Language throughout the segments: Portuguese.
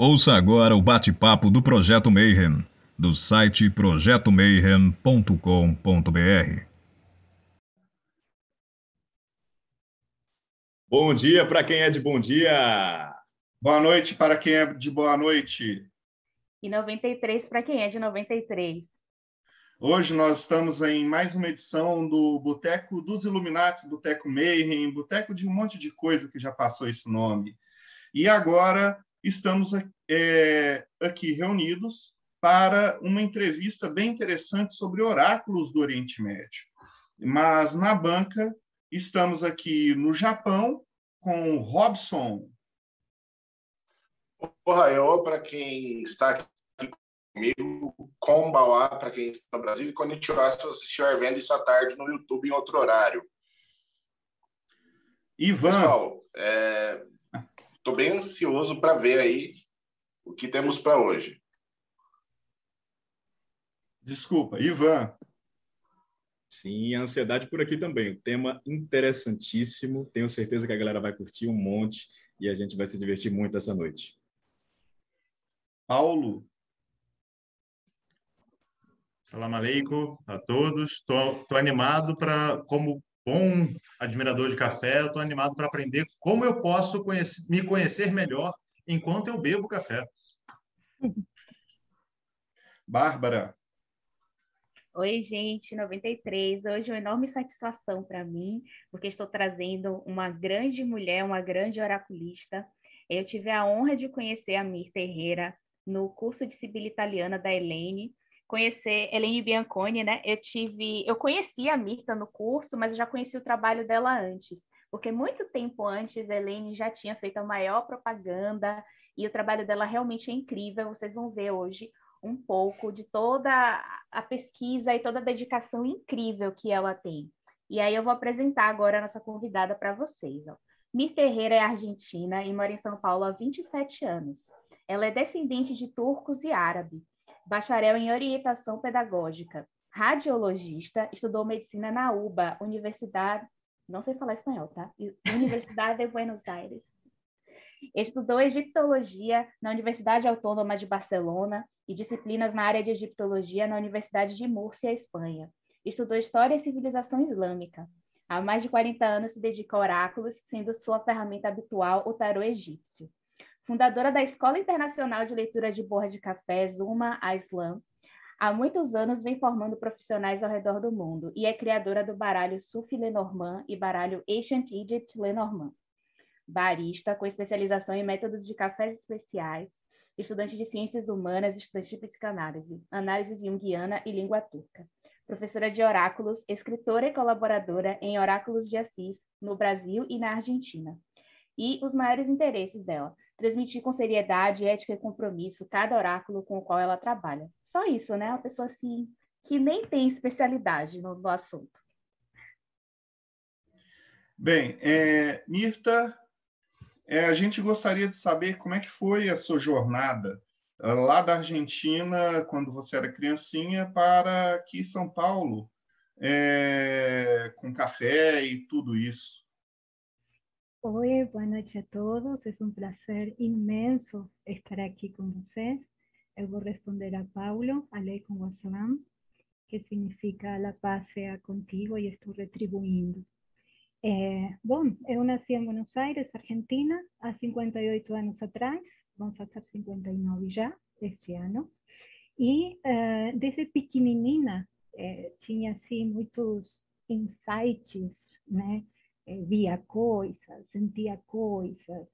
Ouça agora o bate-papo do Projeto Mayhem, do site projetomayhem.com.br. Bom dia para quem é de bom dia. Boa noite para quem é de boa noite. E 93 para quem é de 93. Hoje nós estamos em mais uma edição do Boteco dos Illuminati, Boteco Mayhem, Boteco de um monte de coisa que já passou esse nome. E agora estamos é, aqui reunidos para uma entrevista bem interessante sobre oráculos do Oriente Médio. Mas na banca estamos aqui no Japão com Robson. Ohayou para quem está aqui comigo, Kombawa para quem está no Brasil e Konnichiwa se você estiver vendo isso à tarde no YouTube em outro horário. Ivan. Pessoal, estou bem ansioso para ver aí o que temos para hoje. Desculpa, Ivan. Sim, a ansiedade por aqui também. O tema interessantíssimo. Tenho certeza que a galera vai curtir um monte e a gente vai se divertir muito essa noite. Paulo. Salam aleikum a todos. Estou animado para, como bom admirador de café, estou animado para aprender como eu posso conhecer, me conhecer melhor enquanto eu bebo café. Bárbara. Oi, gente, 93. Hoje é uma enorme satisfação para mim, porque estou trazendo uma grande mulher, uma grande oraculista. Eu tive a honra de conhecer a Mir Terreira no curso de Sibila Italiana da Helene, conhecer Helene Bianconi, né? Eu tive, eu conheci a Mirta no curso, mas eu já conheci o trabalho dela antes, porque muito tempo antes Helene já tinha feito a maior propaganda e o trabalho dela realmente é incrível. Vocês vão ver hoje um pouco de toda a pesquisa e toda a dedicação incrível que ela tem. E aí eu vou apresentar agora a nossa convidada para vocês. Ó. Mir Ferreira é argentina e mora em São Paulo há 27 anos. Ela é descendente de turcos e árabe, bacharel em orientação pedagógica, radiologista, estudou medicina na UBA, Universidade, não sei falar espanhol, tá? Universidade de Buenos Aires. Estudou egiptologia na Universidade Autônoma de Barcelona e disciplinas na área de egiptologia na Universidade de Múrcia, Espanha. Estudou História e Civilização Islâmica. Há mais de 40 anos se dedica a oráculos, sendo sua ferramenta habitual o tarô egípcio. Fundadora da Escola Internacional de Leitura de Borra de Café, Zuma Islam, há muitos anos vem formando profissionais ao redor do mundo e é criadora do baralho Sufi Lenormand e baralho Ancient Egypt Lenormand. Barista, com especialização em métodos de cafés especiais, estudante de ciências humanas, estudante de psicanálise, análise junguiana e língua turca. Professora de oráculos, escritora e colaboradora em Oráculos de Assis, no Brasil e na Argentina. E os maiores interesses dela, transmitir com seriedade, ética e compromisso cada oráculo com o qual ela trabalha. Só isso, né? Uma pessoa assim que nem tem especialidade no, no assunto. Bem, é, Mirta, é, a gente gostaria de saber como é que foi a sua jornada ah, lá da Argentina, quando você era criancinha, para aqui São Paulo, é, com café e tudo isso. Oi, boa noite a todos. É um prazer imenso estar aqui com vocês. Eu vou responder a Paulo, aleikum wassalam, que significa la paz sea contigo e estou retribuindo. Eh, bom, eu nasci em Buenos Aires, Argentina, há 58 anos atrás, vão fazer 59 já, este ano. E eh, desde pequenininha eh, tinha assim muitos insights, né? Eh, via coisas, sentia coisas.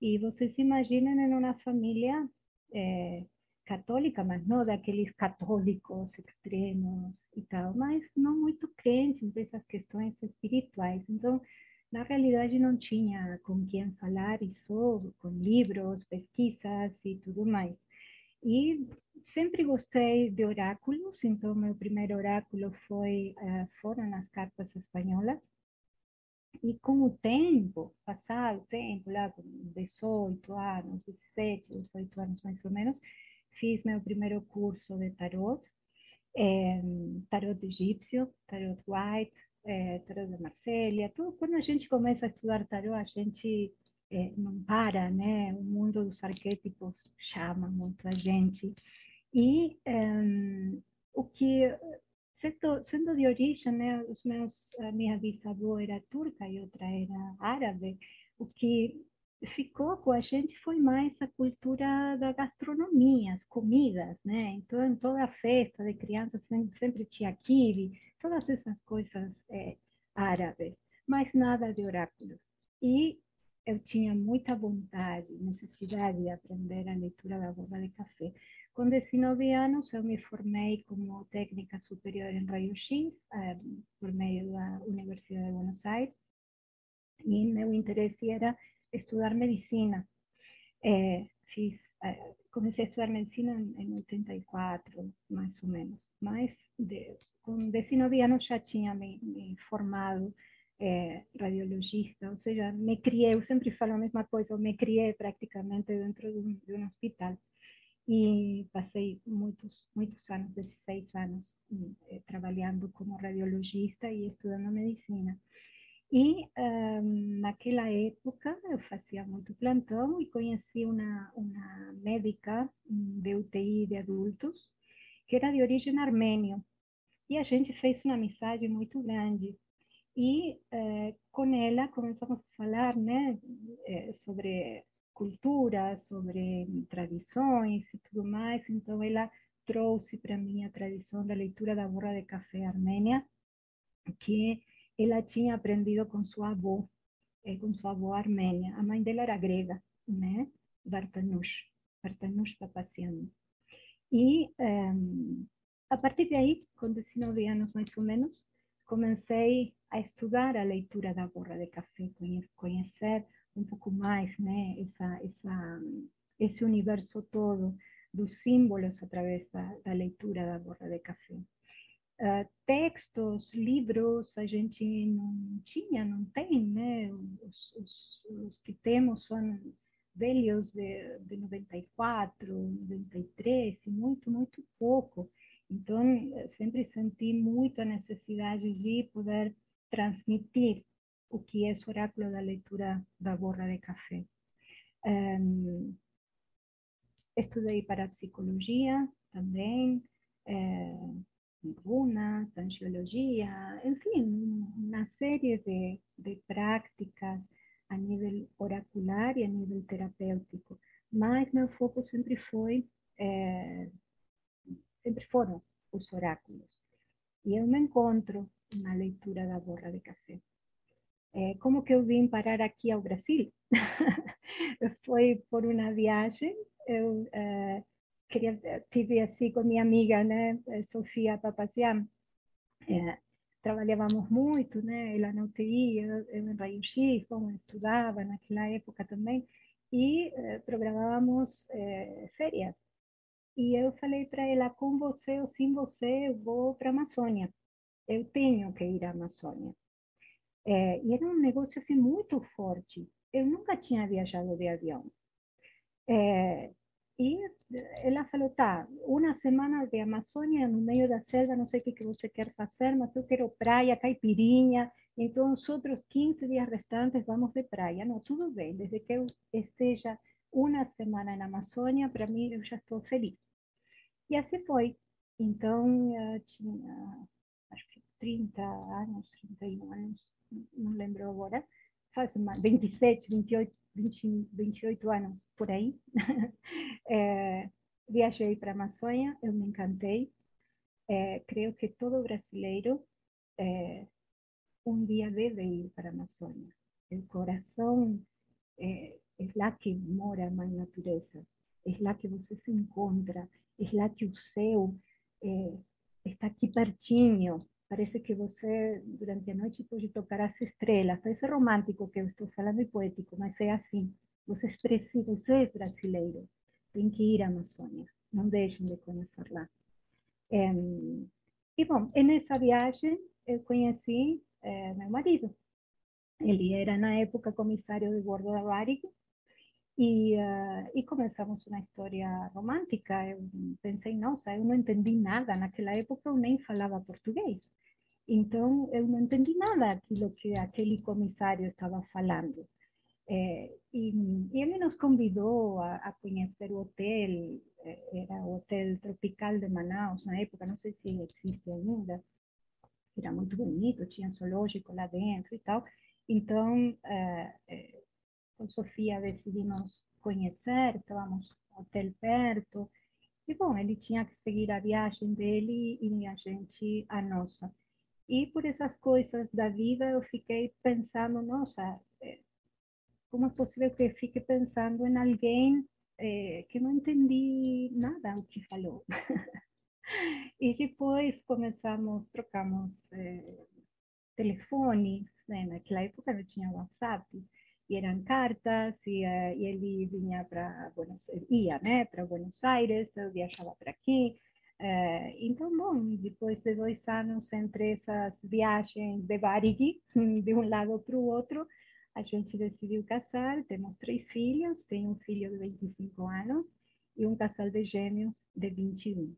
E vocês imaginam em uma família eh, católica, mas não daqueles católicos extremos e tal, mas não muito crentes nessas questões espirituais. Então, na realidade, não tinha com quem falar isso, com livros, pesquisas e tudo mais. E sempre gostei de oráculos, então meu primeiro oráculo foi uh, foram as cartas espanholas. E com o tempo, passado o tempo, lá com 18 anos, 17, 18 anos mais ou menos, fiz meu primeiro curso de tarot, é, tarot egípcio, tarot white, é, tarot de Marsella, tudo. Quando a gente começa a estudar tarot, a gente é, não para, né? O mundo dos arquétipos chama muito a gente. E o que, sendo, sendo de origem, né? Os meus, a minha bisavó era turca e outra era árabe, o que ficou com a gente foi mais a cultura da gastronomia, as comidas, né? Então, em toda festa de crianças sempre, sempre tinha kibe, todas essas coisas é, árabes, mas nada de oráculos. E eu tinha muita vontade, necessidade de aprender a leitura da borra de café. 19 anos, eu me formei como técnica superior em raio-x, eh, por meio da Universidade de Buenos Aires, e meu interesse era estudar medicina. Eh, fiz, eh, comecei a estudar medicina em, 84, mais ou menos, mas de, com 19 anos já tinha me, me formado radiologista, ou seja, me criei, eu sempre falo a mesma coisa, eu me criei praticamente dentro de um, de um hospital e passei muitos muitos anos, 16 anos, eh, trabalhando como radiologista e estudando medicina. E um, naquela época eu fazia muito plantão e conheci uma, uma médica de UTI de adultos que era de origem armênia. E a gente fez uma amizade muito grande. E eh, com ela começamos a falar né, eh, sobre cultura, sobre tradições e tudo mais. Então, ela trouxe para mim a tradição da leitura da borra de café armênia, que ela tinha aprendido com sua avó, eh, com sua avó armênia. A mãe dela era grega, né? Bartanush, Bartanush Papassian. E um, a partir de aí, com 19 anos mais ou menos, comecei a estudar a leitura da borra de café, conhecer um pouco mais né, essa, essa, esse universo todo dos símbolos através da, da leitura da borra de café. Uh, textos, livros, a gente não tinha, não tem, né? Os, os, os que temos são velhos de, de 94, 93, muito, muito pouco. Então, sempre senti muito a necessidade de poder transmitir o que é o oráculo da leitura da borra de café. Um, estudei para psicologia também, é, runas, angiologia, enfim, uma série de, de práticas a nível oracular e a nível terapêutico. Mas meu foco sempre foi é, sempre foram os oráculos. E eu me encontro na leitura da borra de café. É, como que eu vim parar aqui ao Brasil? Foi por uma viagem. Eu é, queria, tive assim com minha amiga, né, Sofia Papazian. É, trabalhávamos muito, né? Ela na UTI, eu, em raio-x, como estudava naquela época também, e eh, programávamos eh, férias e eu falei para ela, com você ou sem você, eu vou para a Amazônia. Eu tenho que ir à Amazônia. É, e era um negócio assim muito forte. Eu nunca tinha viajado de avião. É, e ela falou, tá, uma semana de Amazônia no meio da selva, não sei o que, que você quer fazer, mas eu quero praia, caipirinha, então os outros 15 dias restantes vamos de praia. Não, tudo bem, desde que eu esteja uma semana na Amazônia, para mim eu já estou feliz. E assim foi. Então, eu tinha, acho que 30 anos, 31 anos, não lembro agora, faz 27, 28, 20, 28 anos por aí. é, viajei para a Amazônia, eu me encantei. É, creio que todo brasileiro é, um dia deve ir para a Amazônia. O coração é, é lá que mora a mãe natureza, é lá que você se encontra, é lá que o céu é, está aqui pertinho. Parece que você, durante a noite, pode tocar as estrelas. Parece romântico que eu estou falando e poético, mas é assim. Vocês precisam, vocês brasileiros, têm que ir à Amazônia. Não deixem de conhecer lá. É, e, bom, nessa viagem, eu conheci é, meu marido. Ele era, na época, comissário de bordo da Varig, e, uh, e começamos uma história romântica. Eu pensei, nossa, eu não entendi nada. Naquela época eu nem falava português. Então eu não entendi nada daquilo que aquele comissário estava falando. É, e, e, ele nos convidou a, a conhecer o hotel, era o Hotel Tropical de Manaus na época, não sei se existe ainda, era muito bonito, tinha zoológico lá dentro e tal. Então, é, com Sofia decidimos conhecer, estávamos no hotel perto, e bom, ele tinha que seguir a viagem dele e a gente a nossa. E por essas coisas da vida eu fiquei pensando, nossa, eh, como é possível que eu fique pensando em alguém é, que não entendi nada o que falou. e depois começamos, trocamos é, telefones, né? naquela época não tinha WhatsApp, e eram cartas, e, e ele vinha para Buenos ia né, para Buenos Aires, eu viajava para aqui. Uh, então, bom, depois de dois anos entre essas viagens de Barigui, de um lado para o outro, a gente decidiu casar, temos três filhos, tenho um filho de 25 anos e um casal de gêmeos de 21.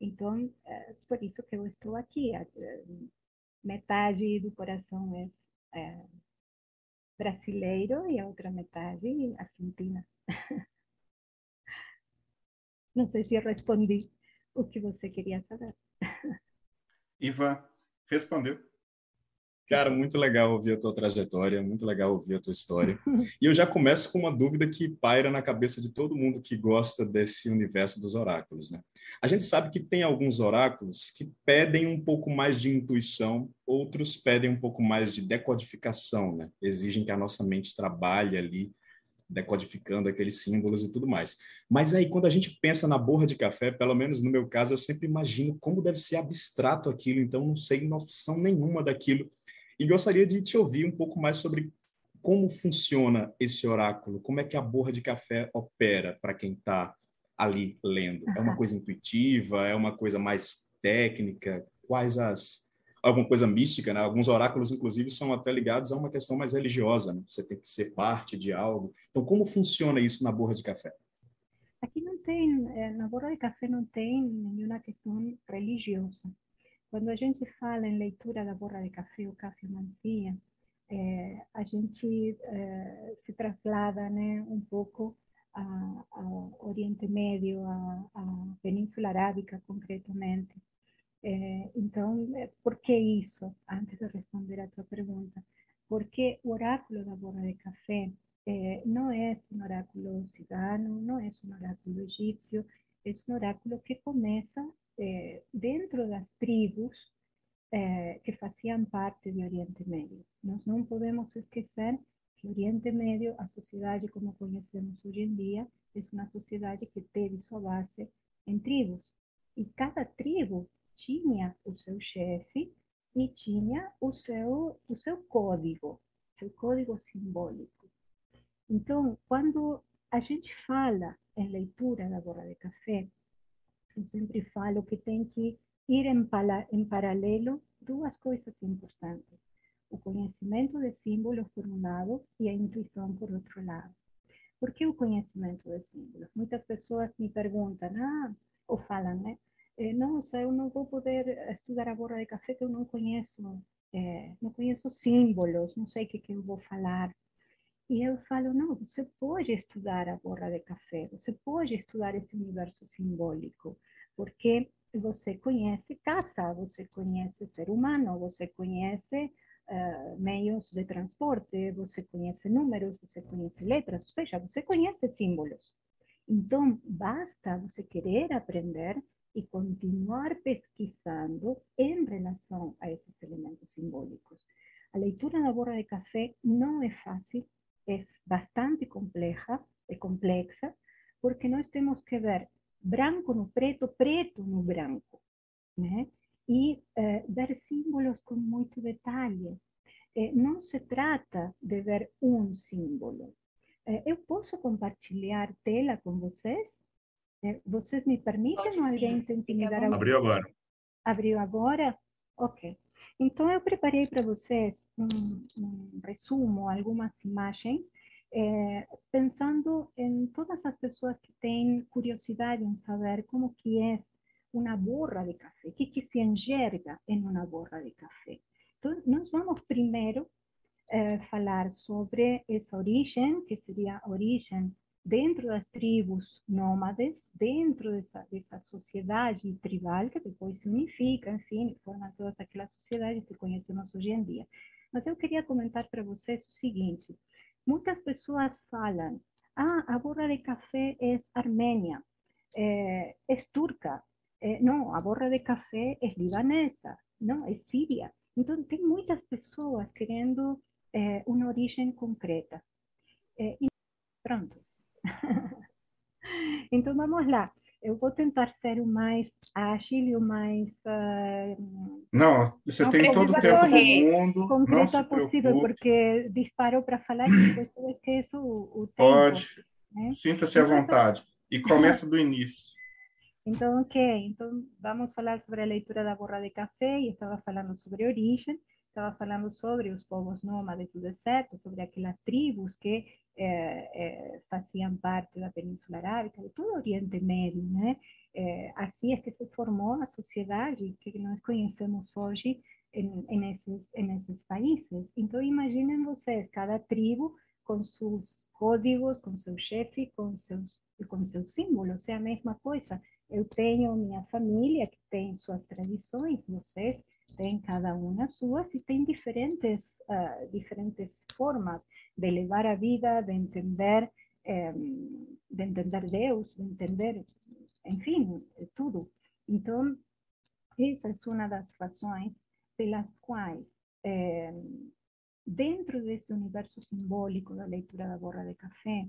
Então, é por isso que eu estou aqui. Metade do coração é, é brasileiro e a outra metade argentina. Não sei se respondi o que você queria saber. Ivan, respondeu. Cara, muito legal ouvir a tua trajetória, muito legal ouvir a tua história. E eu já começo com uma dúvida que paira na cabeça de todo mundo que gosta desse universo dos oráculos, né? A gente sabe que tem alguns oráculos que pedem um pouco mais de intuição, outros pedem um pouco mais de decodificação, né? Exigem que a nossa mente trabalhe ali decodificando aqueles símbolos e tudo mais. Mas aí, quando a gente pensa na borra de café, pelo menos no meu caso, eu sempre imagino como deve ser abstrato aquilo, então não sei noção nenhuma daquilo. E gostaria de te ouvir um pouco mais sobre como funciona esse oráculo, como é que a borra de café opera para quem está ali lendo. É uma coisa intuitiva, é uma coisa mais técnica? Quais as alguma coisa mística, né? Alguns oráculos, inclusive, são até ligados a uma questão mais religiosa. Né? Você tem que ser parte de algo. Então, como funciona isso na borra de café? Aqui não tem, eh, na borra de café não tem nenhuma questão religiosa. Quando a gente fala em leitura da borra de café ou cafeomancia, é, a gente é, se traslada né, um pouco ao Oriente Médio, à Península Arábica, concretamente. É, então, por que isso? Antes de responder a tua pergunta, porque o oráculo da borra de café não é um oráculo cigano, não é um oráculo egípcio, é um oráculo que começa eh, dentro das tribos eh, que faziam parte do Oriente Médio. Nós não podemos esquecer que Oriente Médio, a sociedade como conhecemos hoje em dia, é uma sociedade que teve sua base em tribos. E cada tribo tinha o seu chefe e tinha o seu, o seu código, seu código simbólico. Então, quando a gente fala em leitura da borra de café, eu sempre falo que tem que ir em, em paralelo duas coisas importantes. O conhecimento de símbolos por um lado e a intuição por outro lado. Por que o conhecimento de símbolos? Muitas pessoas me perguntam, ah, ou falam, né? Eh, nossa, eu não vou poder estudar a borra de café que eu não conheço, eh, não conheço símbolos, não sei o que, que eu vou falar. E eu falo, não, você pode estudar a borra de café, você pode estudar esse universo simbólico, porque você conhece casa, você conhece ser humano, você conhece uh, meios de transporte, você conhece números, você conhece letras, ou seja, você conhece símbolos. Então, basta você querer aprender e continuar pesquisando em relação a esses elementos simbólicos. A leitura da borra de café não é fácil, é bastante compleja, é complexa, porque nós temos que ver branco no preto, preto no branco, né? E eh, ver símbolos com muito detalhe. Eh, não se trata de ver um símbolo. Eh, eu posso tela com vocês? Vocês me permitem ou alguém tem que dar Abriu agora. Abriu agora? Ok. Então, eu preparei para vocês um, um resumo, algumas imagens, é, pensando em todas as pessoas que têm curiosidade em saber como que é uma borra de café, o que, que se enxerga em uma borra de café. Então, nós vamos primeiro eh, falar sobre essa origem, que seria a origem dentro das tribos nômades, dentro dessa, dessa sociedade tribal, que depois se unifica, enfim, forma todas aquelas sociedades que conhecemos hoje em dia. Mas eu queria comentar para vocês o seguinte: muitas pessoas falam, ah, a borra de café é armênia, é, é turca, é, não, a borra de café é libanesa, não, é síria. Então, tem muitas pessoas querendo é, uma origem concreta. É, e pronto. então, vamos lá. Eu vou tentar ser o mais ágil e o mais. Uh, não, você não tem todo o tempo do mundo. Concreta possível, porque disparo para falar e depois eu esqueço o, o tempo. Pode. Né? Sinta-se à então, vontade. E começa do início. Então, ok. Então, vamos falar sobre a leitura da borra de café e estava falando sobre origem estava falando sobre os povos nômades do deserto, sobre aquelas tribos que eh, eh, faziam parte da Península Arábica, de todo o Oriente Médio, né? Eh, assim é que se formou a sociedade que nós conhecemos hoje em esses países. Então, imaginem vocês, cada tribo com seus códigos, com seu chefe, com seus, com seus símbolos, é a mesma coisa. Eu tenho minha família que tem suas tradições, vocês tem cada uma suas e tem diferentes, uh, diferentes formas de levar a vida, de entender, um, de entender Deus, de entender, enfim, tudo. Então, essa é uma das razões pelas quais, eh, dentro desse universo simbólico da leitura da borra de café,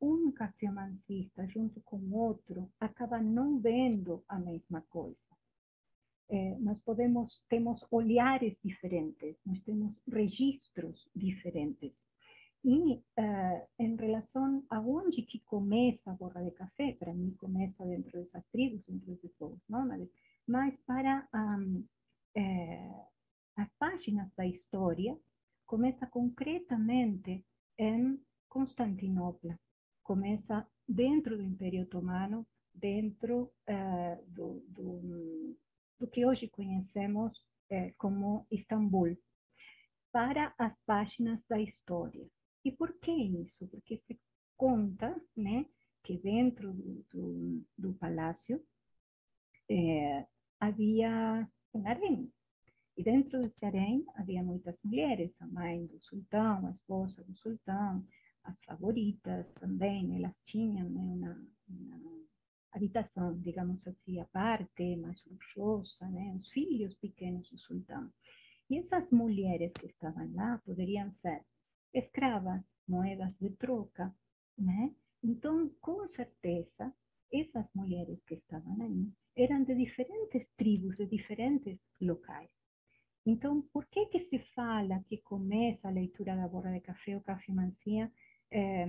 um cafeomancista junto com outro acaba não vendo a mesma coisa eh, nós podemos, temos olhares diferentes, nós temos registros diferentes. E uh, em relação a onde que começa a borra de café, para mim começa dentro dessas tribos, dentro desses povos nômades, mas para um, eh, as páginas da história, começa concretamente em Constantinopla, começa dentro do Império Otomano, dentro do, do, do que hoje conhecemos é, como Istambul, para as páginas da história. E por que isso? Porque se conta né, que dentro do, do, do palácio é, havia um harém. E dentro desse harém havia muitas mulheres, a mãe do sultão, a esposa do sultão, as favoritas também, elas tinham né, uma, uma habitação, digamos assim, a parte, mais luxuosa, né? os filhos pequenos do sultão. E essas mulheres que estavam lá poderiam ser escravas, moedas de troca, né? Então, com certeza, essas mulheres que estavam aí eram de diferentes tribos, de diferentes locais. Então, por que que se fala que começa a leitura da borra de café ou café-mancia eh,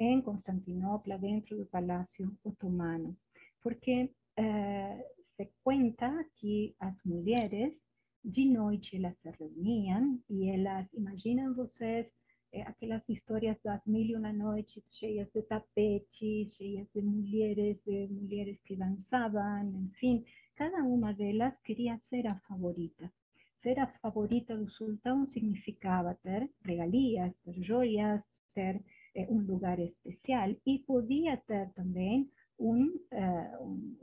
em Constantinopla, dentro do Palácio Otomano, porque eh, se conta que as mulheres, de noite, elas se reuniam e elas, imaginam vocês, eh, aquelas histórias das mil e uma noites cheias de tapetes, cheias de mulheres, de mulheres que dançavam, enfim, cada uma delas queria ser a favorita. Ser a favorita do sultão significava ter regalias, ter joias, ter eh, um lugar especial e podia ter também um, uh, um,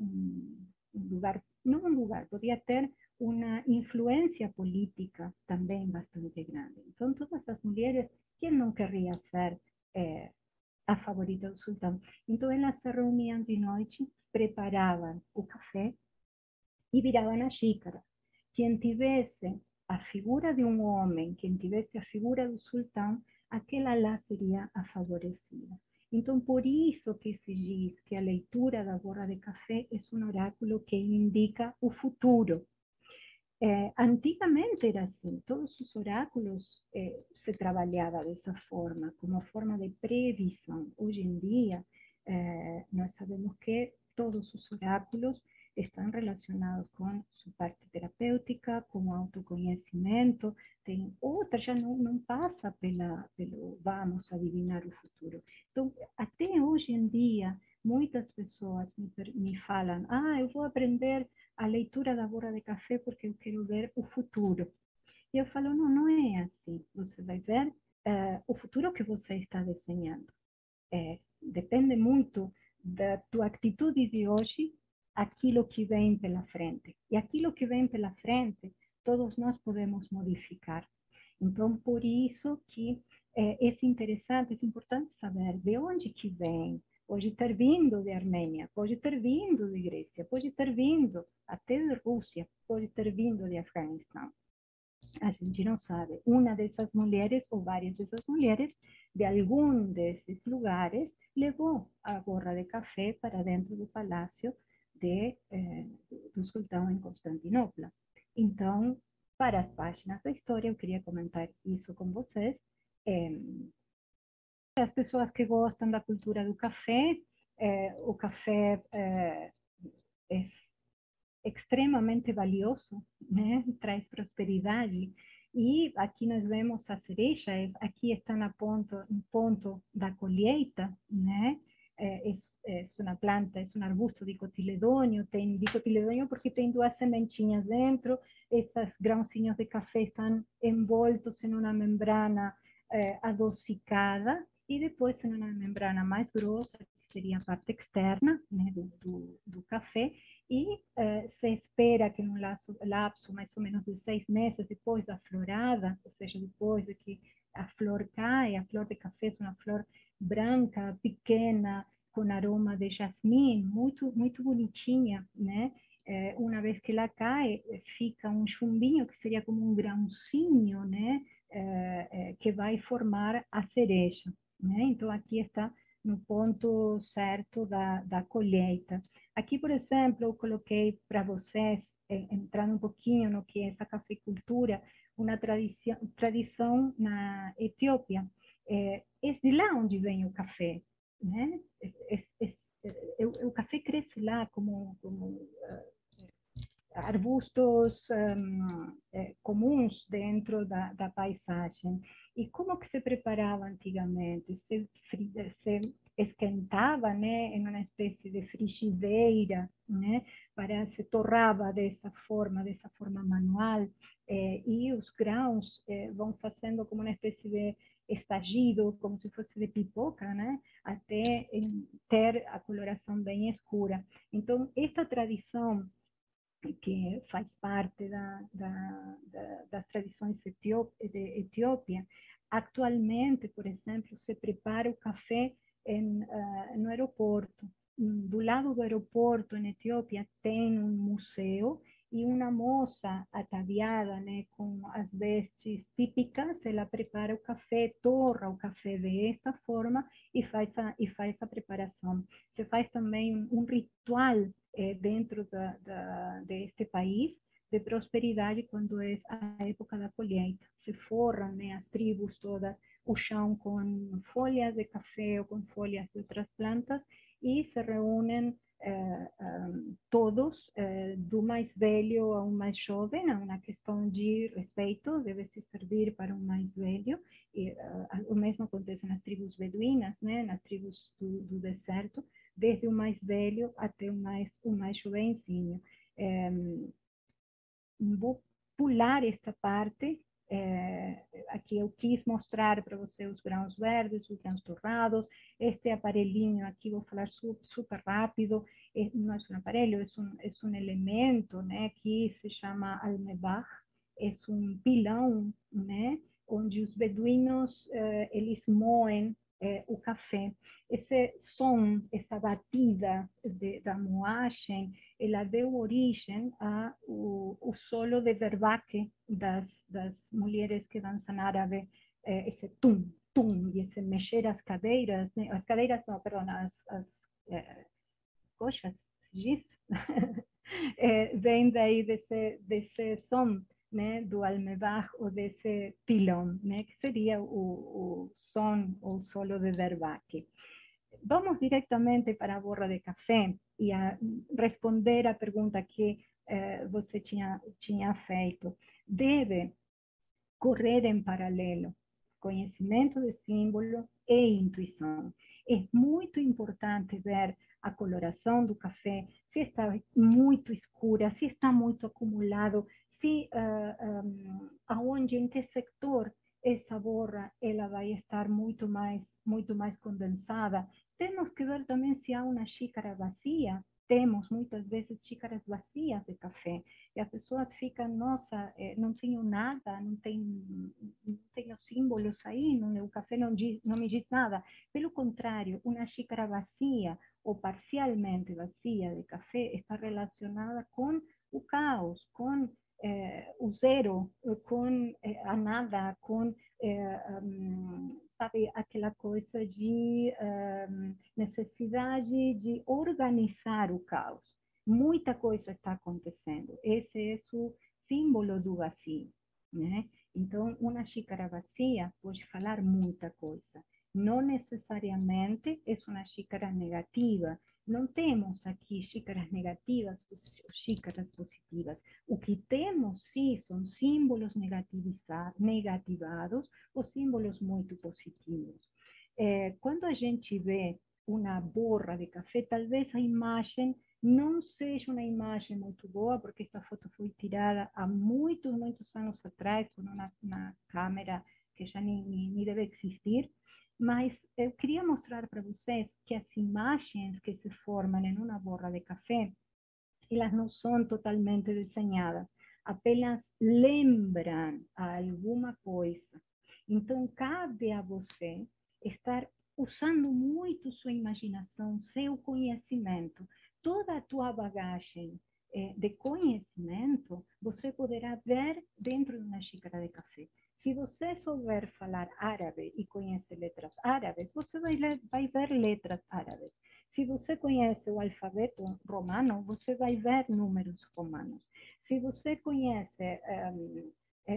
um, lugar, não um lugar, podia ter uma influência política também bastante grande. Então, todas as mulheres, quem não queria ser eh, a favorita do sultão? Então, elas se reuniam de noite, preparavam o café e viravam a xícara. Quem tivesse a figura de um homem, quem tivesse a figura do sultão, aquela lá seria a favorecida. Então, por isso que se diz que a leitura da borra de café é um oráculo que indica o futuro. Eh, antigamente era assim, todos os oráculos eh, se trabalhava dessa forma, como forma de previsão. Hoje em dia, eh, nós sabemos que todos os oráculos estão relacionados com sua parte terapêutica, com autoconhecimento, tem outra, já não, não passa pela, pelo vamos adivinhar o futuro. Então, até hoje em dia, muitas pessoas me, me falam, ah, eu vou aprender a leitura da borra de café porque eu quero ver o futuro. E eu falo, não, não é assim. Você vai ver uh, o futuro que você está desenhando. É, depende muito da tua atitude de hoje, aquilo que vem pela frente. E aquilo que vem pela frente, todos nós podemos modificar. Então, por isso que é, é interessante, é importante saber de onde que vem. Pode ter vindo de Armênia, pode ter vindo de Grécia, pode ter vindo até de Rússia, pode ter vindo de Afeganistão. A gente não sabe. Uma dessas mulheres, ou várias dessas mulheres, de algum desses lugares, levou a gorra de café para dentro do palácio de, eh, do sultão em Constantinopla. Então, para as páginas da história, eu queria comentar isso com vocês. É, as pessoas que gostam da cultura do café, o café é, é extremamente valioso, né? traz prosperidade. E aqui nós vemos as cerejas, aqui está na ponto, no ponto da colheita, né? É, é, é uma planta, é um arbusto dicotiledônio, tem dicotiledônio porque tem duas sementinhas dentro, esses grãozinhos de café estão envoltos em uma membrana é, adocicada e depois em uma membrana mais grossa, que seria a parte externa né, do, do, do café, e eh, se espera que num lapso, lapso mais ou menos de seis meses depois da florada, ou seja, depois de que a flor cai, a flor de café é uma flor branca, pequena, com aroma de jasmim, muito, muito bonitinha, né? É, uma vez que ela cai, fica um chumbinho que seria como um grãozinho, né? É, é, que vai formar a cereja, né? Então, aqui está no ponto certo da, da colheita. Aqui, por exemplo, eu coloquei para vocês, eh, entrando um pouquinho no que é essa cafeicultura, uma tradição, tradição na Etiópia. É, é de lá onde vem o café. Né? É, é, o café cresce lá como, como uh, arbustos um, é, comuns dentro da, da, paisagem. E como que se preparava antigamente? Se, se esquentava né, em uma espécie de frigideira, né, para se torrava dessa forma, dessa forma manual, eh, e os grãos eh, vão fazendo como uma espécie de estagido, como se fosse de pipoca, né, até ter a coloração bem escura. Então, esta tradição que faz parte da, da, da, das tradições de Etiópia, atualmente, por exemplo, se prepara o café em, uh, no aeroporto. Do lado do aeroporto, em Etiópia, tem um museu e uma moça ataviada né, com as vestes típicas, prepara o café, torra o café desta forma e faz a, e. Se faz também um, um ritual eh, dentro da, da, deste país de prosperidade quando é a época da colheita. Se forram né, as tribos todas o chão com folhas de café ou com folhas de outras plantas e se reúnem eh, um, todos, eh, do mais velho ao mais jovem, é uma questão de respeito, deve se servir para um mais velho, e uh, o mesmo acontece nas tribos beduínas, né, nas tribos do, do deserto, desde o mais velho até o mais, o mais jovenzinho. É, vou pular esta parte é, aqui eu quis mostrar para você os grãos verdes, os grãos torrados. Este aparelhinho aqui, vou falar super, rápido, é, não é um aparelho, é um, é um elemento né, que se chama almebach, é um pilão, né, onde os beduínos eh, eles moem é, o café. Esse som, essa batida de, da moagem, ela deu origem ao o solo de verbaque das, das mulheres que dançam árabe, é, esse tum, tum, e esse mexer as cadeiras, né? as cadeiras, não, perdão, as, as é, coxas, é, vem daí desse, desse som né, do almebach ou desse pilão, né, que seria o, o som ou solo de verbaque. Vamos diretamente para a borra de café e a responder a pergunta que eh, você tinha, tinha feito. Deve correr em paralelo conhecimento de símbolo e intuição. É muito importante ver a coloração do café, se está muito escura, se está muito acumulado, se uh, um, aonde, em que sector essa borra ela vai estar muito mais, muito mais condensada. Temos que ver também se há uma xícara vazia. Temos muitas vezes xícaras vazias de café e as pessoas ficam, nossa, eh, não tenho nada, não tenho, não tenho símbolos aí, o café não, diz, não me diz nada. Pelo contrário, uma xícara vazia ou parcialmente vazia de café está relacionada com o caos, com eh, o zero, com eh, a nada, com eh, um, sabe aquela coisa de um, necessidade de organizar o caos. Muita coisa está acontecendo. Esse é o símbolo do vazio, né? Então, uma xícara vazia pode falar muita coisa. Não necessariamente é uma xícara negativa, não temos aqui xícaras negativas ou xícaras positivas. O que temos, sim, são símbolos negativados ou símbolos muito positivos. É, quando a gente vê uma borra de café, talvez a imagem não seja uma imagem muito boa, porque esta foto foi tirada há muitos, muitos anos atrás, por uma, uma câmera que já nem, nem deve existir, mas eu queria mostrar para vocês que as imagens que se formam em uma borra de café, elas não são totalmente desenhadas, apenas lembram alguma coisa. Então, cabe a você estar usando muito sua imaginação, seu conhecimento, toda a tua bagagem eh, de conhecimento, você poderá ver dentro de uma xícara de café. Se você souber falar árabe e conhece letras árabes, você vai, vai ver letras árabes. Se você conhece o alfabeto romano, você vai ver números romanos. Se você conhece um,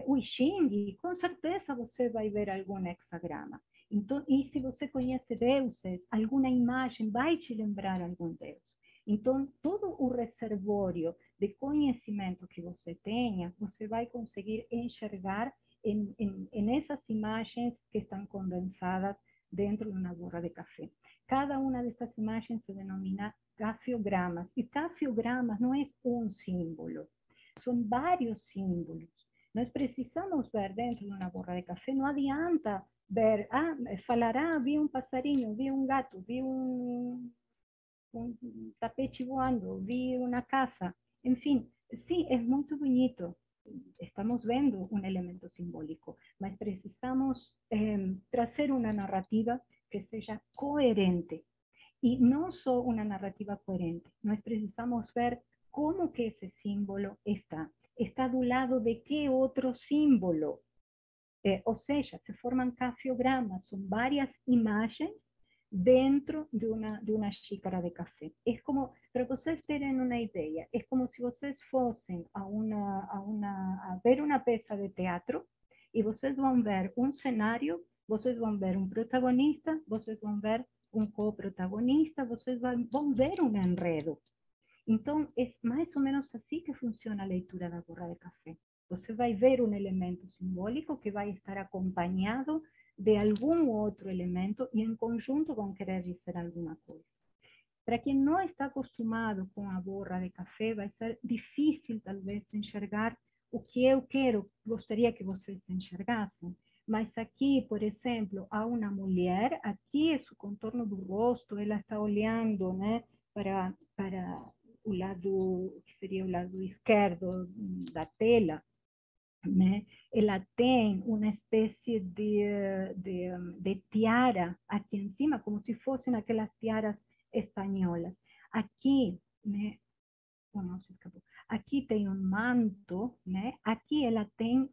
o Xing, com certeza você vai ver algum hexagrama. Então, e se você conhece deuses, alguma imagem vai te lembrar algum deus. Então, todo o reservório de conhecimento que você tenha, você vai conseguir enxergar en, en, en, esas imágenes que están condensadas dentro de una borra de café. Cada una de estas imágenes se denomina cafiogramas. Y cafiogramas no es un símbolo, son varios símbolos. Nós precisamos ver dentro de uma borra de café, não adianta ver, ah, falará, vi um passarinho, vi um gato, vi um, um tapete voando, vi uma casa. Enfim, sim, é muito bonito, estamos viendo un elemento simbólico, mas precisamos eh, trazer una narrativa que sea coherente. Y no solo una narrativa coherente, nós precisamos ver cómo que ese símbolo está. Está do lado de qué otro símbolo. Eh, o sea, se forman cafiogramas, son varias imágenes dentro de una, de una xícara de café. Es como, para que ustedes tengan una idea, es como si ustedes fuesen a, una, a, una, a ver una pieza de teatro y ustedes van a ver un escenario, ustedes van a ver un protagonista, ustedes van a ver un coprotagonista, ustedes van, van a ver un enredo. Entonces, es más o menos así que funciona la lectura de la borra de café. Você vai ver um elemento simbólico que vai estar acompanhado de algum outro elemento e em conjunto vão querer dizer alguma coisa. Para quem não está acostumado com a borra de café, vai ser difícil, talvez, enxergar o que eu quero, gostaria que vocês enxergassem. Mas aqui, por exemplo, há uma mulher, aqui é o contorno do rosto, ela está olhando né, para, para o lado, que seria o lado esquerdo da tela, Ela tem uma espécie de, de, tiara aqui em cima, como se fossem aquelas tiaras espanholas. Aqui, né? Aqui tem um manto, né? Aqui ela tem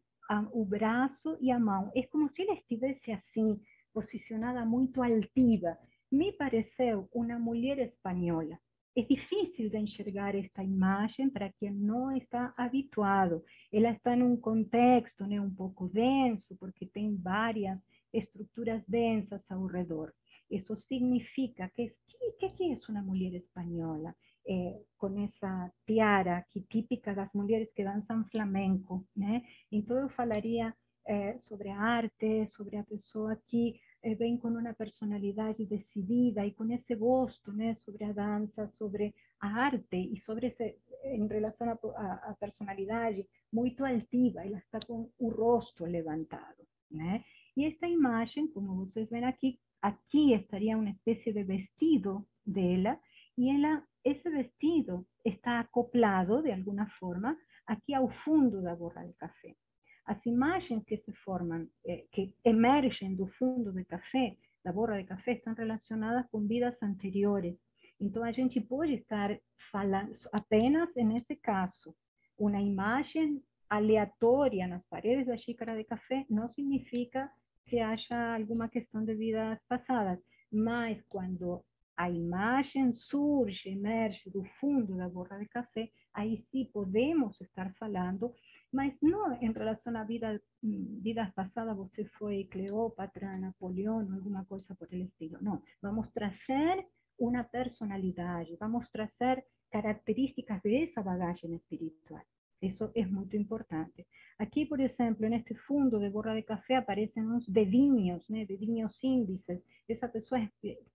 o braço e a mão. É como se ela estivesse posicionada muito altiva. Me pareceu uma mulher espanhola. É difícil de enxergar esta imagem para quem não está habituado. Ela está num contexto né, um pouco denso, porque tem várias estruturas densas ao redor. Isso significa que que, que é uma mulher espanhola? Essa tiara que típica das mulheres que dançam flamenco, né? Então eu é, sobre arte, sobre a pessoa que eh, vem com uma personalidade decidida e com esse gosto sobre a dança, sobre a arte e sobre esse, em relação à personalidade, muito altiva, ela está com o rosto levantado. Né? E esta imagem, como vocês veem aqui, aqui estaria uma espécie de vestido dela, e ela, esse vestido está acoplado, de alguma forma, aqui ao fundo da borra de café. As imagens que se formam, eh, que emergem do fundo do café, da borra de café, estão relacionadas com vidas anteriores. Então, a gente pode estar falando, apenas nesse caso, uma imagem aleatória nas paredes da xícara de café não significa que haja alguma questão de vidas passadas, mas quando a imagem surge, emerge do fundo da borra de café, aí sim podemos estar falando, mas não em relação à vida, vidas passadas, você foi Cleópatra, Napoleão, alguma coisa por el estilo. Não, vamos trazer uma personalidade, vamos trazer características dessa bagagem espiritual. Eso es muy importante. Aquí, por ejemplo, en este fundo de borra de café aparecen unos dedinhos, né? dedinhos índices. Essa pessoa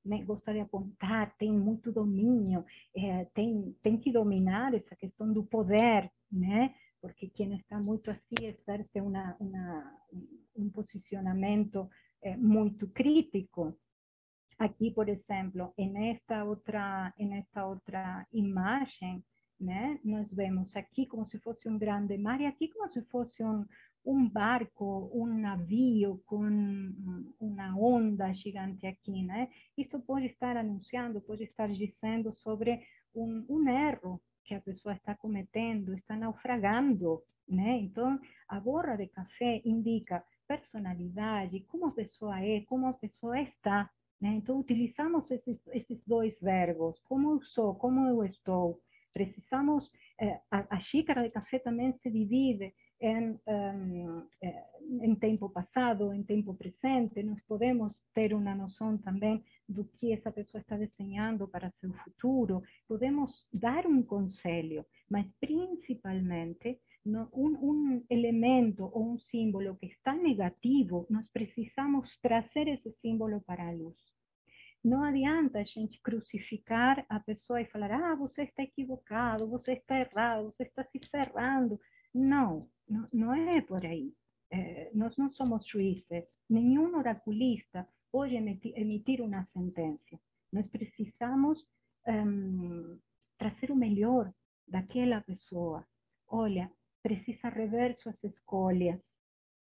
né, gosta de apontar, tem muito domínio, eh, tem, tem que dominar essa questão do poder, né? Porque quem está muito assim exerce uma, um posicionamento eh, muito crítico. Aqui, por exemplo, em esta outra, em esta outra imagem, né? Nós vemos aqui como se fosse um grande mar e aqui como se fosse um, barco, um navio com uma onda gigante aqui, né? Isso pode estar anunciando, pode estar dizendo sobre um erro que a pessoa está cometendo, está naufragando, né? Então, a borra de café indica personalidade, como a pessoa é, como a pessoa está, né? Então, utilizamos esses, esses dois verbos, como eu sou, como eu estou, precisamos, eh, a, a, xícara de café também se divide em, um, em tempo passado, em tempo presente, nós podemos ter uma noção também do que essa pessoa está desenhando para seu futuro, podemos dar um conselho, mas principalmente no, um, um, elemento ou um símbolo que está negativo, nós precisamos trazer esse símbolo para a luz. Não adianta a gente crucificar a pessoa e falar, ah, você está equivocado, você está errado, você está se ferrando. Não, não, não é por aí. É, nós não somos juízes. Nenhum oraculista pode emitir, uma sentença. Nós precisamos um, trazer o melhor daquela pessoa. Olha, precisa rever suas escolhas,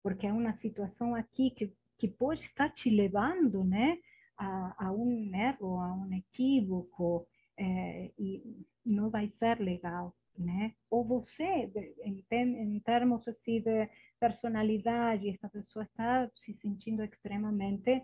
porque há uma situação aqui que, que pode estar te levando, né? a, a um erro, a um equívoco, é, e não vai ser legal, né? Ou você, em, termos assim de personalidade, essa pessoa está se sentindo extremamente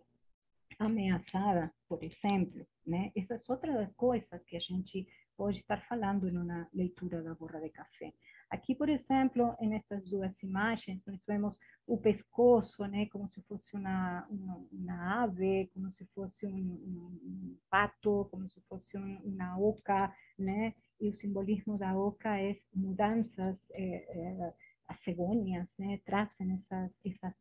ameaçada, por exemplo, né? Essas outras das coisas que a gente pode estar falando em uma leitura da borra de café. Aqui, por exemplo, nessas duas imagens, nós vemos o pescoço, né, como se fosse uma, uma, uma ave, como se fosse um, um, pato, como se fosse um, uma oca, né, e o simbolismo da oca é mudanças, é, é, as cegonhas, né, trazem essas, essas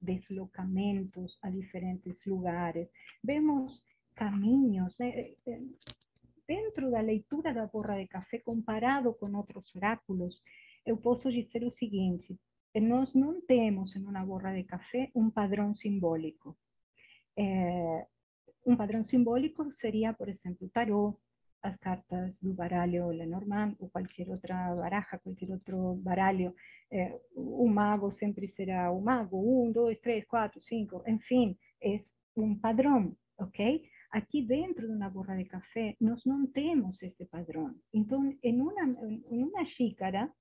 deslocamentos a diferentes lugares. Vemos caminhos, né, dentro da leitura da borra de café comparado com outros oráculos, eu posso dizer o seguinte, nós não temos em uma borra de café um padrão simbólico. É, um simbólico seria, por exemplo, o tarô, as cartas do baralho Lenormand ou qualquer outra baraja, qualquer outro baralho. É, o mago sempre será o mago, um, dois, três, quatro, cinco, enfim, é um padrão, ok? Aqui dentro de uma borra de café, nós não temos esse padrão. Então, em uma, em uma xícara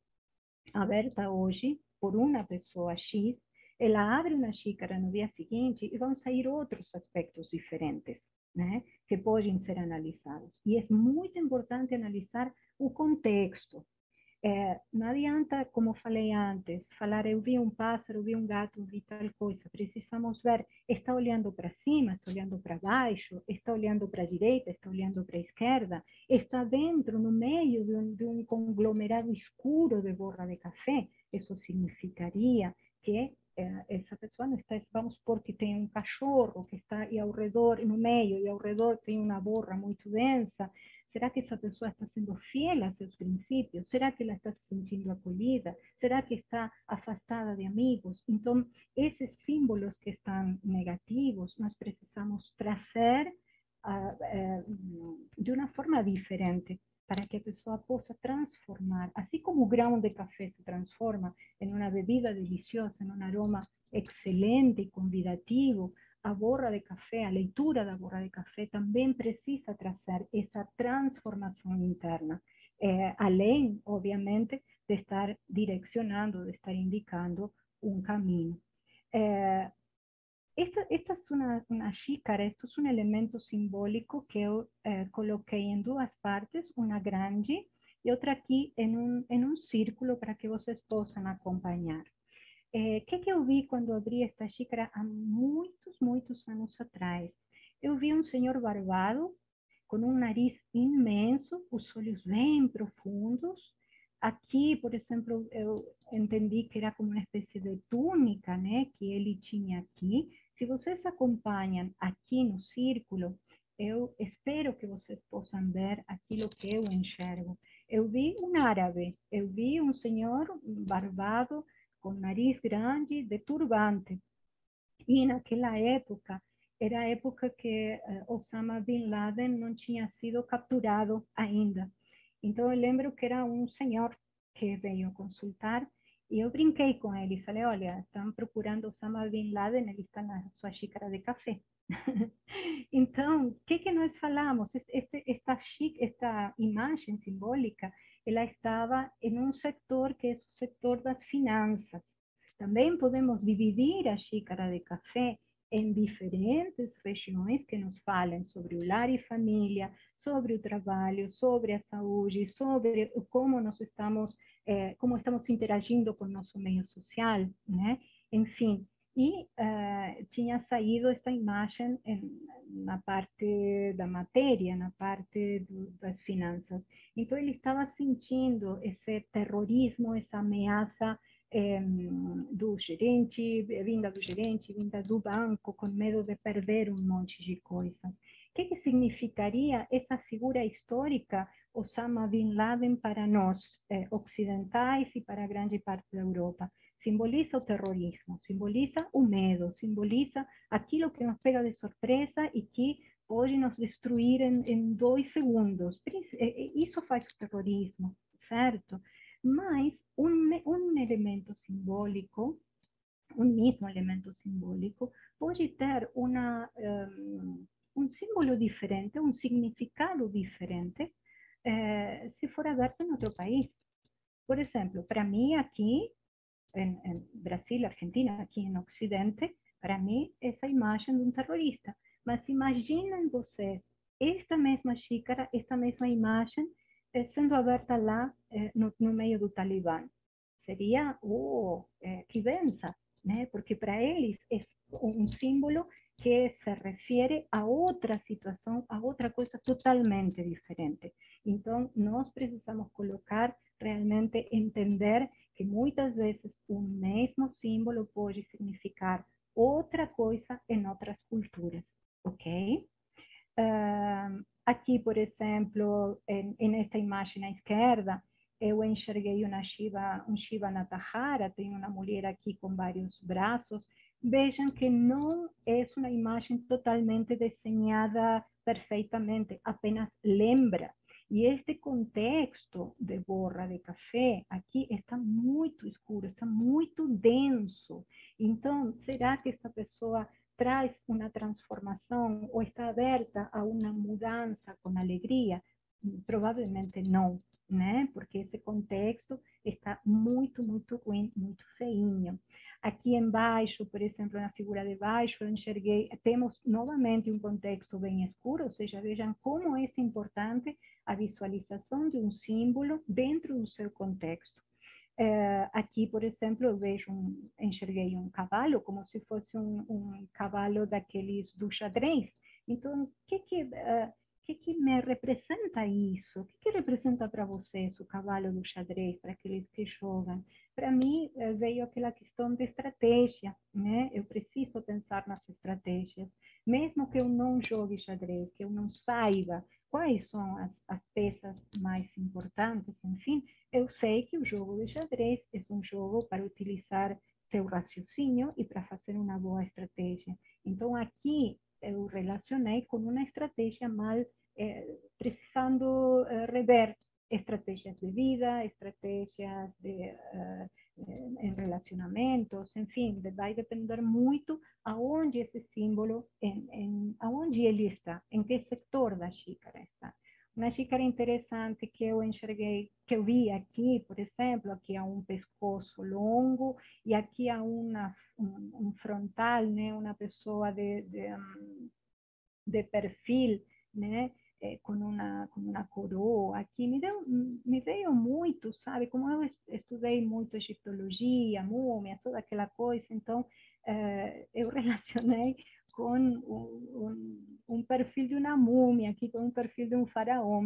aberta hoje por uma pessoa X, ela abre uma xícara no dia seguinte e vão sair outros aspectos diferentes, né? Que podem ser analisados. E é muito importante analisar o contexto, é, não adianta, como falei antes, falar eu vi um pássaro, vi um gato, vi tal coisa. Precisamos ver, está olhando para cima, está olhando para baixo, está olhando para a direita, está olhando para a esquerda, está dentro, no meio de um, de um conglomerado escuro de borra de café. Isso significaria que essa pessoa não está, vamos supor que tem um cachorro que está e ao redor, no meio, e ao redor tem uma borra muito densa, será que essa pessoa está sendo fiel a seus princípios? Será que ela está se sentindo acolhida? Será que está afastada de amigos? Então, esses símbolos que estão negativos, nós precisamos trazer uh, uh, de uma forma diferente para que a pessoa possa transformar, assim como o grão de café se transforma em uma bebida deliciosa, em um aroma excelente e convidativo, a borra de café, a leitura da borra de café também precisa trazer essa transformação interna, eh, além, obviamente, de estar direcionando, de estar indicando um caminho. Eh, esta, esta, es una, una, xícara, esto es un elemento simbólico que eh, coloqué en dos partes, una grande y otra aquí en un, en un círculo para que vocês possam acompanhar. Eh, que, que vi quando abri esta xícara há muitos, muitos anos atrás? Eu vi um senhor barbado, com um nariz imenso, os olhos bem profundos. Aqui, por exemplo, eu entendi que era como uma espécie de túnica, né, que ele tinha aqui. Se vocês acompanham aqui no círculo, eu espero que vocês possam ver aquilo que eu enxergo. Eu vi um árabe, eu vi um senhor barbado, com nariz grande, de turbante. E naquela época, era época que uh, Osama Bin Laden não tinha sido capturado ainda. Então, eu lembro que era um senhor que veio consultar e eu brinquei com ele e falei, olha, estão procurando Osama Bin Laden, ele está na sua xícara de café. então, o que, que nós falamos? Este, esta, esta imagem simbólica, ela estava em um setor que é o setor das finanças. Também podemos dividir a xícara de café em diferentes regiões que nos falam sobre o lar e família, sobre o trabalho, sobre a saúde, sobre como nós estamos, eh, como estamos interagindo com nosso meio social, né? Enfim, e uh, tinha saído esta imagem em, na parte da matéria, na parte do, das finanças. Então ele estava sentindo esse terrorismo, essa ameaça eh, do gerente, vinda do gerente, vinda do banco, com medo de perder um monte de coisas. O que, que significaria essa figura histórica Osama Bin Laden para nós, eh, ocidentais e para grande parte da Europa? Simboliza o terrorismo, simboliza o medo, simboliza aquilo que nos pega de surpresa e que pode nos destruir em, em dois segundos. Isso faz o terrorismo, certo? Mas un, un elemento simbólico, un mismo elemento simbólico, puede tener una, um, un símbolo diferente, un significado diferente, eh, si fuera verlo en otro país. Por ejemplo, para mí aquí, en, en, Brasil, Argentina, aquí en Occidente, para mí esa imagen de un terrorista. Mas imaginen ustedes esta misma xícara, esta misma imagen sendo aberta lá eh, no, no, meio do Talibã. Seria, oh, eh, que benção, né? Porque para eles é um símbolo que se refere a outra situação, a outra coisa totalmente diferente. Então, nós precisamos colocar, realmente entender que muitas vezes o mesmo símbolo pode significar outra coisa em outras culturas, ok? Uh, por exemplo, em, esta imagem à esquerda, eu enxerguei uma Shiva, um Shiva Natahara, tem uma mulher aqui com vários braços. Vejam que não é uma imagem totalmente desenhada perfeitamente, apenas lembra. E este contexto de borra de café aqui está muito escuro, está muito denso. Então, será que esta pessoa traz uma transformação ou está aberta a uma mudança com alegria? Provavelmente não, né? Porque esse contexto está muito, muito ruim, muito feinho. Aqui embaixo, por exemplo, na figura de baixo, eu enxerguei, temos novamente um contexto bem escuro, ou seja, vejam como é importante a visualização de um símbolo dentro do seu contexto. Uh, aqui, por exemplo, eu vejo um, enxerguei um cavalo como se fosse um, um cavalo daqueles do xadrez. Então, que que, uh, que que me representa isso? O que que representa para vocês o cavalo do xadrez, para aqueles que jogam? para mim eh, veio aquela questão de estratégia, né? Eu preciso pensar nas estratégias, mesmo que eu não jogue xadrez, que eu não saiba quais são as, as peças mais importantes, enfim, eu sei que o jogo de xadrez é um jogo para utilizar seu raciocínio e para fazer uma boa estratégia. Então, aqui eu relacionei com uma estratégia mal eh, precisando eh, rever estrategias de vida, estrategias de, uh, em relacionamentos, enfim, vai depender muito aonde esse símbolo, em, em, aonde ele está, em que setor da xícara está. Uma xícara interessante que eu enxerguei, que eu vi aqui, por exemplo, aqui há um pescoço longo e aqui há uma, um, um frontal, né, uma pessoa de, de, de perfil, né, é, com uma com uma coroa aqui. Me deu me veio muito sabe? Como eu estudei muito egiptologia múmia toda aquela coisa então é, eu relacionei com um, um, perfil de uma múmia aqui com um perfil de um faraó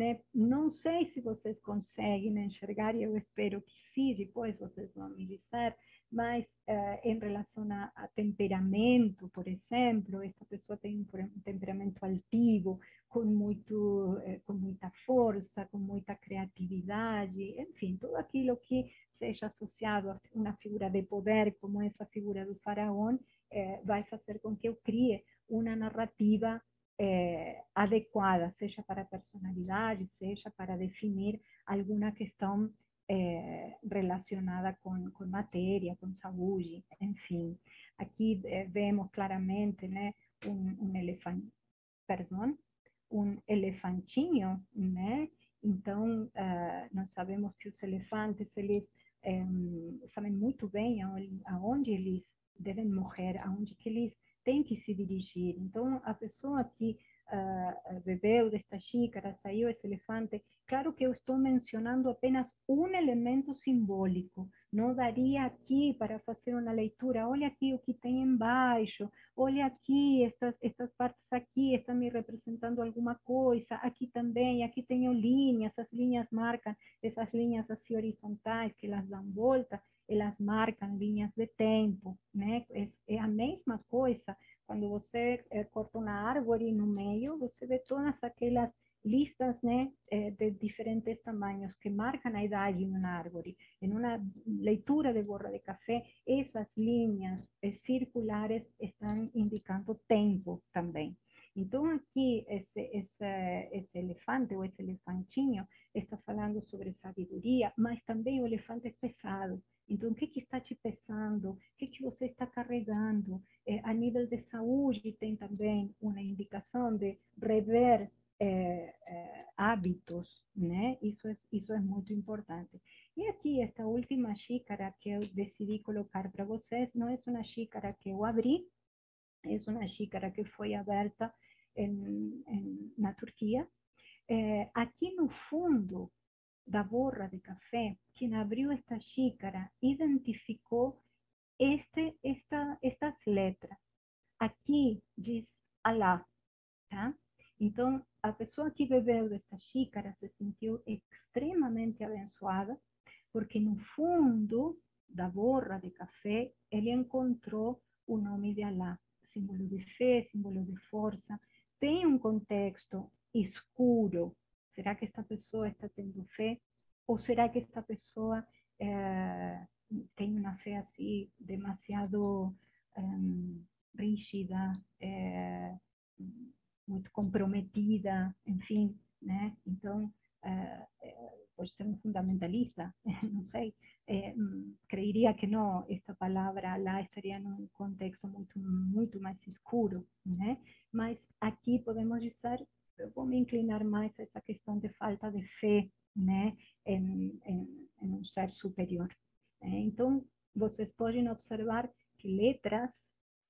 né? Não sei se vocês conseguem enxergar, e eu espero que sim, depois vocês vão me dizer, mas uh, em relação a, a, temperamento, por exemplo, essa pessoa tem um temperamento altivo, com, muito, uh, com muita força, com muita criatividade, enfim, tudo aquilo que seja associado a uma figura de poder, como essa figura do faraó, uh, vai fazer com que eu crie uma narrativa adequada, seja para a personalidade, seja para definir alguma questão eh, relacionada com, com matéria, com saúde, enfim. Aqui eh, vemos claramente né, um, um elefante, perdão, um elefantinho, né? Então, uh, nós sabemos que os elefantes, eles um, sabem muito bem aonde, aonde eles devem morrer, aonde que eles têm que se dirigir. Então, a pessoa que uh, bebeu desta xícara, saiu esse elefante, claro que eu estou mencionando apenas um elemento simbólico. Não daria aqui para fazer uma leitura, olha aqui o que tem embaixo, olha aqui, estas, estas partes aqui estão me representando alguma coisa, aqui também, aqui tenho linhas, as linhas marcam, essas linhas assim horizontais que elas dão volta, elas marcam linhas de tempo, né? É, a mesma coisa quando você é, corta uma árvore no meio, você vê todas aquelas listas né, eh, de diferentes tamanhos que marcam a idade de uma árvore. Em uma leitura de borra de café, essas linhas eh, circulares estão indicando tempo também. Então, aqui, esse, esse, esse elefante ou esse elefantinho está falando sobre sabedoria, mas também o elefante é pesado. Então, o que, que está te pesando? O que, que você está carregando? É, a nível de saúde, tem também uma indicação de rever é, é, hábitos, né? Isso é, isso é muito importante. E aqui, esta última xícara que eu decidi colocar para vocês, não é uma xícara que eu abri, é uma xícara que foi aberta na Turquia. É, aqui no fundo, da borra de café, quien abrió esta xícara identificó este, esta, estas letras. Aqui diz Alá, tá? Então, a pessoa que bebeu desta xícara se sentiu extremamente abençoada, porque no fundo da borra de café, ele encontrou o nome de Alá, símbolo de fé, símbolo de força. Tem um contexto escuro, ¿Será que esta pessoa está tendo fé? Ou será que esta pessoa eh, tem uma fé assim demasiado rígida, eh, muito comprometida, enfim, né? Então, eh, pode ser um fundamentalista, não sei. creeria que não, esta palavra lá estaria num contexto muito, muito mais escuro, né? Mas aqui podemos dizer eu vou me inclinar mais a essa questão de falta de fé né, em, um ser superior. Então, vocês podem observar que letras,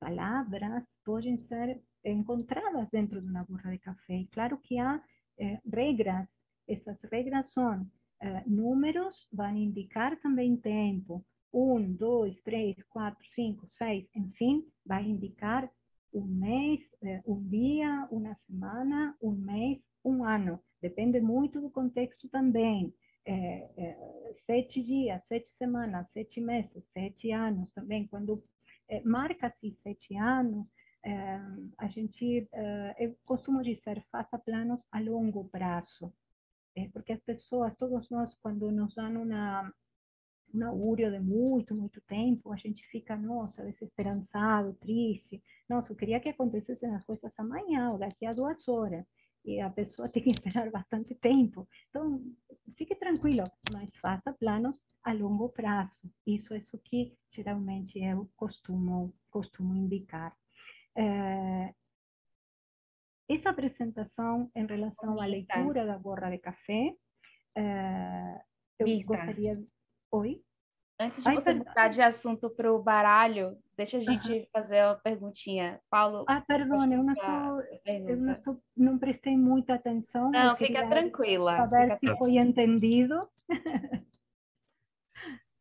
palavras, podem ser encontradas dentro de uma borra de café. E claro que há eh, regras, essas regras são eh, números, vão indicar também tempo, um, dois, três, quatro, cinco, seis, enfim, vai indicar um mês, eh, um dia, uma semana, um mês, um ano. Depende muito do contexto também. é, é, sete dias, sete semanas, sete meses, sete anos também. Quando é, marca-se sete anos, a gente, eu costumo dizer, faça planos a longo prazo. É, porque as pessoas, todos nós, quando nos dão uma, um augúrio de muito, muito tempo, a gente fica, nossa, desesperançado, triste. Nossa, eu queria que acontecessem as coisas amanhã ou daqui a duas horas. E a pessoa tem que esperar bastante tempo. Então, fique tranquilo, mas faça planos a longo prazo. Isso é o que geralmente eu costumo, costumo indicar. É, essa apresentação em relação à leitura da borra de café, eu Mita. gostaria... Oi? Antes de Ai, você perdão. mudar de assunto para o baralho, deixa a gente fazer uma perguntinha. Paulo, Ah, perdão, eu não, tô, eu não, tô, não prestei muita atenção. Não, fica tranquila. Saber fica se foi entendido.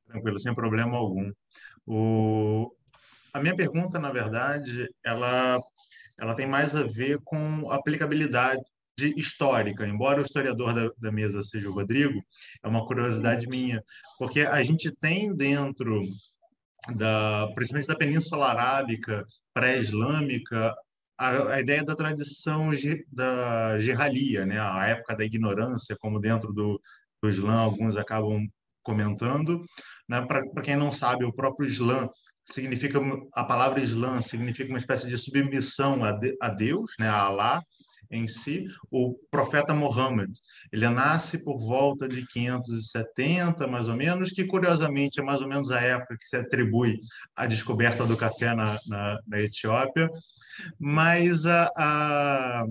Tranquilo, sem problema algum. O... A minha pergunta, na verdade, ela, ela tem mais a ver com aplicabilidade histórica. Embora o historiador da, da mesa seja o Rodrigo, é uma curiosidade minha, porque a gente tem dentro da, principalmente da Península Arábica pré-islâmica, a, a ideia da tradição ge- da gerralia, né? A época da ignorância, como dentro do, do Islã alguns acabam comentando, né? Para quem não sabe, o próprio Islã significa a palavra Islã significa uma espécie de submissão a, de, a Deus, né? A Allah em si, o profeta Muhammad. Ele nasce por volta de 570, mais ou menos, que curiosamente é mais ou menos a época que se atribui à descoberta do café na, na, na Etiópia. Mas, a, a,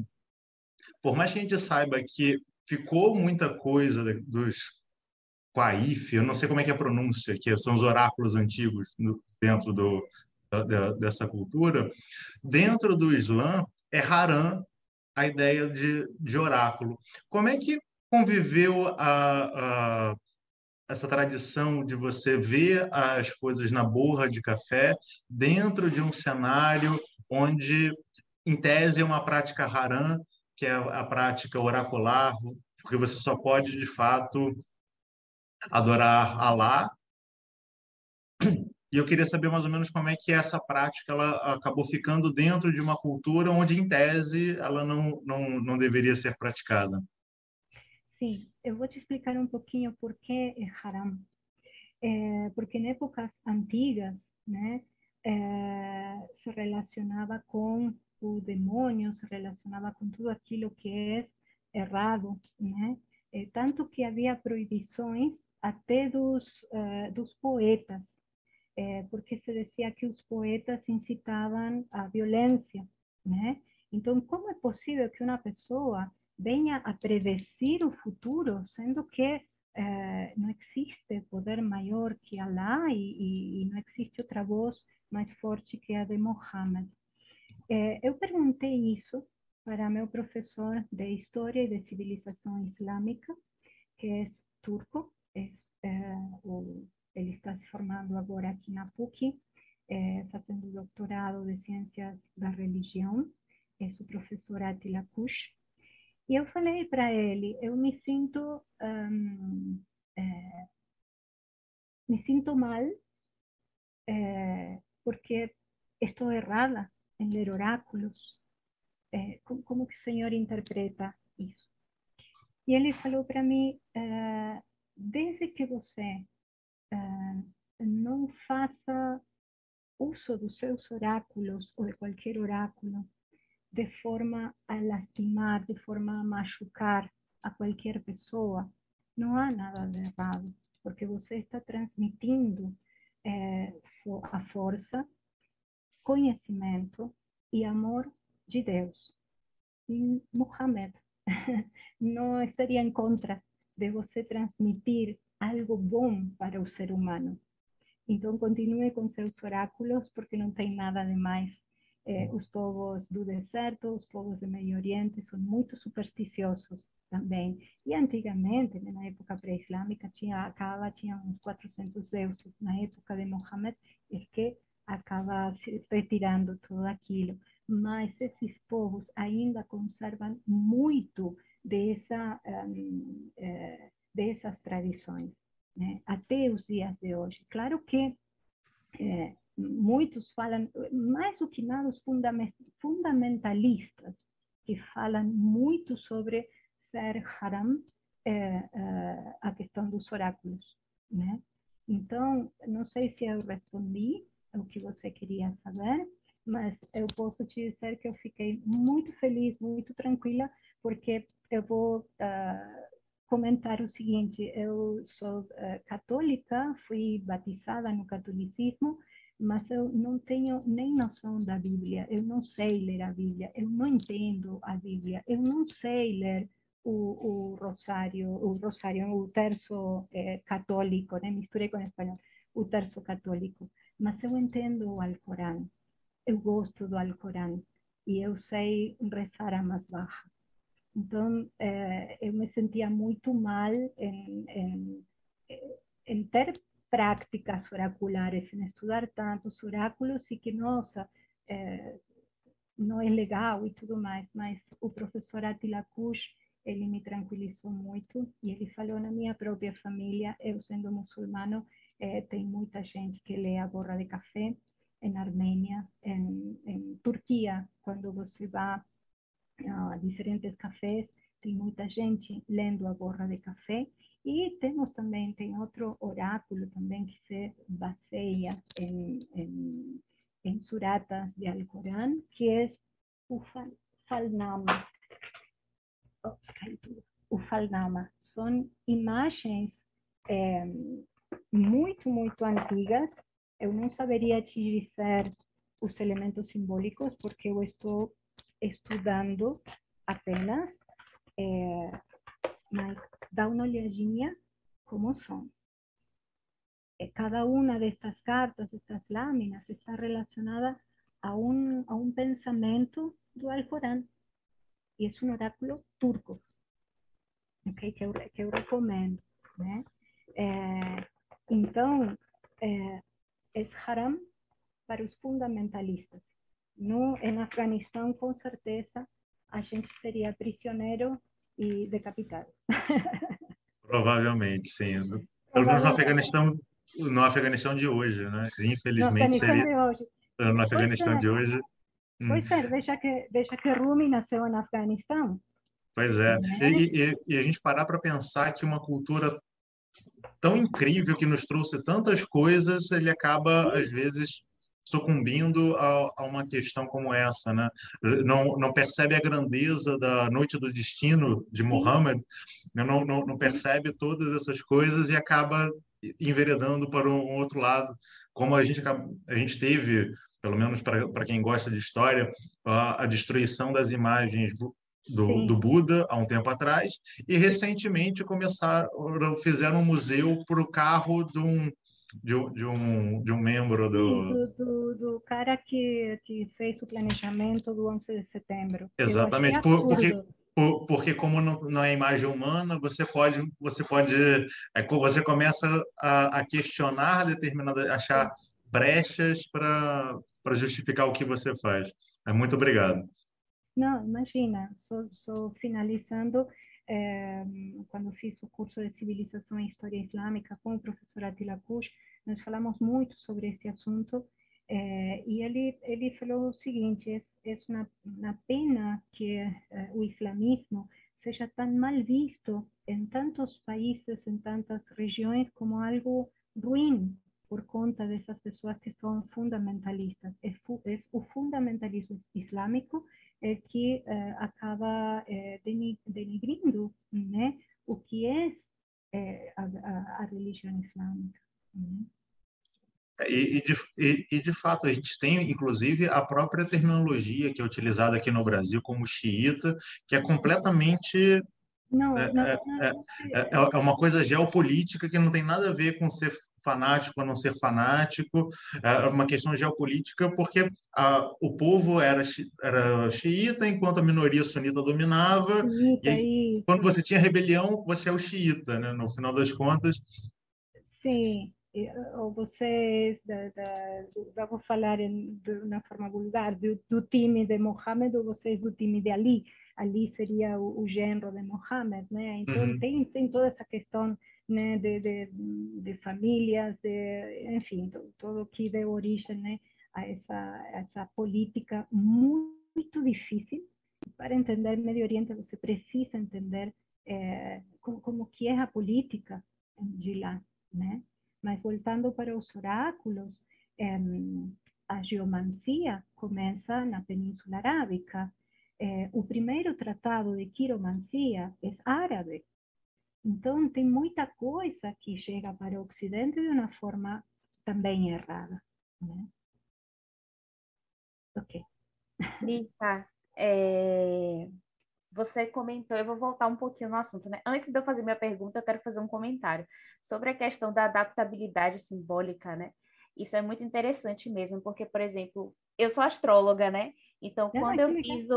por mais que a gente saiba que ficou muita coisa dos Quaif, eu não sei como é que é a pronúncia, que são os oráculos antigos no, dentro do, da, dessa cultura, dentro do Islã é Haram a ideia de, de oráculo. Como é que conviveu a, a, essa tradição de você ver as coisas na borra de café dentro de um cenário onde, em tese, é uma prática haram, que é a prática oracular, porque você só pode, de fato, adorar Alá. E eu queria saber mais ou menos como é que essa prática ela acabou ficando dentro de uma cultura onde, em tese, ela não, não, não deveria ser praticada. Sim, eu vou te explicar um pouquinho por que é haram. É, porque em épocas antigas, né, é, se relacionava com o demônio, se relacionava com tudo aquilo que é errado, né? É, tanto que havia proibições até dos, uh, dos poetas, é, porque se dizia que os poetas incitavam a violência, né? Então, como é possível que uma pessoa venha a predecir o futuro, sendo que eh, não existe poder maior que Allah e, e, não existe outra voz mais forte que a de Muhammad. Eh, eu perguntei isso para meu professor de História e de Civilização Islâmica, que é turco, é, o, ele está se formando agora aqui na PUC, fazendo doutorado de Ciências da Religião, é o professor Attila Kush, e eu falei para ele, eu me sinto, é, me sinto mal é, porque estou errada em ler oráculos. É, como, como, que o Senhor interpreta isso? E ele falou para mim, desde que você não faça uso dos seus oráculos ou de qualquer oráculo de forma a lastimar, de forma a machucar a qualquer pessoa, não há nada de errado, porque você está transmitindo é, a força, conhecimento e amor de Deus. E Muhammad não estaria em contra de você transmitir algo bom para o ser humano. Então, continue com seus oráculos, porque não tem nada de mais eh, os povos do deserto, os povos do Meio Oriente são muito supersticiosos também. E antigamente, na época pré-islâmica, tinha acaba tinha uns 400 deuses. Na época de Mohammed, é que acaba retirando tudo aquilo. Mas esses povos ainda conservam muito dessa um, eh, dessas tradições, né? até os dias de hoje. Claro que é, muitos falam, mais do que nada, os fundamentalistas, que falam muito sobre ser haram, é, é, a questão dos oráculos, né? Então, não sei se eu respondi o que você queria saber, mas eu posso te dizer que eu fiquei muito feliz, muito tranquila, porque eu vou uh, comentar o seguinte: eu sou uh, católica, fui batizada no catolicismo, mas eu não tenho nem noção da Bíblia, eu não sei ler a Bíblia, eu não entendo a Bíblia, eu não sei ler o, o rosário, o rosário, o terço eh, católico, né? misturei com espanhol, o terço católico, mas eu entendo o Alcorão, eu gosto do Alcorão e eu sei rezar a mais baixa. Então, eh, eu me sentia muito mal em, ter prácticas oraculares, em estudar tantos oráculos e que, nossa, é, não é legal e tudo mais, mas o professor Attila Kush, ele me tranquilizou muito e ele falou na minha própria família, eu sendo muçulmano, é, tem muita gente que lê a borra de café em Armênia, em, em Turquia, quando você vai a diferentes cafés, tem muita gente lendo a borra de café e temos também, tem outro oráculo também que se baseia em, em, em suratas de Alcorão, que é o Falnama. O Falnama. São imagens é, muito, muito antigas. Eu não saberia te dizer os elementos simbólicos, porque eu estou estudando apenas, é, mas dá uma olhadinha como são. Cada uma destas cartas, estas láminas, está relacionada a um, a um pensamento do Alcorão. E é um oráculo turco, okay? que, eu, que eu recomendo. Né? É, então, é, é haram para os fundamentalistas. No, em Afeganistão, com certeza, a gente seria prisioneiro e decapitado. Provavelmente, sim. Pelo menos no Afeganistão, no Afeganistão de hoje, né? Infelizmente seria no Afeganistão de hoje. Pois é, deixa que deixa que Rumi nasceu no Afeganistão. Pois é. Né? E, e, e a gente parar para pensar que uma cultura tão incrível que nos trouxe tantas coisas, ele acaba às vezes sucumbindo a, a, uma questão como essa, né? Não, não percebe a grandeza da noite do destino de Muhammad, né? não, não, não percebe todas essas coisas e acaba enveredando para um outro lado, como a gente a gente teve, pelo menos para quem gosta de história, a, a destruição das imagens do, do, Buda há um tempo atrás e recentemente começaram fizeram um museu para o carro de um de um, de um, de um membro do... do... do... Do, cara que, que fez o planejamento do 11 de setembro. Exatamente, por, porque, por, porque como não, não é imagem humana, você pode, você pode, é, você começa a, a questionar determinada, achar brechas para justificar o que você faz. É, muito obrigado. Não, imagina, só, só finalizando, quando fiz o curso de Civilização e História Islâmica com o professor Attila Kush, nós falamos muito sobre esse assunto e ele ele falou o seguinte: é, é uma, uma pena que o islamismo seja tão mal visto em tantos países, em tantas regiões, como algo ruim por conta dessas pessoas que são fundamentalistas. É, é o fundamentalismo islâmico é que eh, acaba eh, denigrindo né, o que é eh, a, a, a, religião islâmica. Né? E, e, de, e, de, fato, a gente tem, inclusive, a própria terminologia que é utilizada aqui no Brasil como xiita, que é completamente não, é, não, é, não, é, é, é, uma coisa geopolítica que não tem nada a ver com ser fanático ou não ser fanático, é uma questão geopolítica, porque a, o povo era, era xiita, enquanto a minoria sunita dominava, xiita, e aí, quando você tinha rebelião, você é o xiita, né? no final das contas. Sim, ou vocês, da, da, vou falar de uma forma vulgar, do, do time de Mohammed ou vocês do time de Ali ali seria o, o genro de Mohammed, né? Então Uhum. tem, tem toda essa questão né, de, de, de famílias, de, enfim, to- todo que deu origem né, a essa, essa política muito difícil. Para entender Medio Oriente, você precisa entender eh, como, como que é a política de lá, né? Mas voltando para os oráculos, em, a geomancia começa na Península Arábica. Eh, o primeiro tratado de quiromancia é árabe. Então, tem muita coisa que chega para o Ocidente de uma forma também errada. Né? Ok. Rita, é, você comentou, eu vou voltar um pouquinho no assunto, né? Antes de eu fazer minha pergunta, eu quero fazer um comentário sobre a questão da adaptabilidade simbólica, né? Isso é muito interessante mesmo, porque, por exemplo, eu sou astróloga, né? Então, Ah, quando eu fiz o,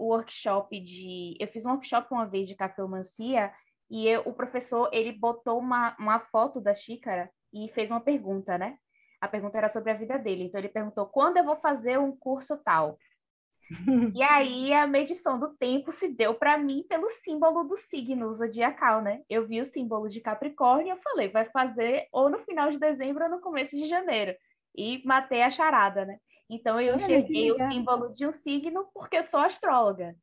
o workshop de... Eu fiz um workshop uma vez de cafeomancia e eu- o professor, ele botou uma, uma foto da xícara e fez uma pergunta, né? A pergunta era sobre a vida dele. Então, ele perguntou, quando eu vou fazer um curso tal? E aí a medição do tempo se deu para mim pelo símbolo do signo zodiacal, né? Eu vi o símbolo de Capricórnio e eu falei, vai fazer ou no final de dezembro ou no começo de janeiro. E matei a charada, né? Então eu enxerguei o símbolo de um signo porque eu sou astróloga.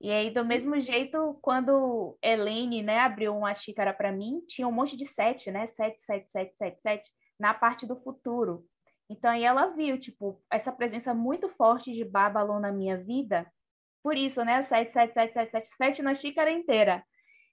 E aí, do mesmo jeito, quando Helene, né, abriu uma xícara para mim, tinha um monte de sete, né? Sete, sete, sete, sete, sete, na parte do futuro. Então aí ela viu, tipo, essa presença muito forte de Babylon na minha vida. Por isso, né? 7, 7, 7, 7, 7, 7 na xícara inteira.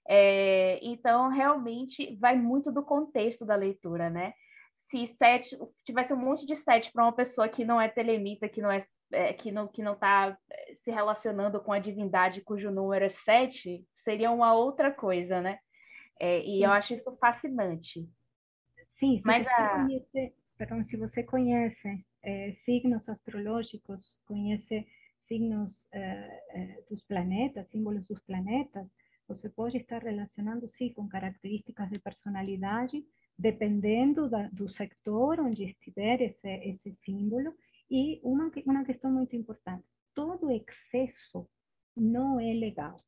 É, então, realmente, vai muito do contexto da leitura, né? Se sete tivesse um monte de sete para uma pessoa que não é telemita, que não é, é, que não que não está se relacionando com a divindade cujo número é sete, seria uma outra coisa, né? É, e eu Sim. acho isso fascinante. Sim, se Mas você a- conhece, perdão, se você conhece eh, signos astrológicos, conhece signos eh, eh, dos planetas, símbolos dos planetas, você pode estar relacionando, sim, com características de personalidade, dependendo da, do sector onde estiver esse, esse símbolo. E uma, uma questão muito importante, todo excesso não é legal.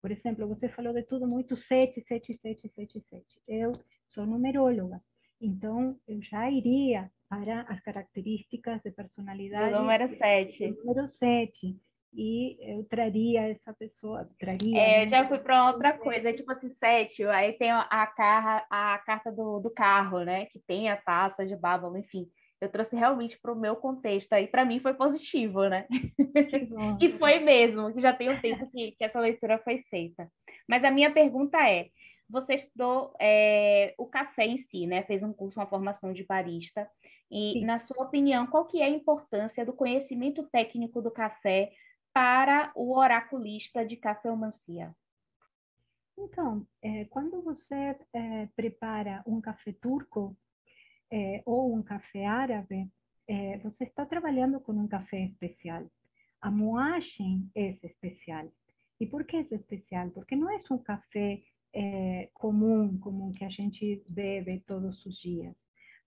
Por exemplo, você falou de tudo muito 7, 7, 7, 7, 7. Eu sou numeróloga, então eu já iria para as características de personalidade. Do número do 7. número 7. E eu traria essa pessoa, traria. É, eu né? já fui para outra coisa, é tipo assim, sete, aí tem a, carra, a carta do, do carro, né? Que tem a taça de bábalo, enfim. Eu trouxe realmente para o meu contexto aí, para mim foi positivo, né? E foi mesmo, que já tem um tempo que, que essa leitura foi feita. Mas a minha pergunta é: você estudou é, o café em si, né? Fez um curso, uma formação de barista. E, Sim. na sua opinião, qual que é a importância do conhecimento técnico do café para o oraculista de cafeomancia? Então, eh, quando você eh, prepara um café turco eh, ou um café árabe, eh, você está trabalhando com um café especial. A moagem é especial. E por que é especial? Porque não é um café eh, comum, comum que a gente bebe todos os dias.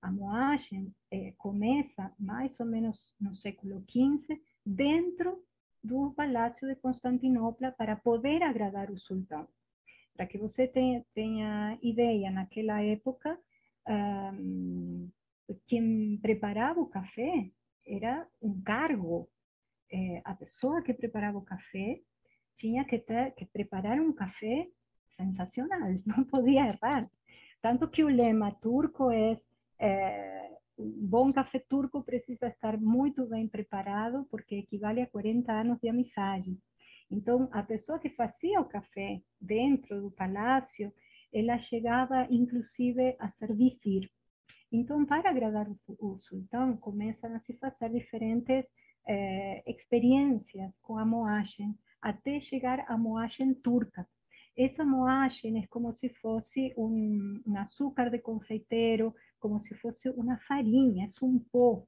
A moagem eh, começa mais ou menos no século XV, dentro do Palácio de Constantinopla, para poder agradar o sultão. Para que você tenha, tenha ideia, naquela época, ahm, quem preparava o café era um cargo. Eh, a pessoa que preparava o café tinha que, ter, que preparar um café sensacional, não podia errar. Tanto que o lema turco é um bom café turco precisa estar muito bem preparado, porque equivale a 40 anos de amizade. Então, a pessoa que fazia o café dentro do palácio, ela chegava inclusive a ser vizir. Então, para agradar o sultão, começam a se fazer diferentes eh, experiências com a moagem, até chegar à moagem turca. Essa moagem é como se fosse um, um açúcar de confeiteiro, como se fosse uma farinha, é um pó,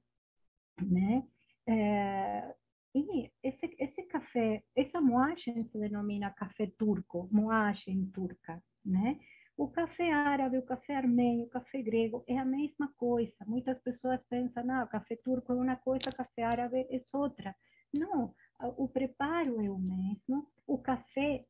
né? Eh, e esse, esse café, essa moagem se denomina café turco, moagem turca, né? O café árabe, o café armênio, o café grego é a mesma coisa. Muitas pessoas pensam, não, café turco é uma coisa, café árabe é outra. Não, o preparo é o mesmo, o café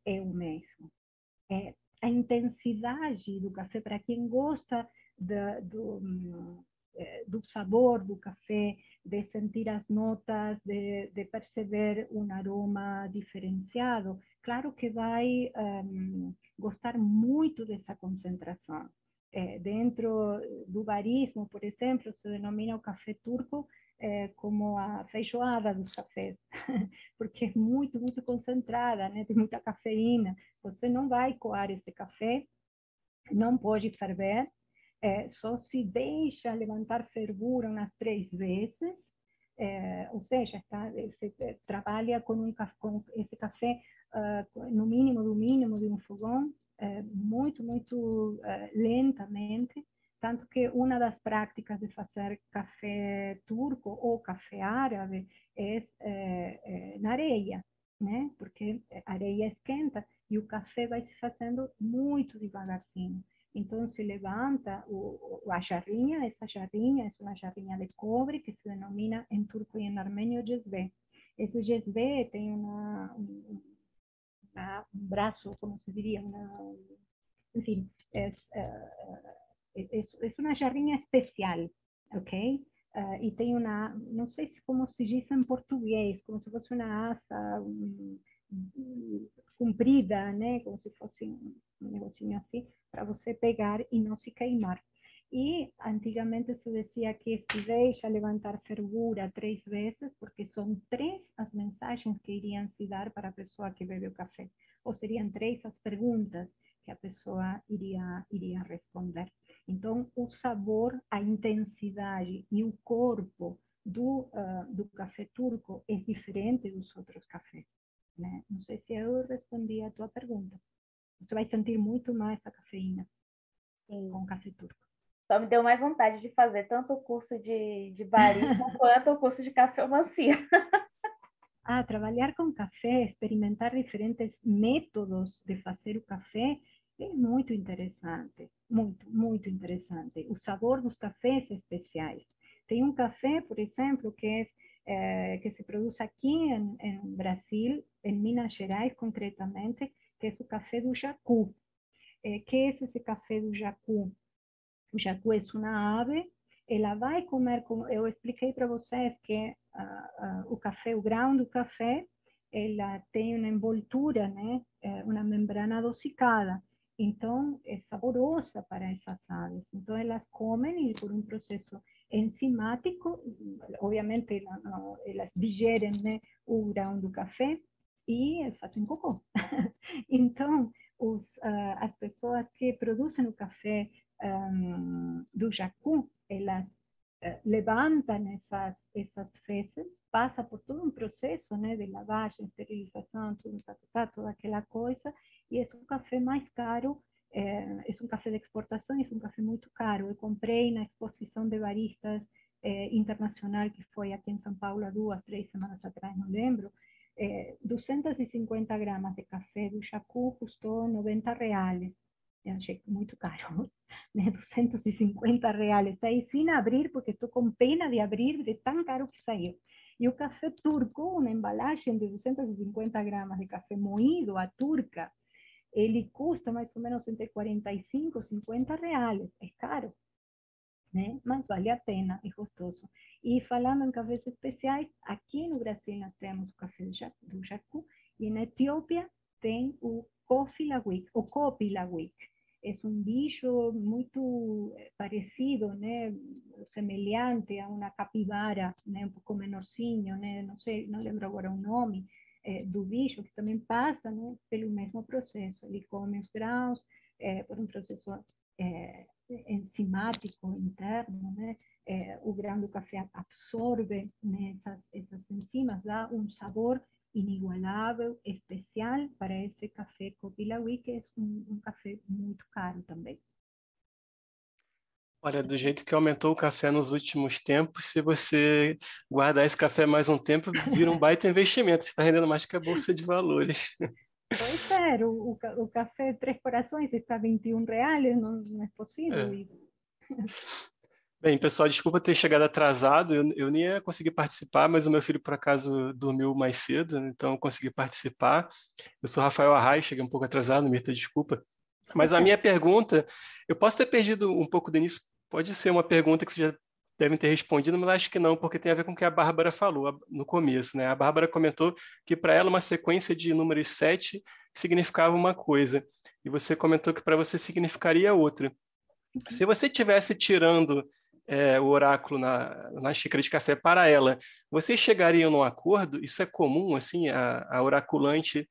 intensidade do café, para quem gosta da, do, eh, do sabor do café, de sentir as notas, de, de perceber um aroma diferenciado, claro que vai um, gostar muito dessa concentração. É, dentro do barismo, por exemplo, se denomina o café turco é, como a feijoada dos cafés, porque é muito, muito concentrada, né? tem muita cafeína. Você não vai coar esse café, não pode ferver, é, só se deixa levantar fervura umas três vezes, é, ou seja, está, se trabalha com, um, com esse café uh, no mínimo do mínimo de um fogão, é, muito, muito uh, lentamente, tanto que uma das práticas de fazer café turco ou café árabe é, é, é na areia, né? Porque a areia esquenta e o café vai se fazendo muito devagarzinho. Então se levanta o, a jarrinha, essa jarrinha é uma jarrinha de cobre que se denomina em turco e em armênio jezve. Esse jezve tem uma, um, uma, um braço, como se diria, uma, enfim, é, é es, es una jarrinha especial, ¿ok? Uh, y tem uma, não sei como se diz em português, como se fosse uma asa um, comprida, né? Como se fosse um, negocinho assim, para você pegar e não se queimar. E antigamente se dizia que se deixa levantar fervura três vezes, porque são três as mensagens que iriam se dar para a pessoa que bebe o café. Ou seriam três as perguntas que a pessoa iria, iria responder. Então, o sabor, a intensidade e o corpo do, uh, do café turco é diferente dos outros cafés. Né? Não sei se eu respondi a tua pergunta. Você vai sentir muito mais a cafeína Sim. com café turco. Só me deu mais vontade de fazer tanto o curso de, de barismo quanto o curso de cafeomancia. ah, trabalhar com café, experimentar diferentes métodos de fazer o café é muito interessante, muito, muito interessante. O sabor dos cafés especiais. Tem um café, por exemplo, que é, é que se produz aqui em, em, Brasil, em Minas Gerais concretamente, que é o café do jacu. É, que é esse café do jacu? O jacu é uma ave, ela vai comer, como eu expliquei para vocês que uh, uh, o café, o grão do café, ela tem uma envoltura, né, uma membrana adocicada. Então, é saborosa para essas aves. Então, elas comem e por um processo enzimático, obviamente elas digerem né, o grão do café e fazem cocô. então, os, uh, as pessoas que produzem o café um, do jacu, elas uh, levantam essas, essas fezes, passa por todo um processo né, de lavagem, esterilização, tudo, toda aquela coisa, e é o café mais caro, é, é um café de exportação, é um café muito caro. Eu comprei na exposição de baristas é, internacional que foi aqui em São Paulo há duas, semanas atrás, não lembro. É, 250 gramas de café do Jacu custou 90 reais. Eu achei muito caro, né? 250 reais. Aí sem abrir, porque estou com pena de abrir de tão caro que saiu. E o café turco, uma embalagem de 250 gramas de café moído a turca, ele custa mais ou menos entre 45 e 50 reais. É caro, né? Mas vale a pena, é gostoso. E falando em cafés especiais, aqui no Brasil nós temos o café do jacu e na Etiópia tem o Kofilawik, o Kopilawik. É um bicho muito eh, parecido, né, a uma capivara, né, um pouco menorzinho, né, não sei, lembro agora o nome, é, do bicho, que também passa né, pelo mesmo processo. Ele come os grãos é, por um processo é, enzimático interno, né? o grão do café absorve né, essas, essas enzimas, dá um sabor inigualável, especial para esse café Copilawi, que é um, um café muito caro também. Olha, do jeito que aumentou o café nos últimos tempos, se você guardar esse café mais um tempo, vira um baita investimento. Está rendendo mais que a Bolsa de Valores. Pois é, o, o, café Três Corações está 21 reais, não, não é possível. É. Bem, pessoal, desculpa ter chegado atrasado, eu, eu nem ia conseguir participar, mas o meu filho, por acaso, dormiu mais cedo, então eu consegui participar. Eu sou Rafael Arraes, cheguei um pouco atrasado, Mirta, desculpa. Mas a minha pergunta, eu posso ter perdido um pouco do início, pode ser uma pergunta que vocês já devem ter respondido, mas acho que não, porque tem a ver com o que a Bárbara falou no começo. Né? A Bárbara comentou que para ela uma sequência de números 7 significava uma coisa, e você comentou que para você significaria outra. Se você tivesse tirando é, o oráculo na, na xícara de café para ela, vocês chegariam num acordo? Isso é comum, assim, a, a oraculante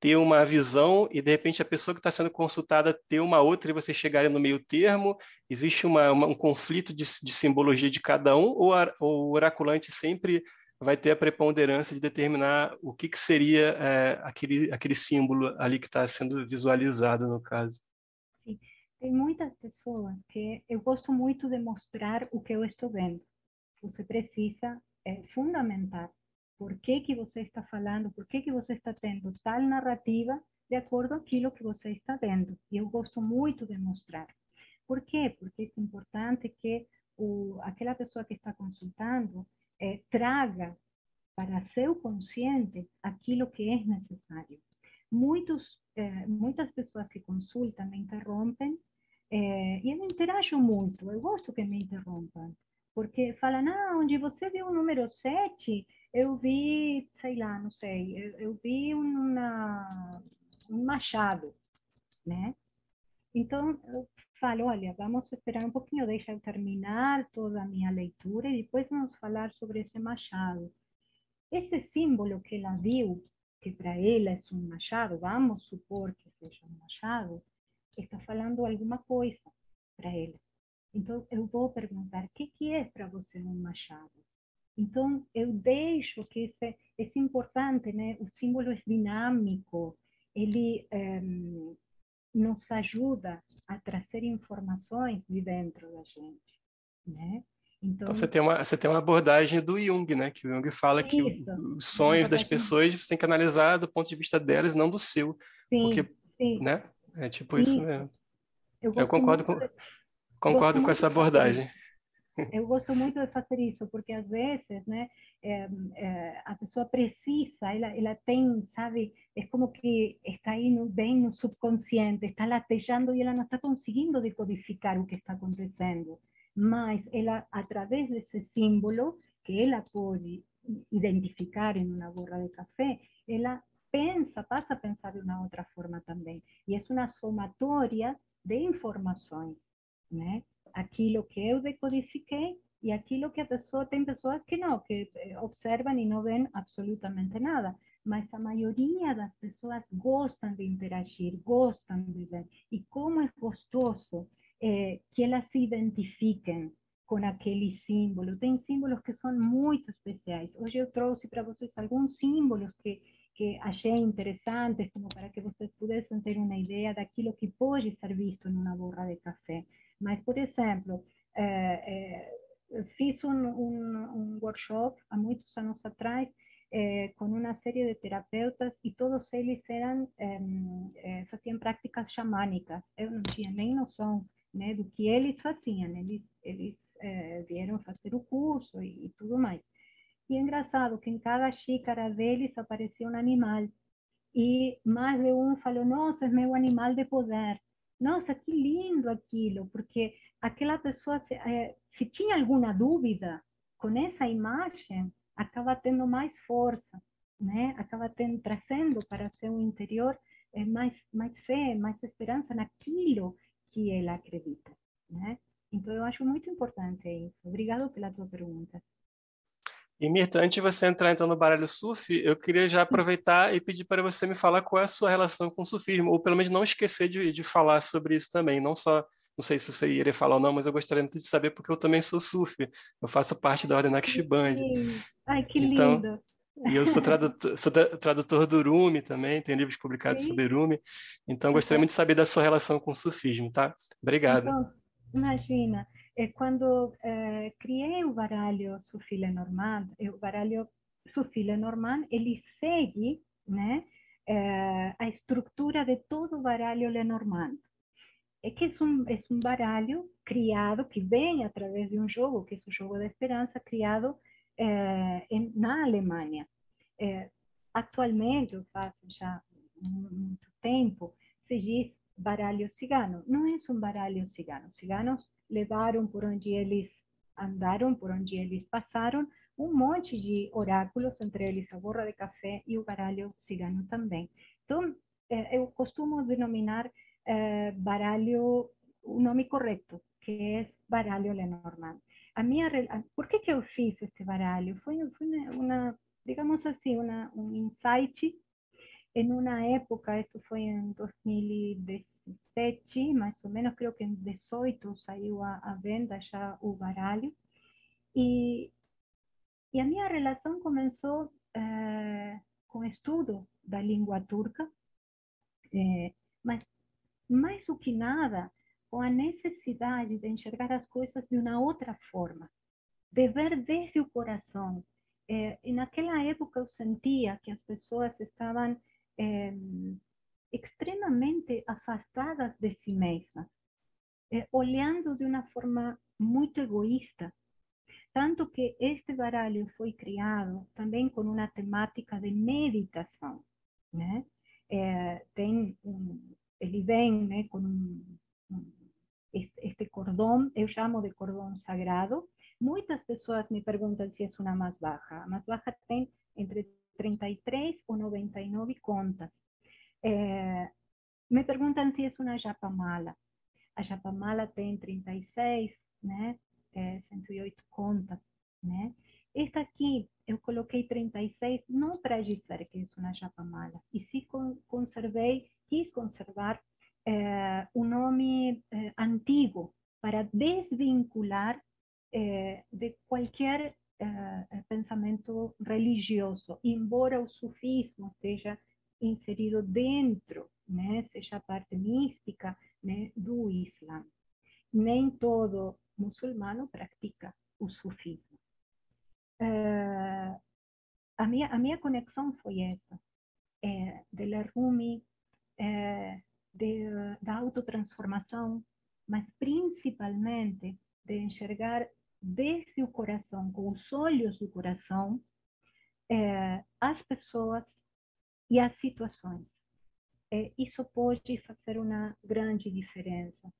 ter uma visão e de repente a pessoa que está sendo consultada ter uma outra e você chegarem no meio termo? Existe uma, uma, um conflito de, de, simbologia de cada um ou, a, ou, o oraculante sempre vai ter a preponderância de determinar o que, que seria é, aquele, aquele símbolo ali que está sendo visualizado no caso? Sim. Tem muitas pessoas que eu gosto muito de mostrar o que eu estou vendo. Você precisa é, fundamentar por que, que você está falando, por que, que você está tendo tal narrativa de acordo com aquilo que você está vendo. E eu gosto muito de mostrar. Por quê? Porque é importante que o, aquela pessoa que está consultando eh, traga para seu consciente aquilo que é necessário. Muitos, eh, muitas pessoas que consultam me interrompem eh, e eu interajo muito. Eu gosto que me interrompam, porque falam, ah, onde você viu o número 7, eu vi, sei lá, não sei, eu, eu vi uma, um machado, né? Então, eu falo, olha, vamos esperar um pouquinho, deixa eu terminar toda a minha leitura e depois vamos falar sobre esse machado. Esse símbolo que ela viu, que para ela é um machado, vamos supor que seja um machado, está falando alguma coisa para ela. Então, eu vou perguntar, o que, que é para você um machado? Então, eu deixo que esse, esse é importante, né? O símbolo é dinâmico, ele um, eh, nos ajuda a trazer informações de dentro da gente, né? Então, então, você tem uma você tem uma abordagem do Jung, né? Que o Jung fala isso, que os sonhos das pessoas você tem que analisar do ponto de vista delas, não do seu, sim, porque, sim. né? É tipo isso, isso mesmo. Eu, eu concordo com concordo com essa abordagem. Eu gosto muito de fazer isso, porque às vezes, né, é, é, a pessoa precisa, ela, ela tem, sabe, é como que está aí no, bem no subconsciente, está latejando e ela não está conseguindo decodificar o que está acontecendo. Mas ela, através desse símbolo, que ela pode identificar em uma borra de café, ela pensa, passa a pensar de uma outra forma também. E é uma somatória de informações, né? aquilo que eu decodifiquei e aquilo que a pessoa tem pessoas que não, que eh, observam e não veem absolutamente nada. Mas a maioria das pessoas gostam de interagir, gostam de ver. E como é gostoso é, que elas se identifiquem com aquele símbolo. Tem símbolos que são muito especiais. Hoje eu trouxe para vocês alguns símbolos que, que achei interessantes, como para que vocês pudessem ter uma ideia daquilo que pode ser visto numa borra de café. Mas, por exemplo, é, é, fiz um, um, um, workshop há muitos anos atrás é, com uma série de terapeutas e todos eles eram faziam práticas xamânicas. Eu não tinha nem noção né, do que eles faziam. Eles, eles vieram fazer o curso e, e tudo mais. E é engraçado que em cada xícara deles aparecia um animal. E mais de um falou: Nossa, é meu animal de poder nossa, que lindo aquilo, porque aquela pessoa, se, é, se tinha alguma dúvida com essa imagem, acaba tendo mais força, né? Acaba tendo, trazendo para seu interior é, mais, mais fé, mais esperança naquilo que ela acredita, né? Então, eu acho muito importante isso. Obrigado pela tua pergunta. E Mirta, antes de você entrar então no baralho surf, eu queria já aproveitar e pedir para você me falar qual é a sua relação com o surfismo, ou pelo menos não esquecer de, de falar sobre isso também, não só, não sei se você iria falar ou não, mas eu gostaria muito de saber porque eu também sou surf, eu faço parte da Ordem Naqshband. Ai, que então, lindo! E eu sou tradutor, sou tradutor do Rumi também, tenho livros publicados Sim. sobre Rumi, então gostaria muito de saber da sua relação com o surfismo, tá? Obrigado. Então, imagina, quando é, criei o baralho Sufi Lenormand, o baralho Sufi Lenormand, ele segue né, é, a estrutura de todo baralho Lenormand. É que é um, é um baralho criado, que vem através de um jogo, que é o jogo da esperança, criado em, na Alemanha. É, atualmente, faz já muito tempo, se diz baralho cigano. Não é um baralho cigano. Ciganos levaram por onde eles andaram, por onde eles passaram, um monte de oráculos, entre eles a borra de café e o baralho cigano também. Então, eh, eu costumo denominar eh, baralho o nome correto, que é baralho Lenormand. A minha, por que que eu fiz este baralho? Foi, foi uma, digamos assim, uma, um insight em uma época, isso foi em 2017, mais ou menos, creio que em 18 saiu a, a venda já o baralho, e, a minha relação começou eh, com o estudo da língua turca, eh, mas mais do que nada, com a necessidade de enxergar as coisas de uma outra forma, de ver desde o coração. Eh, e naquela época eu sentia que as pessoas estavam eh, extremamente afastadas de si mesmas, eh, olhando de uma forma muito egoísta tanto que este baralho foi criado também com uma temática de meditação, né? É, tem um, né, este cordão, eu chamo de cordão sagrado. Muitas pessoas me perguntam se é uma mais baixa. A mais baixa tem entre 33 ou 99 contas. É, me perguntam se é uma japamala. A japamala tem 36, né? é, 108 contas, né? Esta aqui eu coloquei 36 não para dizer que é uma chapa mala, e sim conservei, quis conservar é, o nome é, antigo para desvincular de qualquer é, pensamento religioso, embora o sufismo esteja inserido dentro, né, seja parte mística né, do Islã. Nem todo muçulmano pratica o sufismo. Uh, a, minha, a minha conexão foi essa, é, de ler Rumi, é, de, da autotransformação, mas principalmente de enxergar desde o coração, com os olhos do coração, é, as pessoas e as situações. É, isso pode fazer uma grande diferença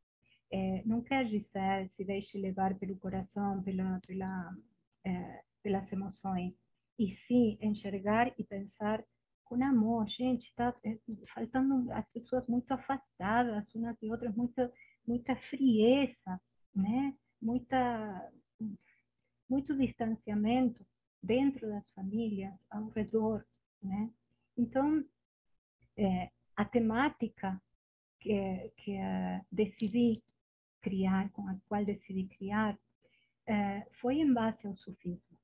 é, não quer dizer se deixe levar pelo coração, pela, pela, é, pelas emoções, e sim enxergar e pensar com amor. Gente, está é, faltando as pessoas muito afastadas umas de outras, muita, muita frieza, né? muita, muito distanciamento dentro das famílias, ao redor. Né? Então, é, a temática que, que uh, decidi criar, com a qual decidi criar, eh, foi em base ao sufismo.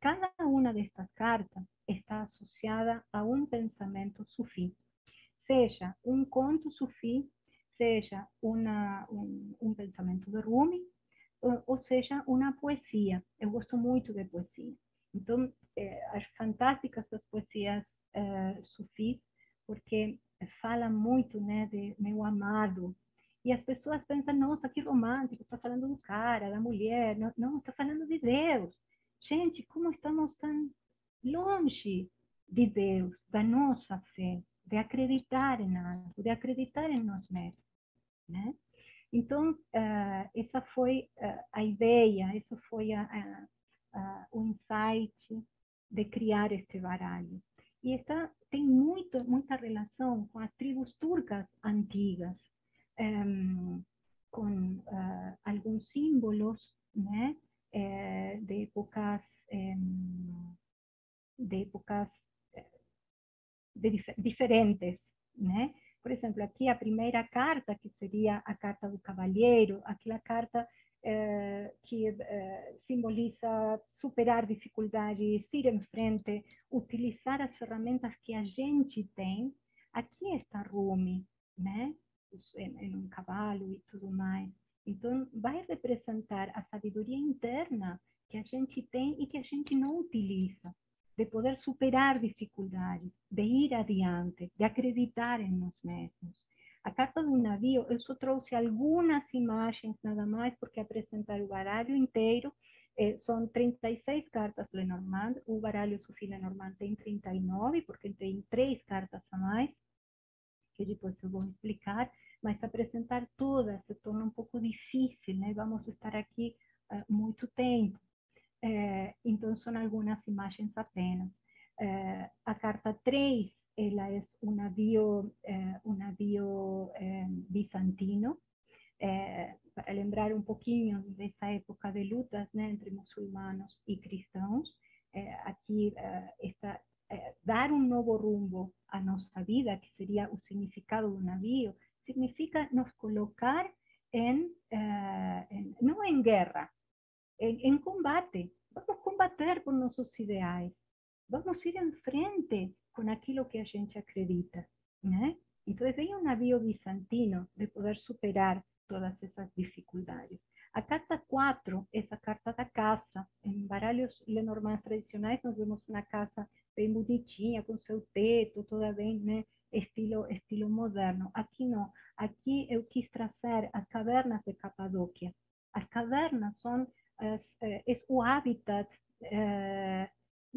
Cada uma destas cartas está associada a um pensamento sufi, seja um conto sufi, seja uma, um, um pensamento de Rumi, ou, seja uma poesia. Eu gosto muito de poesia. Então, eh, as fantásticas das poesias eh, sufis, porque fala muito né, de meu amado, e as pessoas pensam, nossa, que romântico, está falando do cara, da mulher. Não, não, está falando de Deus. Gente, como estamos tão longe de Deus, da nossa fé, de acreditar em algo, de acreditar em nós mesmos, né? Então, uh, essa foi uh, a ideia, essa foi a, a, a, o insight de criar este baralho. E está, tem muito, muita relação com as tribos turcas antigas, um, com uh, alguns símbolos né, de épocas, um, de épocas de dif diferentes. Né? Por exemplo, aqui a primeira carta, que seria a carta do cavalheiro, aquela carta eh, que eh, simboliza superar dificuldades, ir em frente, utilizar as ferramentas que a gente tem. Aqui está Rumi, né? em, em um cavalo e tudo mais. Então, vai representar a sabedoria interna que a gente tem e que a gente não utiliza, de poder superar dificuldades, de ir adiante, de acreditar em nós mesmos. A carta do navio, eu só trouxe algumas imagens nada mais, porque apresentar o baralho inteiro eh, são 36 cartas Lenormand, o baralho Sufi Lenormand tem 39, porque tem três cartas a mais, que depois eu vou explicar, mas apresentar todas se torna um pouco difícil, né? Vamos estar aqui uh, muito tempo. Uh, então, são algumas imagens apenas. A carta 3, ela é um navio, navio bizantino, para lembrar um pouquinho dessa época de lutas entre muçulmanos e cristãos. aqui está dar um novo rumbo à nossa vida, que seria o significado do navio, significa nos colocar en no en guerra, en, en, combate. Vamos combater por nossos ideais. Vamos ir em frente com aquilo que a gente acredita. Né? Então, vem um bizantino de poder superar todas essas dificuldades. A carta 4 é a carta da casa. Em baralhos lenormands tradicionais, nós vemos uma casa bem bonitinha, com seu teto, toda bem, né? estilo, estilo moderno. Aqui não. Aqui eu quis trazer as cavernas de Capadóquia. As cavernas são as, é, o hábitat é,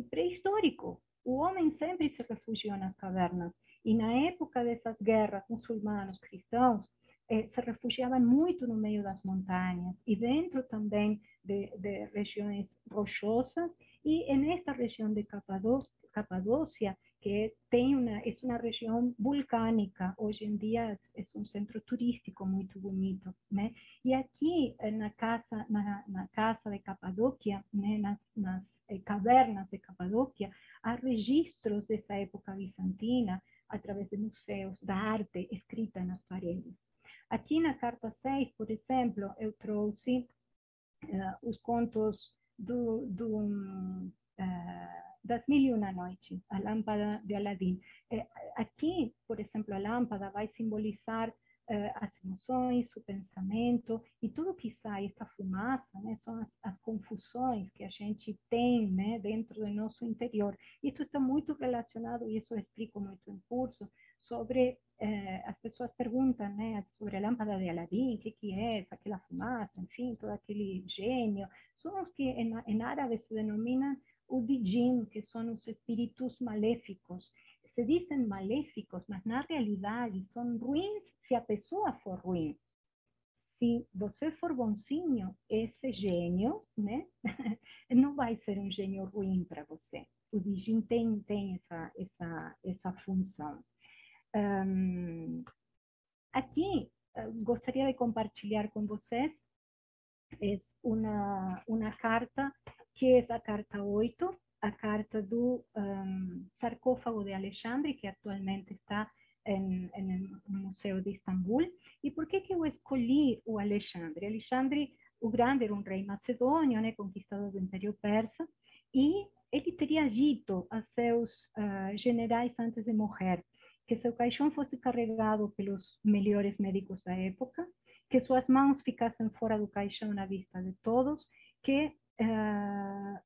pré-histórico. O homem sempre se refugiou nas cavernas. E na época dessas guerras muçulmanos cristãos, eh, se refugiavam muito no meio das montanhas e dentro também de, de regiões rochosas. E nesta região de Capadócia que tem uma, é uma região vulcânica, hoje em dia é um centro turístico muito bonito, né? E aqui na casa, na, na casa de Capadóquia, né, nas, nas eh, cavernas de Capadóquia, há registros dessa época bizantina através de museus da arte escrita nas paredes. Aqui na carta 6, por exemplo, eu trouxe uh, os contos do, do uh, das mil e uma noites, a lâmpada de Aladim. Eh, aqui, por exemplo, a lâmpada vai simbolizar eh, as emoções, o pensamento e tudo que sai, essa fumaça, né, são as, as, confusões que a gente tem né, dentro do nosso interior. Isso está muito relacionado, e isso eu explico muito em curso, sobre, eh, as pessoas perguntam né, sobre a lâmpada de Aladim, o que, que é, aquela fumaça, enfim, todo aquele gênio. São os que em, em árabe se denominam o Dijin, que são os espíritos maléficos. Se dizem maléficos, mas na realidade são ruins se a pessoa for ruim. Se você for bonzinho, esse gênio, né, não vai ser um gênio ruim para você. O Dijin tem, tem essa, essa, essa função. Um, aqui, gostaria de compartilhar com vocês é uma, uma carta que é a carta 8, a carta do um, sarcófago de Alexandre, que atualmente está no Museu de Istambul. E por que, que eu escolhi o Alexandre? Alexandre o Grande era um rei macedônio, né, conquistador do Império Persa, e ele teria dito a seus uh, generais antes de morrer que seu caixão fosse carregado pelos melhores médicos da época, que suas mãos ficassem fora do caixão na vista de todos, que uh,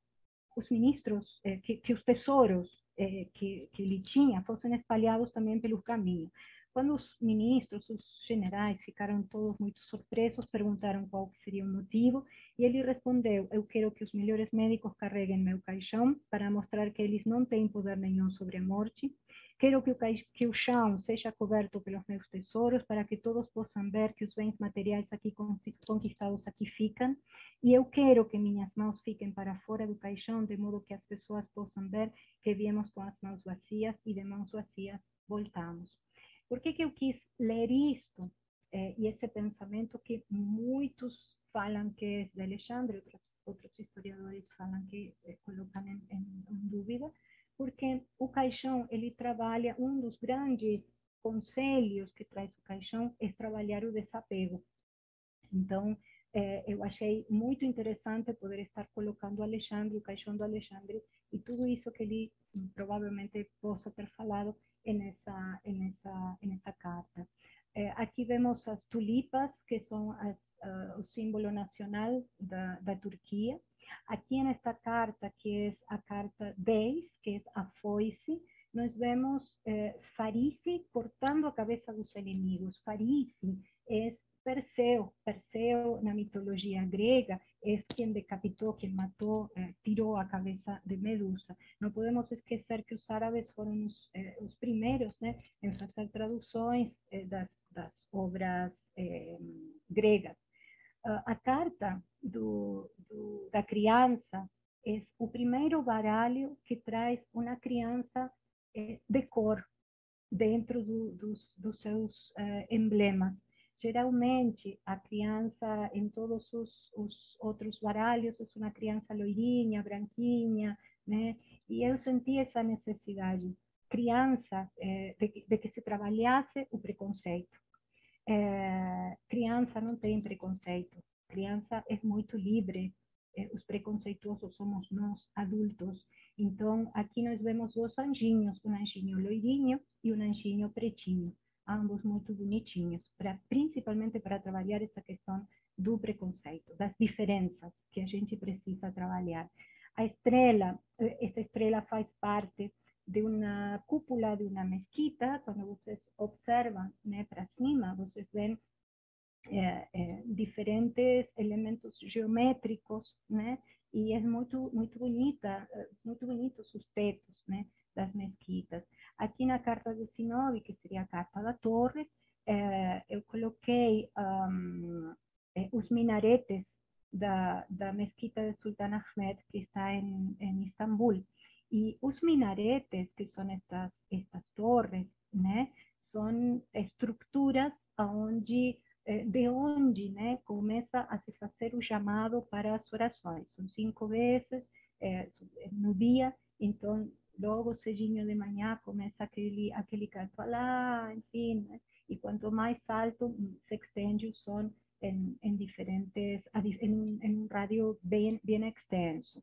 os ministros, eh, que, que, os tesouros eh, que, que ele tinha fossem espalhados também pelo caminho. Quando os ministros, os generais ficaram todos muito surpresos, perguntaram qual seria o motivo, e ele respondeu: Eu quero que os melhores médicos carreguem meu caixão para mostrar que eles não têm poder nenhum sobre a morte. Quero que o, que o chão seja coberto pelos meus tesouros para que todos possam ver que os bens materiais aqui conquistados aqui ficam. E eu quero que minhas mãos fiquem para fora do caixão, de modo que as pessoas possam ver que viemos com as mãos vazias e de mãos vazias voltamos. Por que, que eu quis ler isto? É, e esse pensamento que muitos falam que é de Alexandre, outros, outros historiadores falam que é, colocam em, em, em dúvida, porque o caixão, ele trabalha, um dos grandes conselhos que traz o caixão é trabalhar o desapego. Então, é, eu achei muito interessante poder estar colocando Alexandre, o caixão do Alexandre, e tudo isso que ele provavelmente possa ter falado nessa, nessa, nessa carta. É, aqui vemos as tulipas, que são as, uh, o símbolo nacional da, da Turquia. Aqui nesta carta, que é a carta 10, que é a foice, nós vemos eh, Farisi cortando a cabeça dos inimigos. Farisi é Perseu. Perseu, na mitologia grega, é quem decapitou, quem matou, eh, tirou a cabeça de Medusa. Não podemos esquecer que os árabes foram os, eh, os primeiros né, em fazer traduções eh, das, das, obras gregas. Uh, a carta do, do, da criança é o primeiro baralho que traz uma criança eh, de cor dentro do, dos, dos, seus eh, emblemas. Geralmente, a criança, em todos os, os, outros baralhos, é uma criança loirinha, branquinha, né? E eu senti essa necessidade, criança, eh, de, de, que se trabalhasse o preconceito. Eh, criança não tem preconceito, criança é muito livre, eh, os preconceituosos somos nós, adultos. Então, aqui nós vemos dois anjinhos, um anjinho loirinho e um anjinho pretinho, ambos muito bonitinhos, pra, principalmente para trabalhar essa questão do preconceito, das diferenças que a gente precisa trabalhar. A estrela, eh, essa estrela faz parte de uma cúpula de uma mesquita, quando vocês observam né, para cima, vocês veem é, é, diferentes elementos geométricos, né? E é muito muito bonita, muito bonitos os tetos, né? Das mesquitas. Aqui na carta 19, que seria a carta da torre, é, eu coloquei um, os minaretes da, da mesquita de Sultan Ahmed, que está em, em Istambul. E os minaretes, que são estas, estas torres, né? São estruturas onde eh, de onde né, começa a se fazer o chamado para as orações. São cinco vezes é, no dia, então logo cedinho de manhã começa aquele, aquele canto lá, enfim, né? e quanto mais alto se estende o som em, em diferentes, em, em um rádio bem, bem extenso.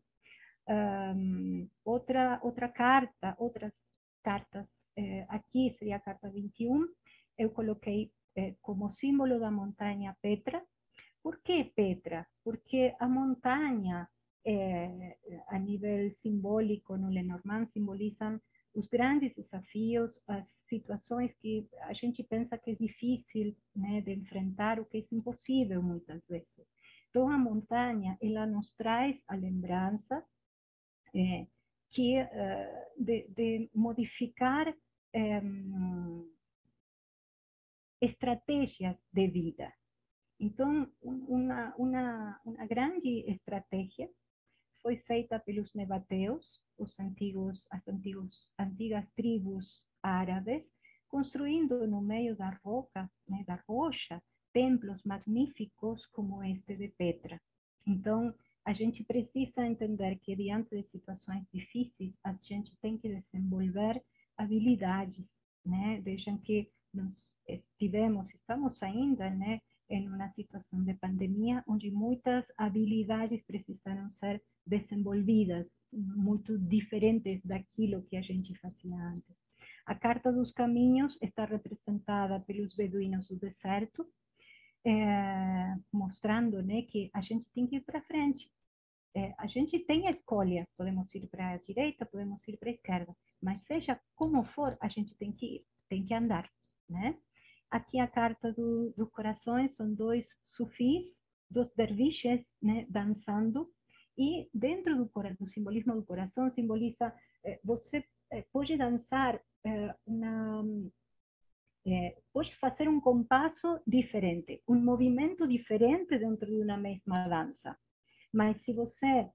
Um, outra, outra carta, outras cartas, eh, aqui seria a carta 21, eu coloquei eh, como símbolo da montanha Petra. Por que Petra? Porque a montanha, eh, a nível simbólico, no Lenormand, simbolizam os grandes desafios, as situações que a gente pensa que é difícil né, de enfrentar, o que é impossível muitas vezes. Então, a montanha, nos traz a lembrança eh, que, uh, de, de, modificar um, estratégias de vida. Então, uma, uma, uma grande estratégia foi feita pelos nebateus, os antigos, as antigos, antigas tribos árabes, construindo no meio da roca, né, da rocha, templos magníficos como este de Petra. Então, a gente precisa entender que diante de situações difíceis, a gente tem que desenvolver habilidades, né? Vejam que nós estivemos, estamos ainda, né, em uma situação de pandemia onde muitas habilidades precisaram ser desenvolvidas, muito diferentes daquilo que a gente fazia antes. A Carta dos Caminhos está representada pelos beduínos do deserto, é, mostrando né, que a gente tem que ir para frente. É, a gente tem a escolha, podemos ir para a direita, podemos ir para a esquerda, mas seja como for, a gente tem que ir, tem que andar, né? Aqui a carta do, do coração são dois sufis, dois derviches, né, dançando, e dentro do, do simbolismo do coração simboliza eh, você eh, pode dançar eh, uma pode fazer um compasso diferente, um movimento diferente dentro de uma mesma dança. Mas se você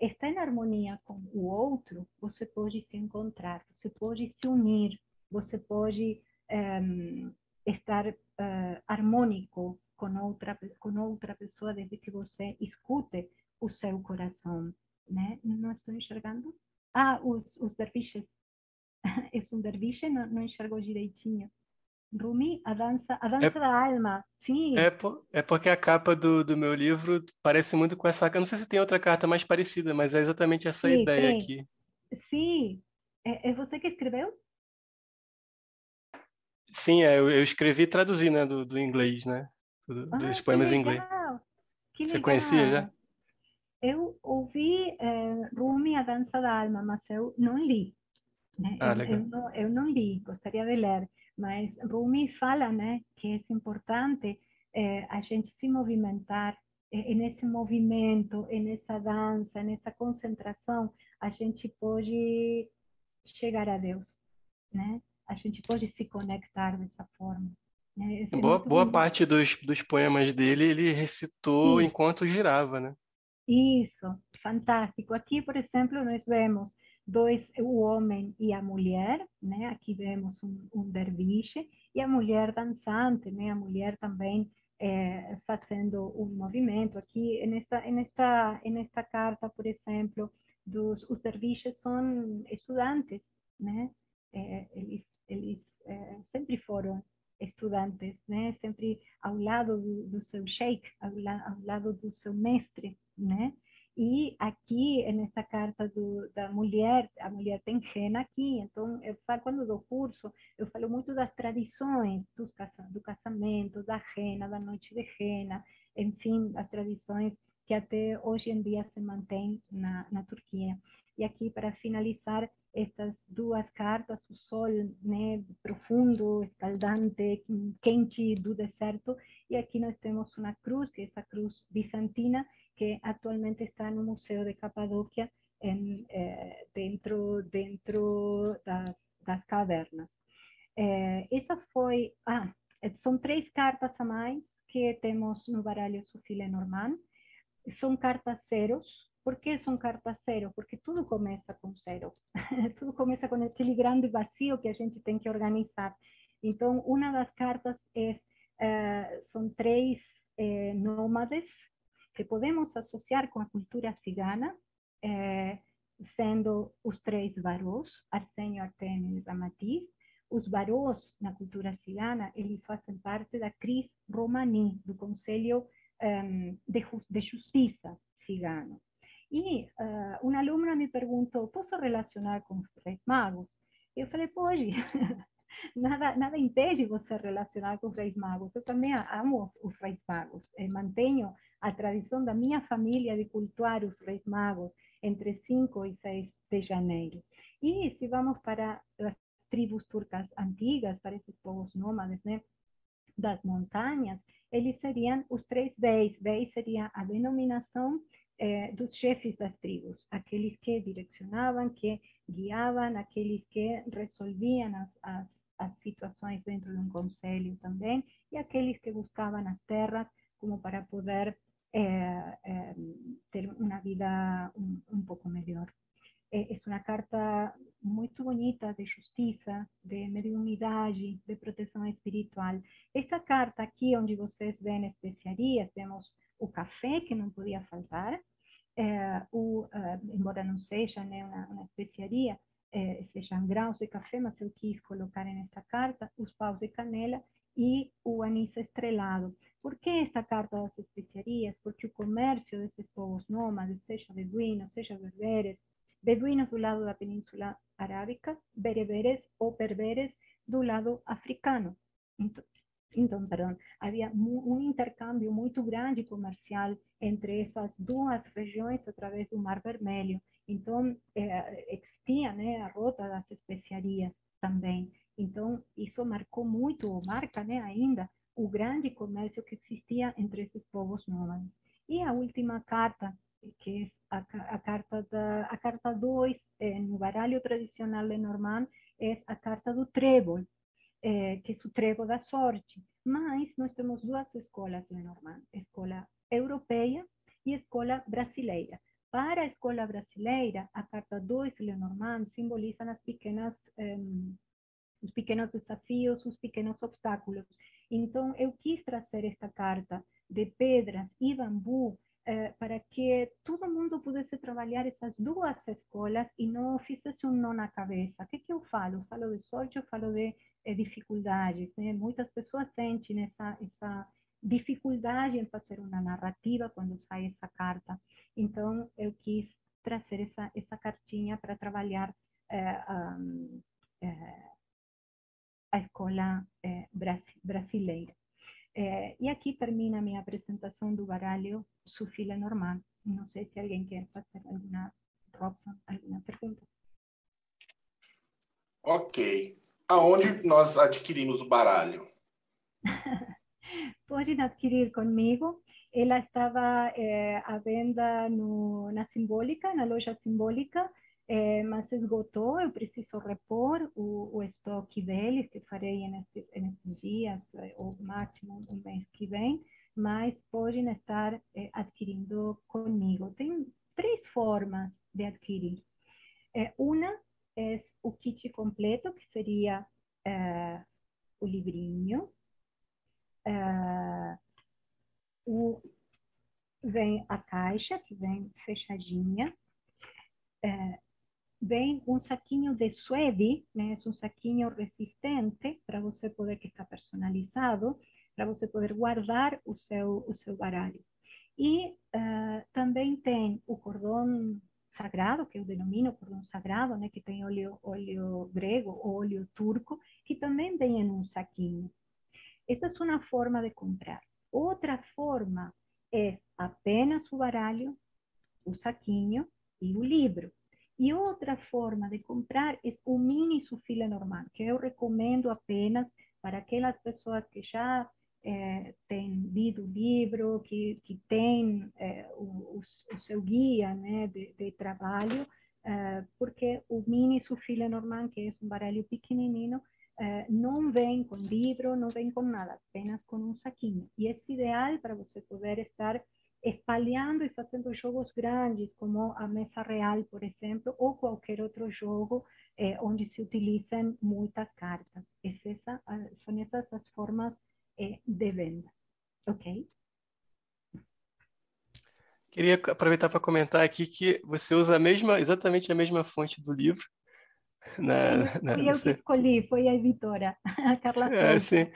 está em harmonia com o outro, você pode se encontrar, você pode se unir, você pode um, estar uh, harmônico com outra com outra pessoa desde que você escute o seu coração, né? Não estou enxergando? Ah, os, os derviches. é um derviche? Não, não enxergou direitinho. Rumi, a dança, a dança é, da alma, sim. É, por, é porque a capa do, do meu livro parece muito com essa. Eu não sei se tem outra carta mais parecida, mas é exatamente essa sim, ideia tem. aqui. Sim. É, é você que escreveu? Sim, é, eu, eu escrevi e traduzi, né, do, do inglês, né? Do, ah, dos poemas em inglês. Que Você conhecia já? Eu ouvi é, Rumi, A Dança da Alma, mas eu não li. Né? Ah, eu, eu, não, eu, não, li, gostaria de ler, mas Rumi fala né, que é importante é, a gente se movimentar é, nesse movimento, nessa dança, nessa concentração, a gente pode chegar a Deus, né? A gente pode se conectar dessa forma. Né? Boa, boa parte dos, dos poemas dele ele recitou Sim. enquanto girava, né? Isso, fantástico. Aqui, por exemplo, nós vemos dois, o homem e a mulher, né? Aqui vemos um, um derviche e a mulher dançante, né? A mulher também é, fazendo um movimento. Aqui, nesta, nesta, nesta carta, por exemplo, dos os derviches são estudantes, né? É, eles eles é, sempre foram estudantes, né? Sempre ao lado do, do seu sheikh, ao, la, ao, lado do seu mestre, né? E aqui, nessa carta do, da mulher, a mulher tem rena aqui, então, eu falo, quando dou curso, eu falo muito das tradições dos, do casamento, da rena, da noite de rena, enfim, as tradições que até hoje em dia se mantém na, na Turquia. E aqui, para finalizar, estas duas cartas, o sol né, profundo, escaldante, quente do deserto, e aqui nós temos uma cruz, que é essa cruz bizantina, que atualmente está no Museu de Capadóquia, em, eh, dentro, dentro das, das cavernas. Eh, essa foi, ah, são três cartas a mais que temos no baralho Sufile Norman, são cartas zeros, por que são cartas zero? Porque tudo começa com zero. tudo começa com aquele grande vazio que a gente tem que organizar. Então, uma das cartas é, uh, são três que podemos associar com a cultura cigana, uh, sendo os três varós, Arsenio, Artemio e Ramatiz. Os varós na cultura cigana, eles fazem parte da Cris Romani, do Conselho um, de, de Justiça cigano. E uh, um aluno me perguntou, posso relacionar com os Reis Magos? Eu falei, pode. nada, nada impede você relacionar com os Reis Magos. Eu também amo os Reis Magos. Eu mantenho a tradição da minha família de cultuar os Reis Magos entre 5 e 6 de janeiro. E se vamos para as tribos turcas antigas, para esses povos nômades, né, das montanhas, eles seriam os três beis. Beis seria a denominação eh, dos chefes das tribos, aqueles que direcionavam, que guiavam, aqueles que resolviam as, as, as situações dentro de um conselho também, e aqueles que buscavam as terras como para poder eh, eh, ter uma vida um, um pouco melhor. É, é uma carta muito bonita de justiça, de mediunidade, de proteção espiritual. Esta carta aqui, onde vocês veem especiarias, temos o café, que não podia faltar, é, o, uh, embora não seja né, uma, uma especiaria, é, sejam grãos de café, mas eu quis colocar nesta carta os paus de canela e o anis estrelado. Por que esta carta das especiarias? Porque o comércio desses povos nômades, seja beduínos, seja berberes, beduínos do lado da Península Arábica, bereberes ou berberes do lado africano. Então, então, perdão, havia um intercâmbio muito grande comercial entre essas duas regiões através do Mar Vermelho. Então, é, existia né, a rota das especiarias também. Então, isso marcou muito, ou marca né, ainda, o grande comércio que existia entre esses povos nômades. E a última carta, que é a, a carta da, a carta 2 eh, no baralho tradicional de Normand, é a carta do trébol, é, que é o trevo da sorte. Mas nós temos duas escolas Lenormand, escola europeia e escola brasileira. Para a escola brasileira, a carta 2 Lenormand simboliza as pequenas, um, os pequenos desafios, os pequenos obstáculos. Então, eu quis trazer esta carta de pedras e bambu eh, para que todo mundo pudesse trabalhar essas duas escolas e não fizesse um nó na cabeça. O que, que eu falo? Eu falo de sorte, eu falo de eh, dificuldades. Né? Muitas pessoas sentem essa, essa dificuldade em fazer uma narrativa quando sai essa carta. Então, eu quis trazer essa, essa cartinha para trabalhar eh, um, a escola brasileira. É, e aqui termina a minha apresentação do baralho Sufila Normal. Não sei se alguém quer fazer alguma, Robson, alguma pergunta. Ok. Aonde nós adquirimos o baralho? Podem adquirir comigo. Ela estava é, à venda no, na Simbólica, na loja Simbólica, é, mas esgotou, eu preciso repor o, o estoque deles, que farei nesses dias, é, ou máximo um mês que vem, mas podem estar é, adquirindo comigo. Tem três formas de adquirir. É, uma é o kit completo, que seria é, o livrinho, é, o, vem a caixa, que vem fechadinha, é, vem um saquinho de suede, né? É um saquinho resistente para você poder que está personalizado, para você poder guardar o seu o seu baralho. E uh, também tem o cordão sagrado, que eu denomino cordão sagrado, né? Que tem óleo óleo grego ou óleo turco, que também vem em um saquinho. Essa é uma forma de comprar. Outra forma é apenas o baralho, o saquinho e o livro. E outra forma de comprar é o mini sufile normal, que eu recomendo apenas para aquelas pessoas que já é, têm lido o que, que têm é, o, seu né, de, de é, porque o mini sufile normal, que é um baralho pequenininho, não vem com livro, não vem com nada, apenas com um saquinho. E é ideal para você poder estar espalhando e fazendo jogos grandes, como a mesa real, por exemplo, ou qualquer outro jogo eh, onde se utilizam muitas cartas. Essa, são essas as formas eh, de venda. Ok? Queria aproveitar para comentar aqui que você usa a mesma, exatamente a mesma fonte do livro. Na, na, eu que escolhi, foi a editora, a Carla é, sim.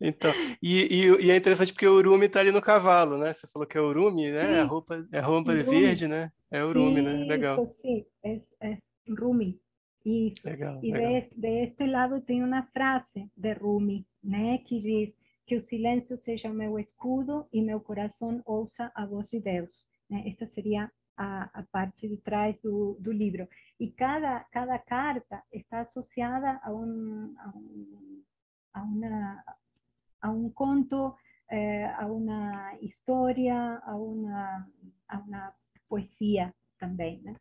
Então, e, e, e, é interessante porque o Urumi está ali no cavalo, né? Você falou que é Urumi, né? Sim. A roupa, é roupa Urumi. verde, né? É Urumi, né? Legal. Sim, é, é Rumi. Isso. Legal, e legal. De, deste lado tem uma frase de Rumi, né? Que diz que o silêncio seja meu escudo e meu coração ouça a voz de Deus. Né? Essa seria a, a, parte de trás do, do livro. E cada, cada carta está associada a, um, a, um, a uma a un conto, eh, a una historia, a una, a una poesia também? É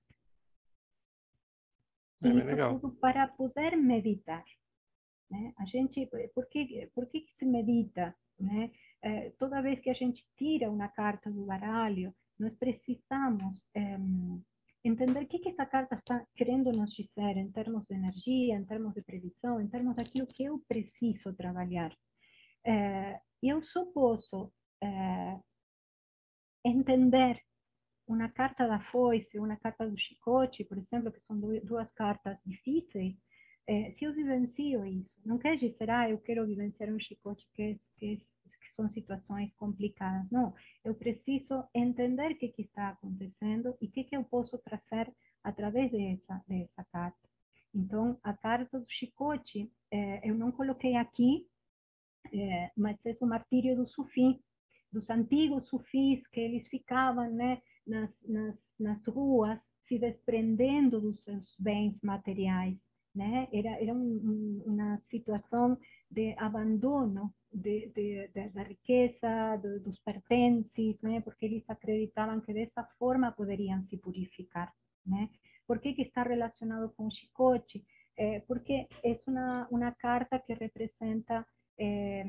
Isso tudo para poder meditar. Né? A gente, por que, por que se medita? Né? Toda vez que a gente tira uma carta do baralho, nós precisamos entender o que, que essa carta está querendo nos dizer em termos de energia, em termos de previsão, em termos daquilo que eu preciso trabalhar. Eh, eu só posso eh, entender uma carta da foice, uma carta do chicote, por exemplo, que são duas cartas difíceis, eh, se eu vivencio isso. Não quer dizer, ah, eu quero vivenciar um chicote que, que, que são situações complicadas. Não, eu preciso entender o que, que está acontecendo e o que, que eu posso trazer através dessa, dessa carta. Então, a carta do chicote, eu não coloquei aqui, é, mas é o martírio do sufi, dos antigos sufis, que eles ficavam né, nas, nas, nas ruas se desprendendo dos seus bens materiais. Né? Era, era um, uma situação de abandono de, de, de, da riqueza, dos pertences, né? porque eles acreditavam que dessa forma poderiam se purificar. Né? Por que, que está relacionado com o chicote? É, porque é uma, uma carta que representa eh,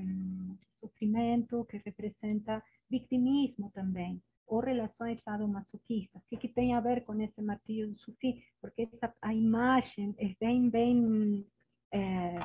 sofrimento, que representa vitimismo também, ou relações sadomasoquistas. O que, que tem a ver com esse martírio do sufi? Porque essa, a imagem é bem, bem, é,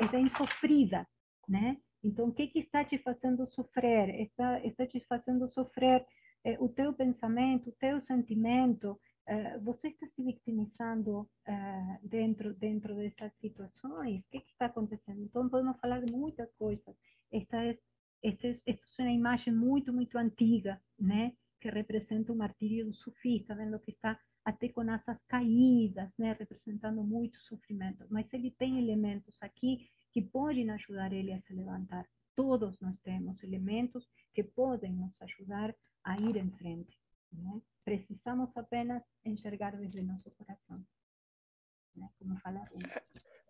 é bem sofrida, né? Então, o que, que está te fazendo sofrer? Está, está te fazendo sofrer é, o teu pensamento, o teu sentimento, Uh, você está se vitimizando uh, dentro dentro dessas situações? O que, que, está acontecendo? Então, podemos falar de muitas coisas. Esta é, esta, é, esta é uma imagem muito, muito antiga, né? Que representa o martírio do sufista, vendo que está até com asas caídas, né? Representando muito sofrimento. Mas ele tem elementos aqui que podem ajudar ele a se levantar. Todos nós temos elementos que podem nos ajudar a ir em frente. Né? Precisamos apenas enxergar desde nosso coração, né? como fala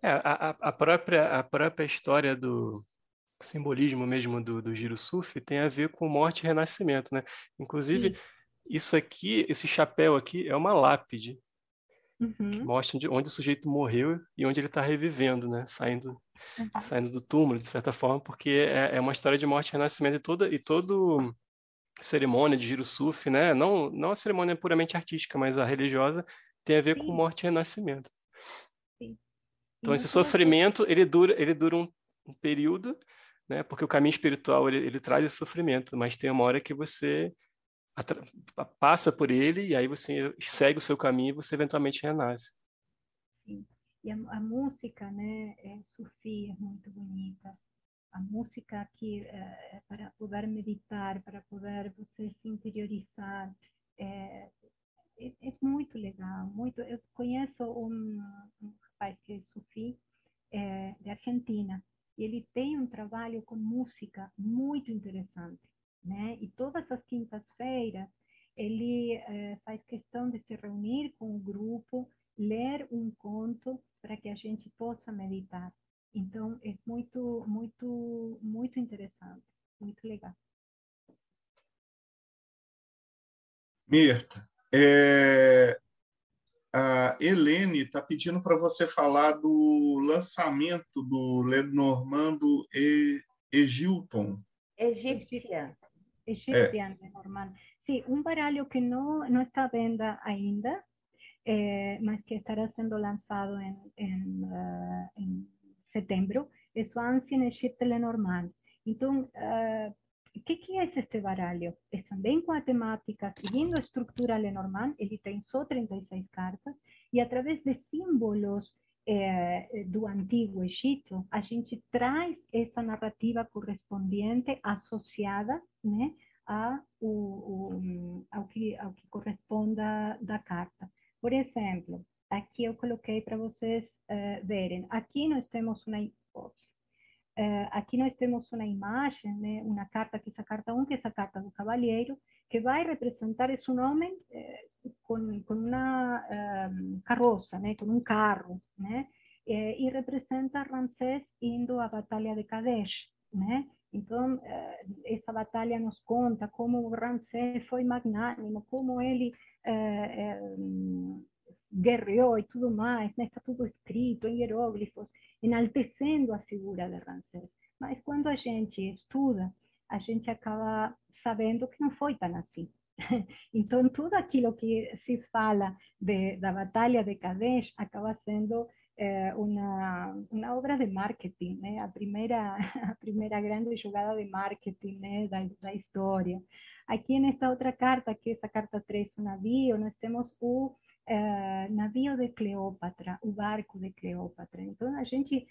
é, a, a, própria, a própria história do simbolismo mesmo do, do Giro tem a ver com morte e renascimento, né? Inclusive, Sim. isso aqui, esse chapéu aqui é uma lápide. Uhum. Mostra onde, onde, o sujeito morreu e onde ele está revivendo, né? Saindo, uhum. saindo do túmulo, de certa forma, porque é, é, uma história de morte e renascimento e toda e todo cerimônia de giro sufi, né? Não, não a cerimônia puramente artística, mas a religiosa tem a ver Sim. com morte e renascimento. Sim. Então esse sofrimento ele dura ele dura um, um período, né? Porque o caminho espiritual ele, ele traz esse sofrimento, mas tem uma hora que você passa por ele e aí você segue o seu caminho e você eventualmente renasce. Sim. E a, a música, né, é, Sufi é muito bonita. A música aqui é, para poder meditar, para poder você se interiorizar, é, é, é muito legal, muito. Eu conheço um, um rapaz que é Sufi, é, de Argentina, e ele tem um trabalho com música muito interessante né? E todas as quintas-feiras ele eh, faz questão de se reunir com o grupo, ler um conto para que a gente possa meditar. Então é muito, muito, muito interessante, muito legal. Mirta, é, a Helene está pedindo para você falar do lançamento do Lenormando e Egilton. Egípcia. Egyptian é. Sí, un baralho que no, no está à venda ainda, eh, mas que estará sendo lançado em, em, uh, em setembro, é o Ancient Egypt Lenormand. Então, uh, o que, que é este baralho? É também com a temática, seguindo a estrutura Lenormand, ele tem só 36 cartas, e através de símbolos eh, do Antigo Egito, a gente traz essa narrativa correspondente associada né, a, o, o, ao, que, ao que corresponda da carta. Por exemplo, aqui eu coloquei para vocês uh, verem. Aqui nós temos uma... Uh, aqui nós temos uma imagem, né, uma carta, que é a carta 1, que é a carta do cavalheiro, que vai representar esse homem uh, com, com uma um, carroça, né, com um carro, né, e representa Ramsés indo à Batalha de Kadesh, né, então, essa batalha nos conta como o Ramsés foi magnânimo, como ele guerreou e tudo mais, né? está tudo escrito em hieróglifos, enaltecendo a figura de Ramsés. Mas quando a gente estuda, a gente acaba sabendo que não foi tão assim. Então, tudo aquilo que se fala de, da Batalha de Kadesh acaba sendo eh, una, una, obra de marketing, né? a, primeira, a primeira grande jogada de marketing né? da, da história. Aqui nesta outra carta, que é a carta 3, o navio, nós temos eh, navio de Cleópatra, o barco de Cleópatra. Então a gente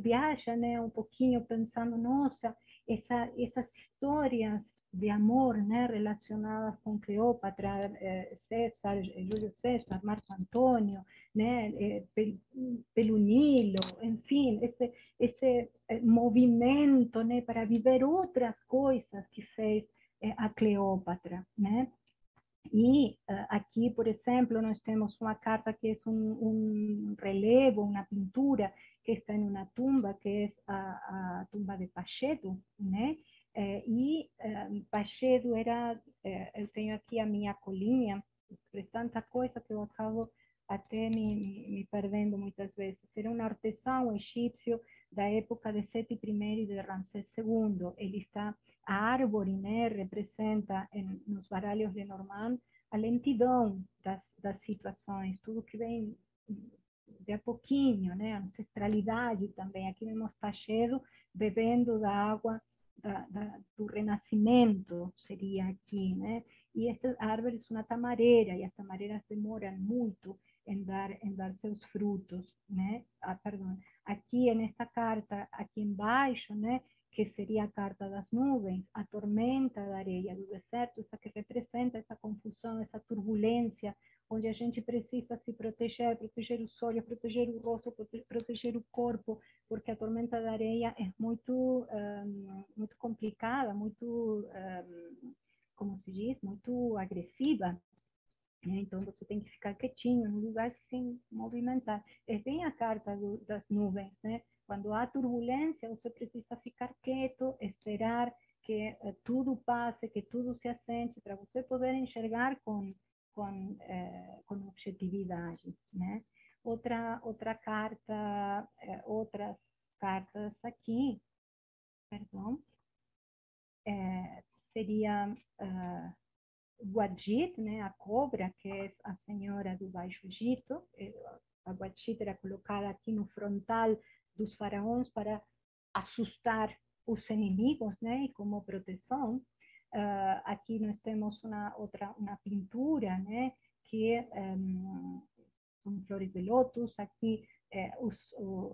viaja né, um pouquinho pensando, nossa, essa, essas histórias de amor né, relacionadas com Cleópatra, eh, César, Júlio César, Marco Antônio, né, eh, pelo Nilo, enfim, esse, esse eh, movimento né, para viver outras coisas que fez a Cleópatra. Né? E aqui, por exemplo, nós temos uma carta que é um, um relevo, uma pintura que está em uma tumba, que é a, a tumba de Pacheco, né? E Pacheco era, eu tenho aqui a minha colinha, tanta coisa que eu acabo até me, me perdendo muitas vezes. Era um artesão egípcio da época de Seti I e de Ramsés II. Ele está, árvore né, representa em, nos baralhos de Normand a lentidão das, das situações, tudo que vem de a pouquinho, né? a ancestralidade também. Aqui vemos Pacheco bebendo da água da, da, do renascimento, seria aqui, né? E estas árvores são a tamareira, e as tamareiras demoram muito em dar, em dar seus frutos, né? Ah, perdão. Aqui, nesta carta, aqui embaixo, né? Que seria a carta das nuvens, a tormenta da areia do deserto, essa que representa essa confusão, essa turbulência, onde a gente precisa se proteger, proteger os olhos, proteger o rosto, proteger o corpo, porque a tormenta da areia é muito, um, muito complicada, muito, um, como se diz, muito agressiva. Né? Então você tem que ficar quietinho, no lugar sem movimentar. É bem a carta do, das nuvens, né? Quando há turbulência, você precisa ficar quieto, esperar que uh, tudo passe, que tudo se assente, para você poder enxergar com com, é, com objetividade, né? Outra, outra carta, é, outras cartas aqui, perdão, seria uh, Guajit, né, a cobra, que é a senhora do Baixo Egito. A Guajit era colocada aqui no frontal dos faraós para assustar os inimigos, né, e como proteção. Uh, aqui nós pintura, né, que um, flores de lótus. Aqui eh,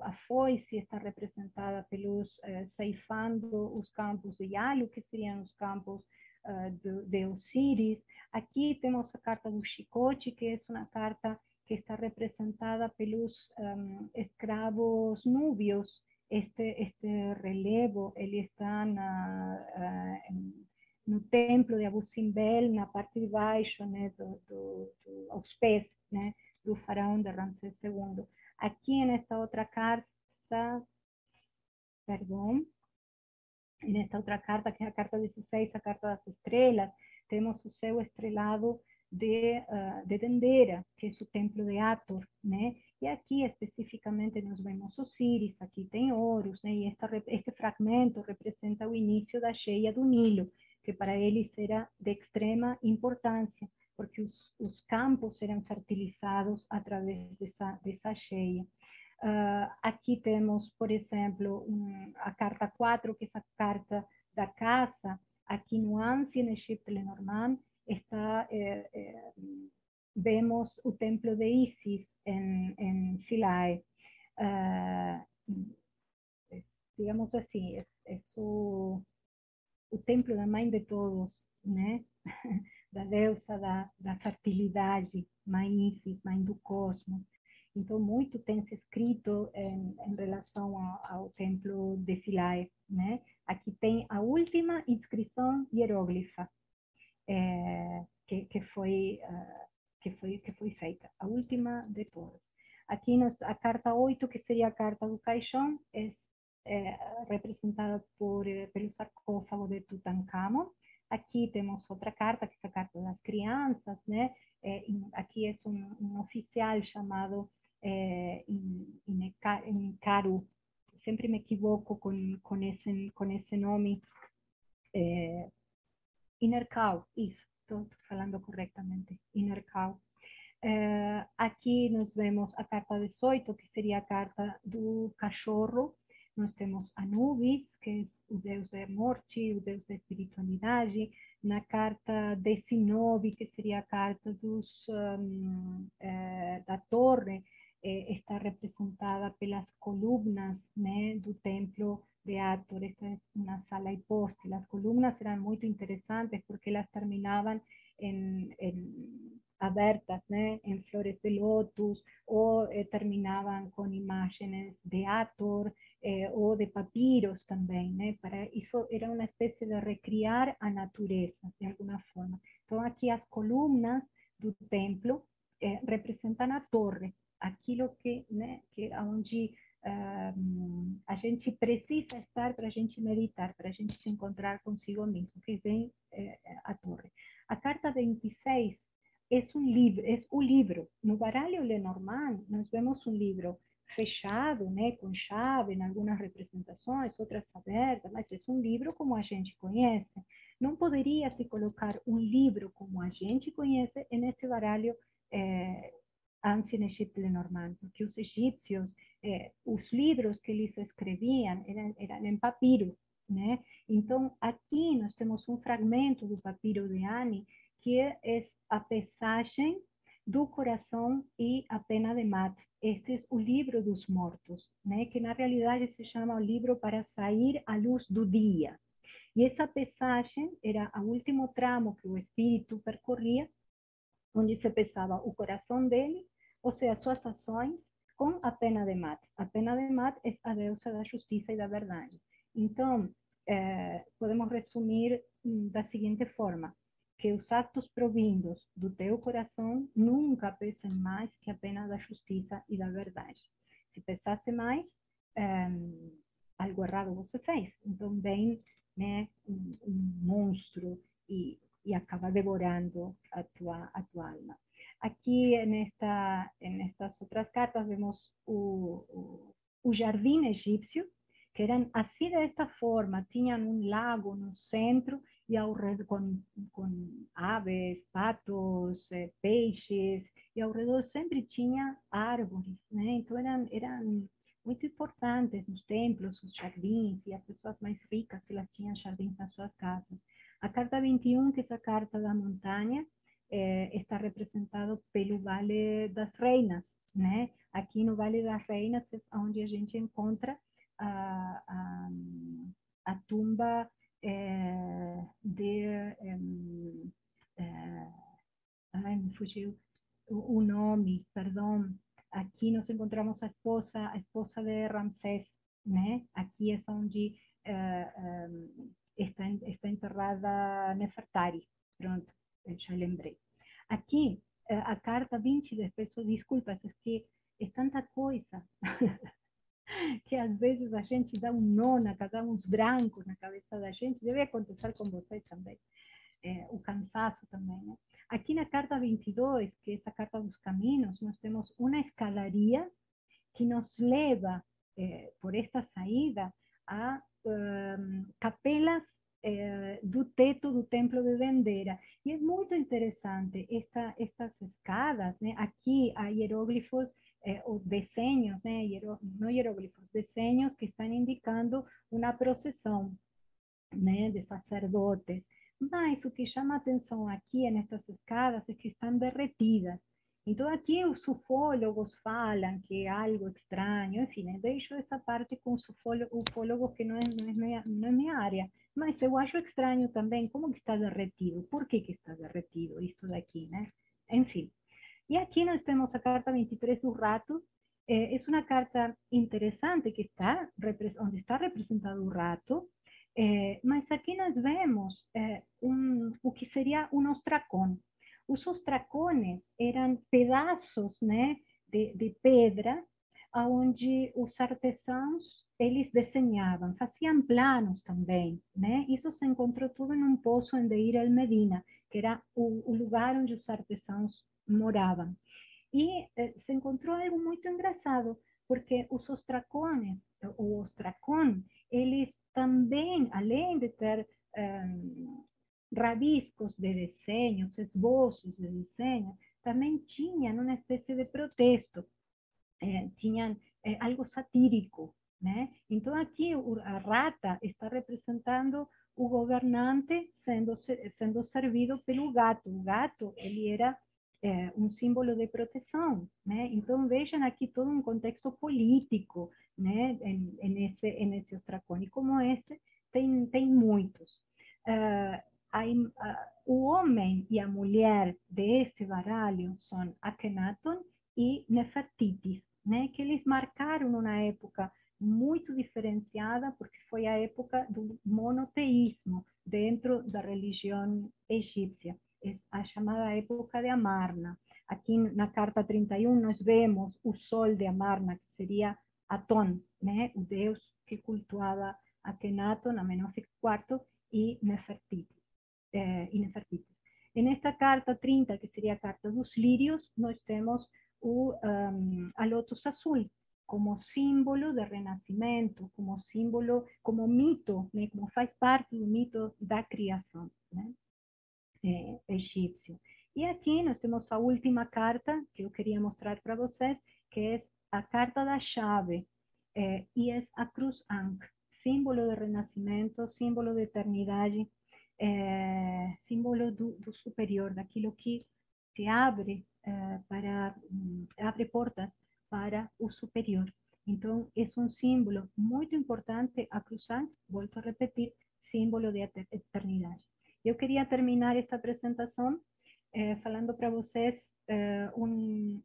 a foice está representada pelos eh, ceifando os campos de Yalu, que seriam os campos uh, de, de Osiris. Aqui temos a carta do chicote, que é uma carta que está representada pelos um, escravos núbios. Este, este relevo, ele está na, uh, no templo de Abu Simbel, na parte de baixo, né, do, do, do, aos pés né, do faraó de Ramsés II. Aqui nesta outra carta, perdão, nesta outra carta, que é a carta 16, a carta das estrelas, temos o céu estrelado de, uh, de Dendera, que é o templo de Ator, né? E aqui especificamente nós vemos Osíris, aqui tem Horus, né? E este fragmento representa o início da cheia do Nilo, que para eles era de extrema importância, porque os, os campos eram fertilizados através dessa, dessa cheia. Uh, aqui temos, por exemplo, um, a carta 4, que é a carta da casa. Aqui no Ancien Egipto Lenormand está, eh, eh, vemos o templo de Isis em, em Philae. Uh, digamos assim, é o, o templo da mãe de todos, né? da deusa da, da fertilidade, mãe Isis, mãe do cosmos. Então, muito tem se escrito em, em relação ao, ao, templo de Philae, né? Aqui tem a última inscrição hieróglifa é, que, que, foi, uh, que, foi, que foi feita, a última de todas. Aqui nos, a carta 8, que seria a carta do caixão, é, é representada por, eh, pelo sarcófago de Tutankhamon. Aqui temos outra carta, que é a carta das crianças, né? É, aqui é um, um oficial chamado eh, em, Caru, sempre me equivoco com, com, esse, com esse nome, eh, Inercal, isso, estou falando corretamente, Inercal. Eh, aqui nós vemos a carta 18, que seria a carta do cachorro, nós temos Anubis, que é o deus da morte, o deus da espiritualidade. Na carta 19, que seria a carta dos, um, eh, da torre, eh, está representada pelas colunas né, do templo de Ator. Esta é uma sala hipóstila. As colunas eram muito interessantes porque elas terminavam em, em abertas, né, em flores de lótus, ou eh, terminavam com imagens de Ator, eh, ou de papiros também, né, para isso era uma espécie de recriar a natureza, de alguma forma. Então, aqui as colunas do templo eh, representam a torre, aquilo que, né, que onde um, a gente precisa estar para a gente meditar, para a gente se encontrar consigo mesmo, que vem eh, a torre. A carta 26 é um livro, é o livro. No baralho Lenormand, nós vemos um livro fechado, né, com chave, em algumas representações, outras abertas, mas é um livro como a gente conhece. Não poderia se colocar um livro como a gente conhece nesse baralho eh, Ancien Lenormand, porque os egípcios, eh, os livros que eles escreviam eram, eram em papiro, né? Então, aqui nós temos um fragmento do papiro de Ani, que é a pesagem do coração e a pena de mate. Este é o livro dos mortos, né? que na realidade se chama o livro para sair à luz do dia. E essa pesagem era o último tramo que o espírito percorria, onde se pesava o coração dele ou seja, suas ações com a pena de mate. A pena de mate é a deusa da justiça e da verdade. Então, eh, podemos resumir mm, da seguinte forma, que os atos provindos do teu coração nunca pesem mais que a pena da justiça e da verdade. Se pesasse mais, algo errado você fez. Então, vem né, um, um monstro e y acaba devorando a tu, a tu alma. Aquí en, esta, en estas otras cartas vemos un jardín egipcio, que eran así de esta forma, tenían un lago en un centro y alrededor con, con aves, patos, eh, peixes, y alrededor siempre tenía árboles, entonces eran, eran muy importantes los templos, los jardines, y las personas más ricas las tenían jardines en casas. A carta 21, que es la carta de la montaña, eh, está representado pelo Vale das Reinas, né? Aqui no Vale das Reinas é onde a gente encontra a, a, a tumba é, de... É, ai, me fugiu o, o nome, perdão. Aqui nós encontramos a esposa, a esposa de Ramsés, né? Aqui é onde está, está enterrada Nefertari. Pronto, já lembrei. Aqui, eh, a carta 20 de peso, desculpas, é que é tanta coisa que às vezes a gente dá um nó na cabeça, uns brancos na cabeça da gente, deve acontecer com vocês também, é, o cansaço também, né? Aqui na carta 22, que é essa carta dos caminhos, nós temos uma escadaria que nos leva é, por esta saída a um, capelas eh, do teto do templo de Vendera. E é muito interessante esta, estas escadas, né? aqui há hieróglifos, eh, ou desenhos, né? Não hieróglifos, desenhos que estão indicando uma procissão de sacerdotes. Mas o que chama atenção aqui nestas escadas é que estão derretidas. Então, aqui os ufólogos falam que é algo estranho, enfim, né? deixo essa parte com os ufólogos, que não é, não, é minha, não é minha área. Mas eu acho estranho também como que está derretido, por que, que está derretido isso daqui, né? Enfim. E aqui nós temos a carta 23 do rato, é, é uma carta interessante que está, onde está representado o rato, é, mas aqui nós vemos é, um, o que seria um ostracón. Os ostracones eram pedaços né, de, de pedra onde os artesãos eles desenhavam, faziam planos também, né? Isso se encontrou tudo em um poço em Deir el Medina, que era o, o lugar onde os artesãos moravam. E eh, se encontrou algo muito engraçado, porque os ostracones, o ostracón, eles também, além de ter rabiscos de desenhos, esboços de desenho, também tinham uma espécie de protesto, eh, tinham eh, algo satírico, Né? Então, aqui a rata está representando o governante sendo, sendo servido pelo gato. O gato, ele era é, um símbolo de proteção, né? Então, vejam aqui todo um contexto político, né? Nesse, nesse ostracón. E como este, tem, tem muitos. Uh, uh, o homem e a mulher deste baralho são Akhenaton e Nefertitis, né? Que eles marcaram uma época muito diferenciada, porque foi a época do monoteísmo dentro da religião egípcia, a chamada época de Amarna. Aqui na carta 31 nós vemos o sol de Amarna, que seria Aton, o deus que cultuava Akenaton, Amenhotep IV e Nefertiti. Eh, Nefertiti. E nesta carta 30, que seria a carta dos lírios, nós temos o, um, a azul, como símbolo de renascimento, como símbolo, como mito, né? como faz parte do mito da criação né? é, egípcio. E aqui nós a última carta que eu queria mostrar para vocês, que é a carta da chave, é, e é a cruz Ankh, símbolo de renascimento, símbolo de eternidade, é, símbolo do, do, superior, daquilo que se abre é, para hum, abre portas para o superior. Então, é um símbolo muito importante a cruzar, volto a repetir, símbolo de eternidade. Eu queria terminar esta apresentação eh, falando para vocês eh, um,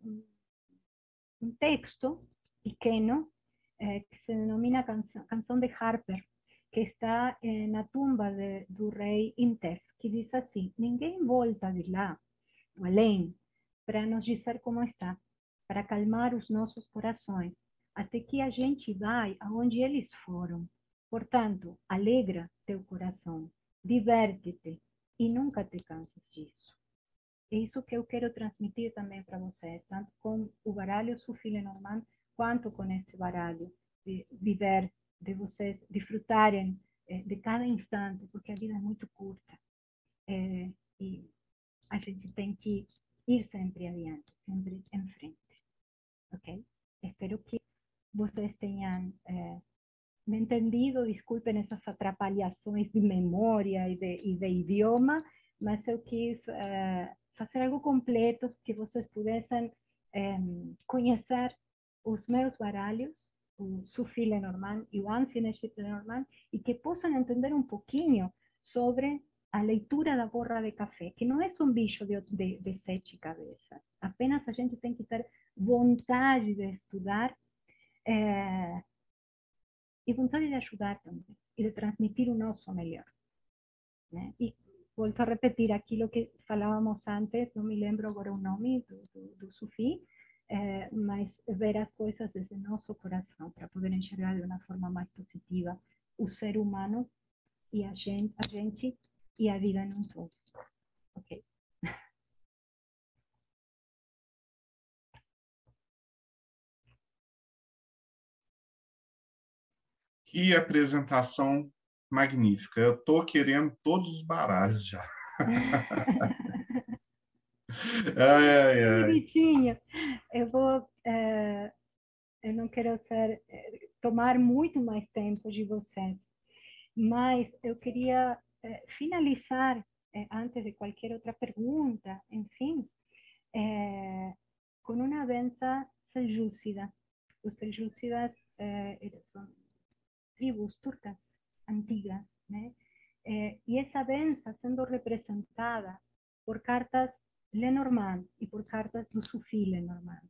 um, texto pequeno eh, que se denomina canção de Harper, que está na tumba de, do rei Intef, que diz assim: Ninguém volta de lá, do além, para nos dizer como está para calmar os nossos corações, até que a gente vai aonde eles foram. Portanto, alegra teu coração, diverte-te, e nunca te canses disso. É isso que eu quero transmitir também para vocês, tanto com o baralho Sufi Lenormand, quanto com esse baralho, de viver, de vocês desfrutarem é, de cada instante, porque a vida é muito curta. É, e a gente tem que ir sempre adiante, sempre em frente. Ok? Espero que vocês tenham é, me entendido, desculpem essas atrapalhações de memória e de, e de idioma, mas eu quis é, fazer algo completo que vocês pudessem conhecer os meus baralhos o Sufi Lenormand e o Ancient Egypt Lenormand e que possam entender um pouquinho sobre a leitura da borra de café, que não é um bicho de, de, de sete cabeças. Apenas a gente tem que ter vontade de estudar e vontade de ajudar também, e de transmitir o nosso melhor. E volto a repetir aquilo que falávamos antes, não me lembro agora o nome do, do, do Sufi, é, mas ver as coisas desde nosso coração, para poder enxergar de uma forma mais positiva o ser humano e a gente, a gente e a vida num todo. Ok. Que apresentação magnífica. Eu estou querendo todos os baralhos já. ai, ai. Bonitinho. Eu vou. É, eu não quero ser, é, tomar muito mais tempo de vocês, mas eu queria é, finalizar, é, antes de qualquer outra pergunta, enfim, é, com uma benção seljúcida. Os seljúcidas são tribos turcas antigas, né? e essa benção sendo representada por cartas Lenormand y por cartas do Sufi Lenormand.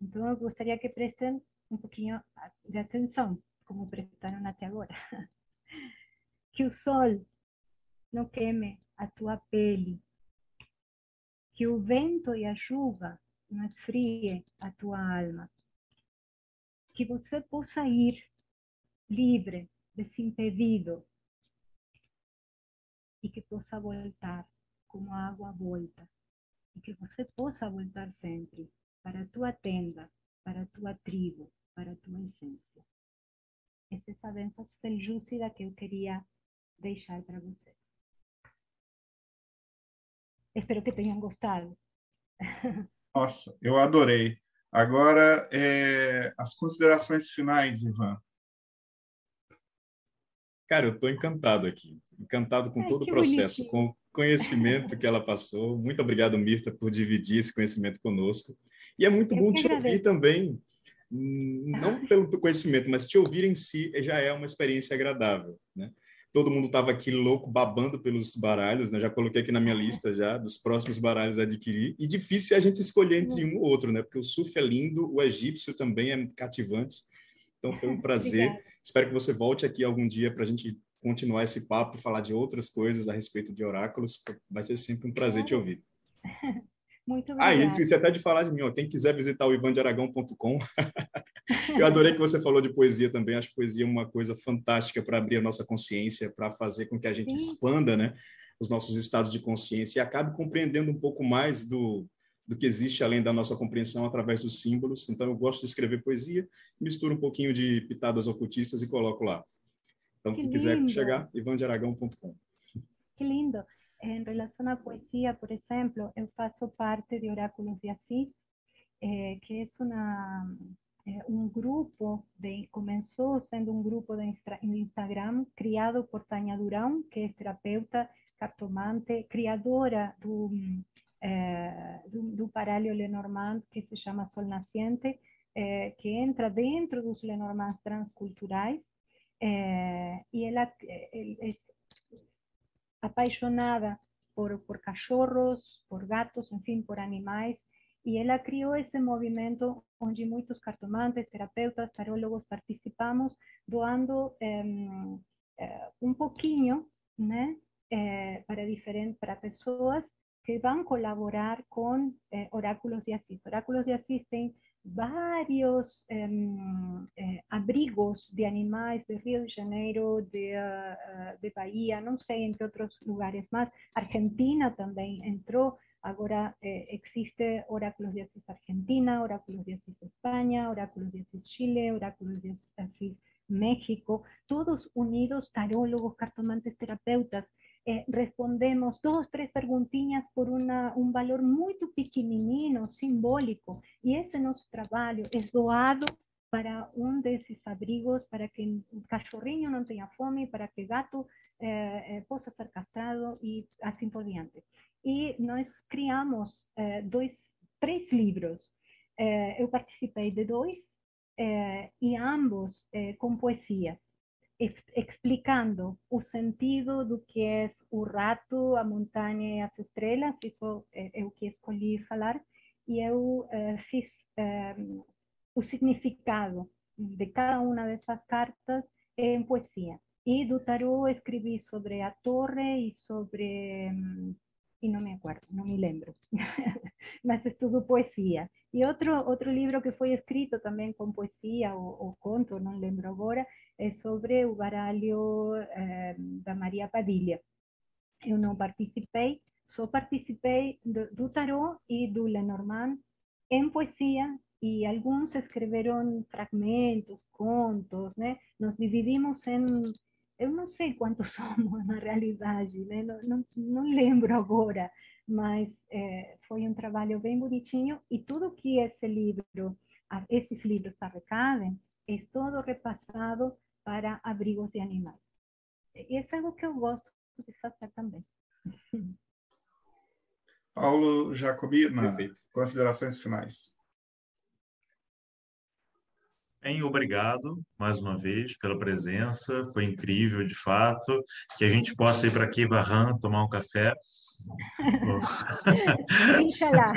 Entonces, me gustaría que presten un poquito de atención, como prestaron até agora. que o sol não queme a tua pele, que o vento e a chuva não esfrie a tua alma, que você possa ir livre, desimpedido, e que possa voltar como a água volta e que você possa voltar sempre para a tua tenda, para a tua tribo, para a tua essência. Essa é essa benção seljúcida que eu queria deixar para vocês. Espero que tenham gostado. Nossa, eu adorei. Agora, é, as considerações finais, Ivan. Cara, eu estou encantado aqui, encantado com Ai, todo o processo, bonitinho. com conhecimento que ela passou. Muito obrigado, Mirta, por dividir esse conhecimento conosco. E é muito Eu bom te agradeço. ouvir também, hum, não pelo conhecimento, mas te ouvir em si já é uma experiência agradável, né? Todo mundo estava aqui louco, babando pelos baralhos, né? Já coloquei aqui na minha lista já dos próximos baralhos a adquirir. E difícil é a gente escolher entre um ou outro, né? Porque o surf é lindo, o egípcio também é cativante. Então foi um prazer. Espero que você volte aqui algum dia para a gente continuar esse papo e falar de outras coisas a respeito de oráculos. Vai ser sempre um prazer te ouvir. Muito obrigada. Ah, e esqueci até de falar de mim. Ó. Quem quiser visitar o ivandearagão.com. Eu adorei que você falou de poesia também. Acho poesia uma coisa fantástica para abrir a nossa consciência, para fazer com que a gente Sim. expanda né, os nossos estados de consciência e acabe compreendendo um pouco mais do, do que existe além da nossa compreensão através dos símbolos. Então, eu gosto de escrever poesia, misturo um pouquinho de pitadas ocultistas e coloco lá. Então, que quem quiser lindo. chegar, ivandearagão.com. Que lindo. Em relação à poesia, por exemplo, eu faço parte de Oráculos de Assis, eh, que é uma, eh, um grupo, de, começou sendo um grupo de Instagram criado por Tânia Durão, que é terapeuta, cartomante, criadora do, eh, do, do Lenormand, que se chama Sol Nasciente, eh, que entra dentro dos Lenormands transculturais, eh, y ella es apasionada por, por cachorros, por gatos, en fin, por animales, y ella crió ese movimiento donde muchos cartomantes, terapeutas, tarólogos participamos, doando un poquinho, né, eh, para diferentes, para pessoas que a colaborar con eh, Oráculos de Asís. Oráculos de tem varios em, eh, abrigos de animales de Río de Janeiro, de, uh, de Bahía, no sé, entre otros lugares más. Argentina también entró, ahora eh, existe Oráculos de Asís Argentina, Oráculos de Asís España, Oráculos de Asís Chile, Oráculos de Asís México, todos unidos, tarólogos, cartomantes, terapeutas, eh, respondemos dos, tres preguntinhas por una, un valor muito pequenininho, simbólico, e esse nosso trabalho é doado para um desses abrigos, para que o cachorrinho não tenha fome, para que o gato eh, eh, possa ser castrado e assim por diante. E nós criamos eh, dois, três livros. Eh, eu participei de dois, eh, e ambos com poesias explicando o sentido do que é o rato, a montanha e as estrelas, isso é, é o que escolhi falar, e eu é, fiz é, o significado de cada uma dessas cartas em poesia. E do tarô escrevi sobre a torre e sobre y no me acuerdo, no me lembro, mas es todo poesía. Y otro, otro libro que fue escrito también con poesía o, o conto, no lembro ahora, es sobre o baralho eh, da Maria Padilha. Eu não participei, só participei do, do e do Lenormand em poesia e alguns escreveram fragmentos, contos, né? Nos dividimos em eu não sei quantos somos na realidade, né? não, não, não lembro agora, mas é, foi um trabalho bem bonitinho e tudo que esse livro, esses livros arrecadem, é todo repassado para abrigos de animais. E isso é algo que eu gosto de fazer também. Paulo Jacobina, Perfeito. considerações finais. Bem, obrigado mais uma vez pela presença, foi incrível de fato. Que a gente possa ir para aqui, Barran, tomar um café. Inxalá.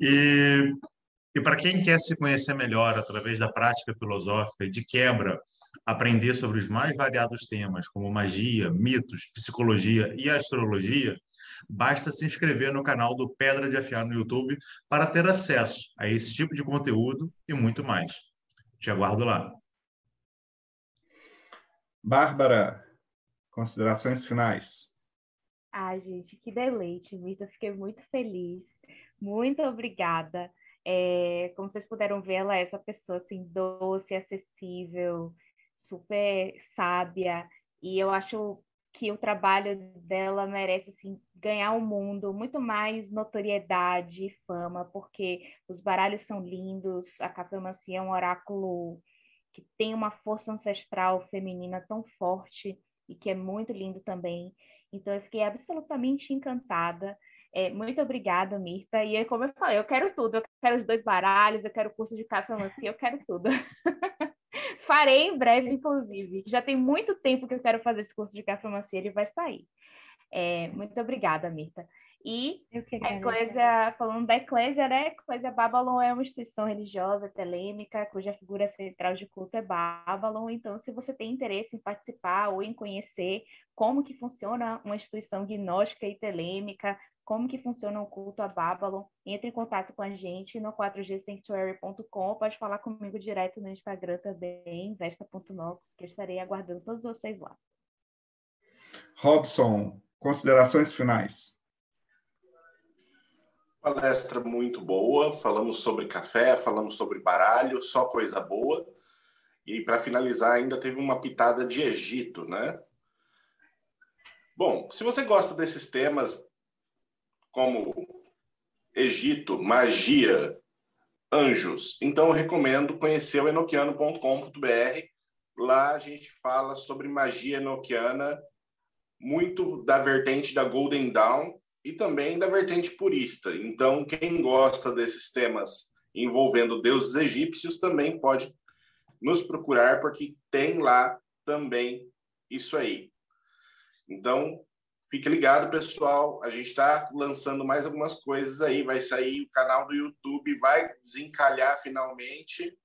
e e para quem quer se conhecer melhor através da prática filosófica e de quebra, aprender sobre os mais variados temas, como magia, mitos, psicologia e astrologia, basta se inscrever no canal do Pedra de Afiar no YouTube para ter acesso a esse tipo de conteúdo e muito mais. Te aguardo lá. Bárbara, considerações finais. Ah, gente, que deleite, Vitor. Fiquei muito feliz. Muito obrigada. É, como vocês puderam ver, ela é essa pessoa assim, doce, acessível, super sábia, e eu acho que o trabalho dela merece assim, ganhar o um mundo, muito mais notoriedade e fama, porque os baralhos são lindos, a cafelmancia é um oráculo que tem uma força ancestral feminina tão forte e que é muito lindo também. Então eu fiquei absolutamente encantada. É, muito obrigada, Mirta. E aí, como eu falei, eu quero tudo. Eu quero os dois baralhos, eu quero o curso de cafeomancia, eu quero tudo. Farei em breve, inclusive. Já tem muito tempo que eu quero fazer esse curso de cafeomancia, ele vai sair. É, muito obrigada, Mirta. E a Eclésia, falando da Eclésia, né? A Eclésia Babylon é uma instituição religiosa telêmica, cuja figura central de culto é Babylon. Então, se você tem interesse em participar ou em conhecer como que funciona uma instituição gnóstica e telêmica, como que funciona o culto a Babylon, entre em contato com a gente no 4gsanctuary.com, pode falar comigo direto no Instagram também, vesta.nox, que eu estarei aguardando todos vocês lá. Robson, considerações finais. Palestra muito boa, falamos sobre café, falamos sobre baralho, só coisa boa. E para finalizar, ainda teve uma pitada de Egito, né? Bom, se você gosta desses temas, como Egito, magia, anjos. Então, eu recomendo conhecer o enoquiano.com.br. Lá a gente fala sobre magia enoquiana, muito da vertente da Golden Dawn e também da vertente purista. Então, quem gosta desses temas envolvendo deuses egípcios também pode nos procurar, porque tem lá também isso aí. Então, Fique ligado, pessoal. A gente está lançando mais algumas coisas aí. Vai sair o canal do YouTube, vai desencalhar finalmente.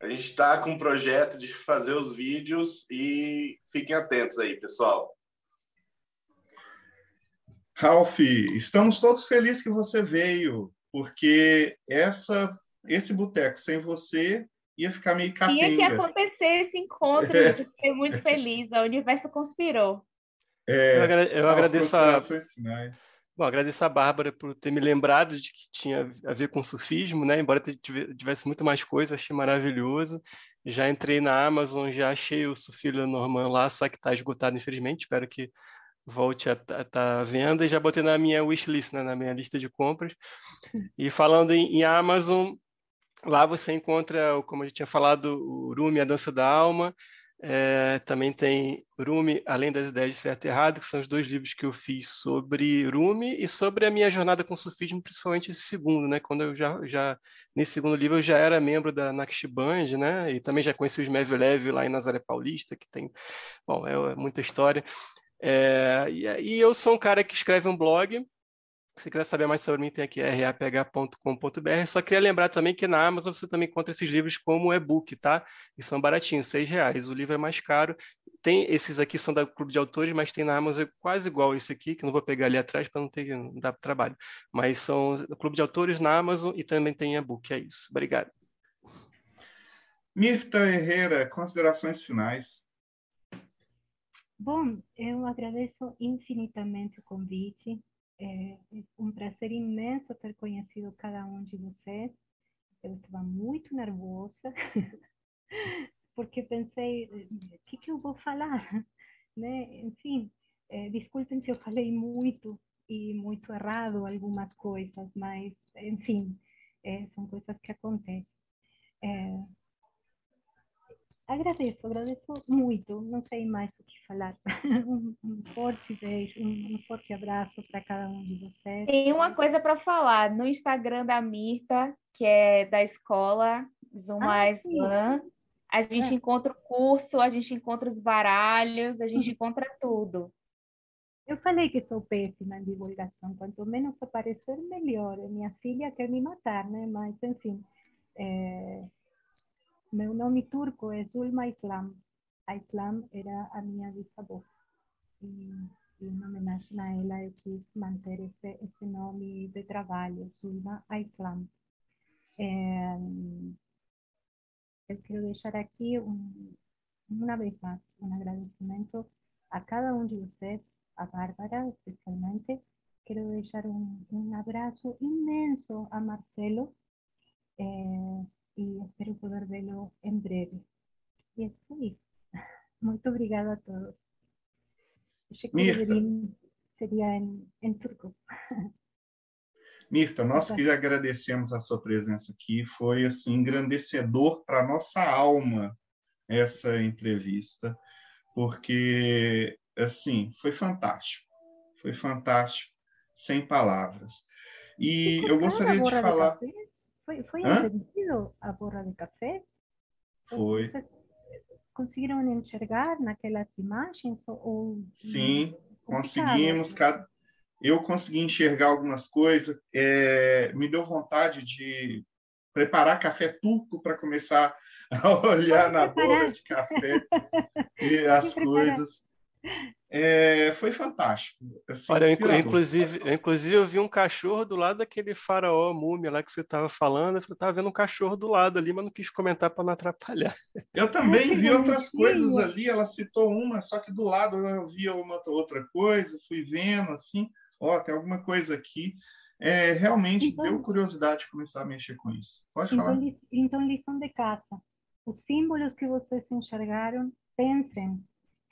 A gente está com um projeto de fazer os vídeos e fiquem atentos aí, pessoal. Ralph, estamos todos felizes que você veio, porque essa, esse boteco sem você ia ficar meio capenga. Tinha que acontecer esse encontro, é. eu fiquei muito feliz, o universo conspirou. É, eu, agra eu agradeço a... Bom, agradeço a Bárbara por ter me lembrado de que tinha a ver com sufismo, né? Embora tivesse muito mais coisa, achei maravilhoso. Já entrei na Amazon, já achei o Sufilho Norman lá, só que está esgotado, infelizmente. Espero que volte a estar tá à venda. E já botei na minha wishlist, né? na minha lista de compras. E falando em, em Amazon, lá você encontra, como a gente tinha falado, o Rumi, A Dança da Alma, é, também tem Rumi, Além das Ideias de Certo e Errado, que são os dois livros que eu fiz sobre Rumi e sobre a minha jornada com o sufismo, principalmente esse segundo, né? Quando eu já, já nesse segundo livro eu já era membro da Naqshband, né? E também já conheci os Mevlev lá em Nazaré Paulista, que tem, bom, é, é muita história. É, e, e eu sou um cara que escreve um blog se quiser saber mais sobre mim, tem aqui raph.com.br. Só queria lembrar também que na Amazon você também encontra esses livros como e-book, tá? E são baratinhos, seis reais. O livro é mais caro. Tem esses aqui são da Clube de Autores, mas tem na Amazon quase igual esse aqui, que não vou pegar ali atrás para não ter não dar trabalho. Mas são do Clube de Autores na Amazon e também tem e-book. É isso. Obrigado. Mirta Herrera, considerações finais. Bom, eu agradeço infinitamente o convite. É um prazer imenso ter conhecido cada um de vocês. Eu estava muito nervosa, porque pensei, o que, que eu vou falar? Né? Enfim, é, desculpem se eu falei muito e muito errado algumas coisas, mas, enfim, é, são coisas que acontecem. É, agradeço, agradeço muito, não sei mais o que falar. um, um, forte beijo, um, um forte abraço para cada um de vocês. Tem uma coisa para falar no Instagram da Mirta, que é da escola Zuma ah, A gente é. encontra o curso, a gente encontra os baralhos, a gente encontra tudo. Eu falei que sou péssima em divulgação, quanto menos aparecer, melhor. Minha filha quer me matar, né? Mas, enfim, é, meu nome turco é Zulma Islam. A Islam era a minha bisavó. E, e em homenagem a ela, eu quis manter esse, esse nome de trabalho, Zulma Islam. É, eu quero deixar aqui, um, uma vez mais, um agradecimento a cada um de vocês, a Bárbara especialmente. Quero deixar um, um abraço imenso a Marcelo. É, y espero poder verlo en breve. Y eso es. Muito obrigada a todos. Achei que Mirta. seria em, em turco. Mirta, nós que agradecemos a sua presença aqui. Foi assim engrandecedor para nossa alma essa entrevista, porque assim foi fantástico, foi fantástico, sem palavras. E eu gostaria de falar. Foi, foi entendido a borra de café? Foi. conseguiram enxergar naquelas imagens? Ou, Sim, conseguimos. Eu consegui enxergar algumas coisas. É, me deu vontade de preparar café turco para começar a olhar na borra de café e as coisas. É, foi fantástico. Assim, Olha, eu, inclusive, eu, inclusive, eu vi um cachorro do lado daquele faraó múmia lá que você estava falando. Eu estava vendo um cachorro do lado ali, mas não quis comentar para não atrapalhar. Eu também vi outras coisas ali. Ela citou uma, só que do lado eu via uma outra coisa, fui vendo assim, ó, tem alguma coisa aqui. É, realmente então, deu curiosidade de começar a mexer com isso. Pode então, falar. Então, lição de casa. Os símbolos que vocês enxergaram, pensem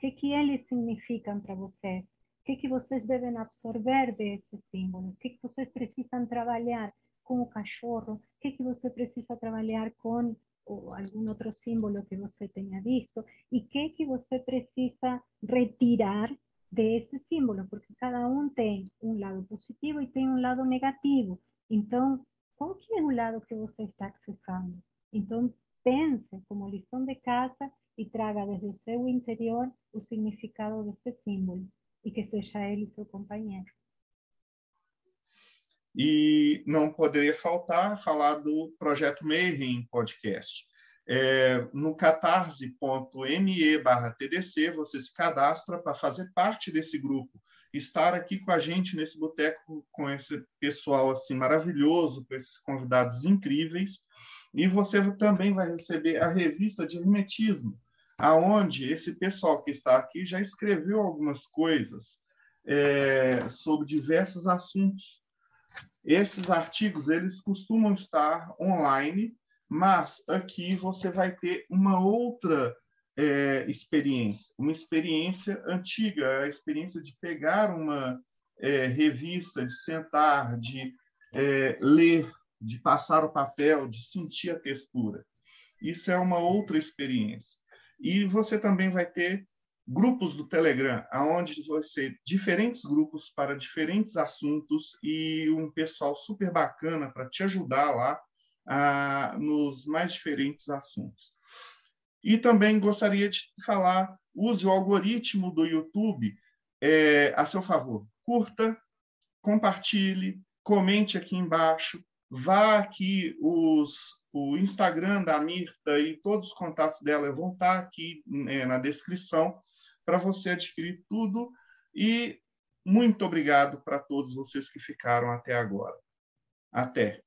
que, que eles significam para vocês? O que, que vocês devem absorver desses símbolos? O que, que vocês precisam trabalhar com o cachorro? O que, que você precisa trabalhar com ou algum outro símbolo que você tenha visto? E o que, que você precisa retirar desse símbolo? Porque cada um tem um lado positivo e tem um lado negativo. Então, qual que é o lado que você está acessando? Então, pense como lição de casa e traga desde seu interior o significado desse símbolo e que seja ele seu companheiro. E não poderia faltar falar do projeto Mayhem Podcast. É, no catarse.me barra TDC, você se cadastra para fazer parte desse grupo estar aqui com a gente nesse boteco com esse pessoal assim maravilhoso, com esses convidados incríveis. E você também vai receber a revista de hermetismo, aonde esse pessoal que está aqui já escreveu algumas coisas é, sobre diversos assuntos. Esses artigos eles costumam estar online, mas aqui você vai ter uma outra é, experiência, uma experiência antiga, a experiência de pegar uma é, revista, de sentar, de é, ler, de passar o papel, de sentir a textura. Isso é uma outra experiência. E você também vai ter grupos do Telegram, aonde ser diferentes grupos para diferentes assuntos e um pessoal super bacana para te ajudar lá ah, nos mais diferentes assuntos. E também gostaria de falar, use o algoritmo do YouTube é, a seu favor. Curta, compartilhe, comente aqui embaixo, vá aqui os, o Instagram da Mirta e todos os contatos dela vão estar aqui é, na descrição para você adquirir tudo. E muito obrigado para todos vocês que ficaram até agora. Até!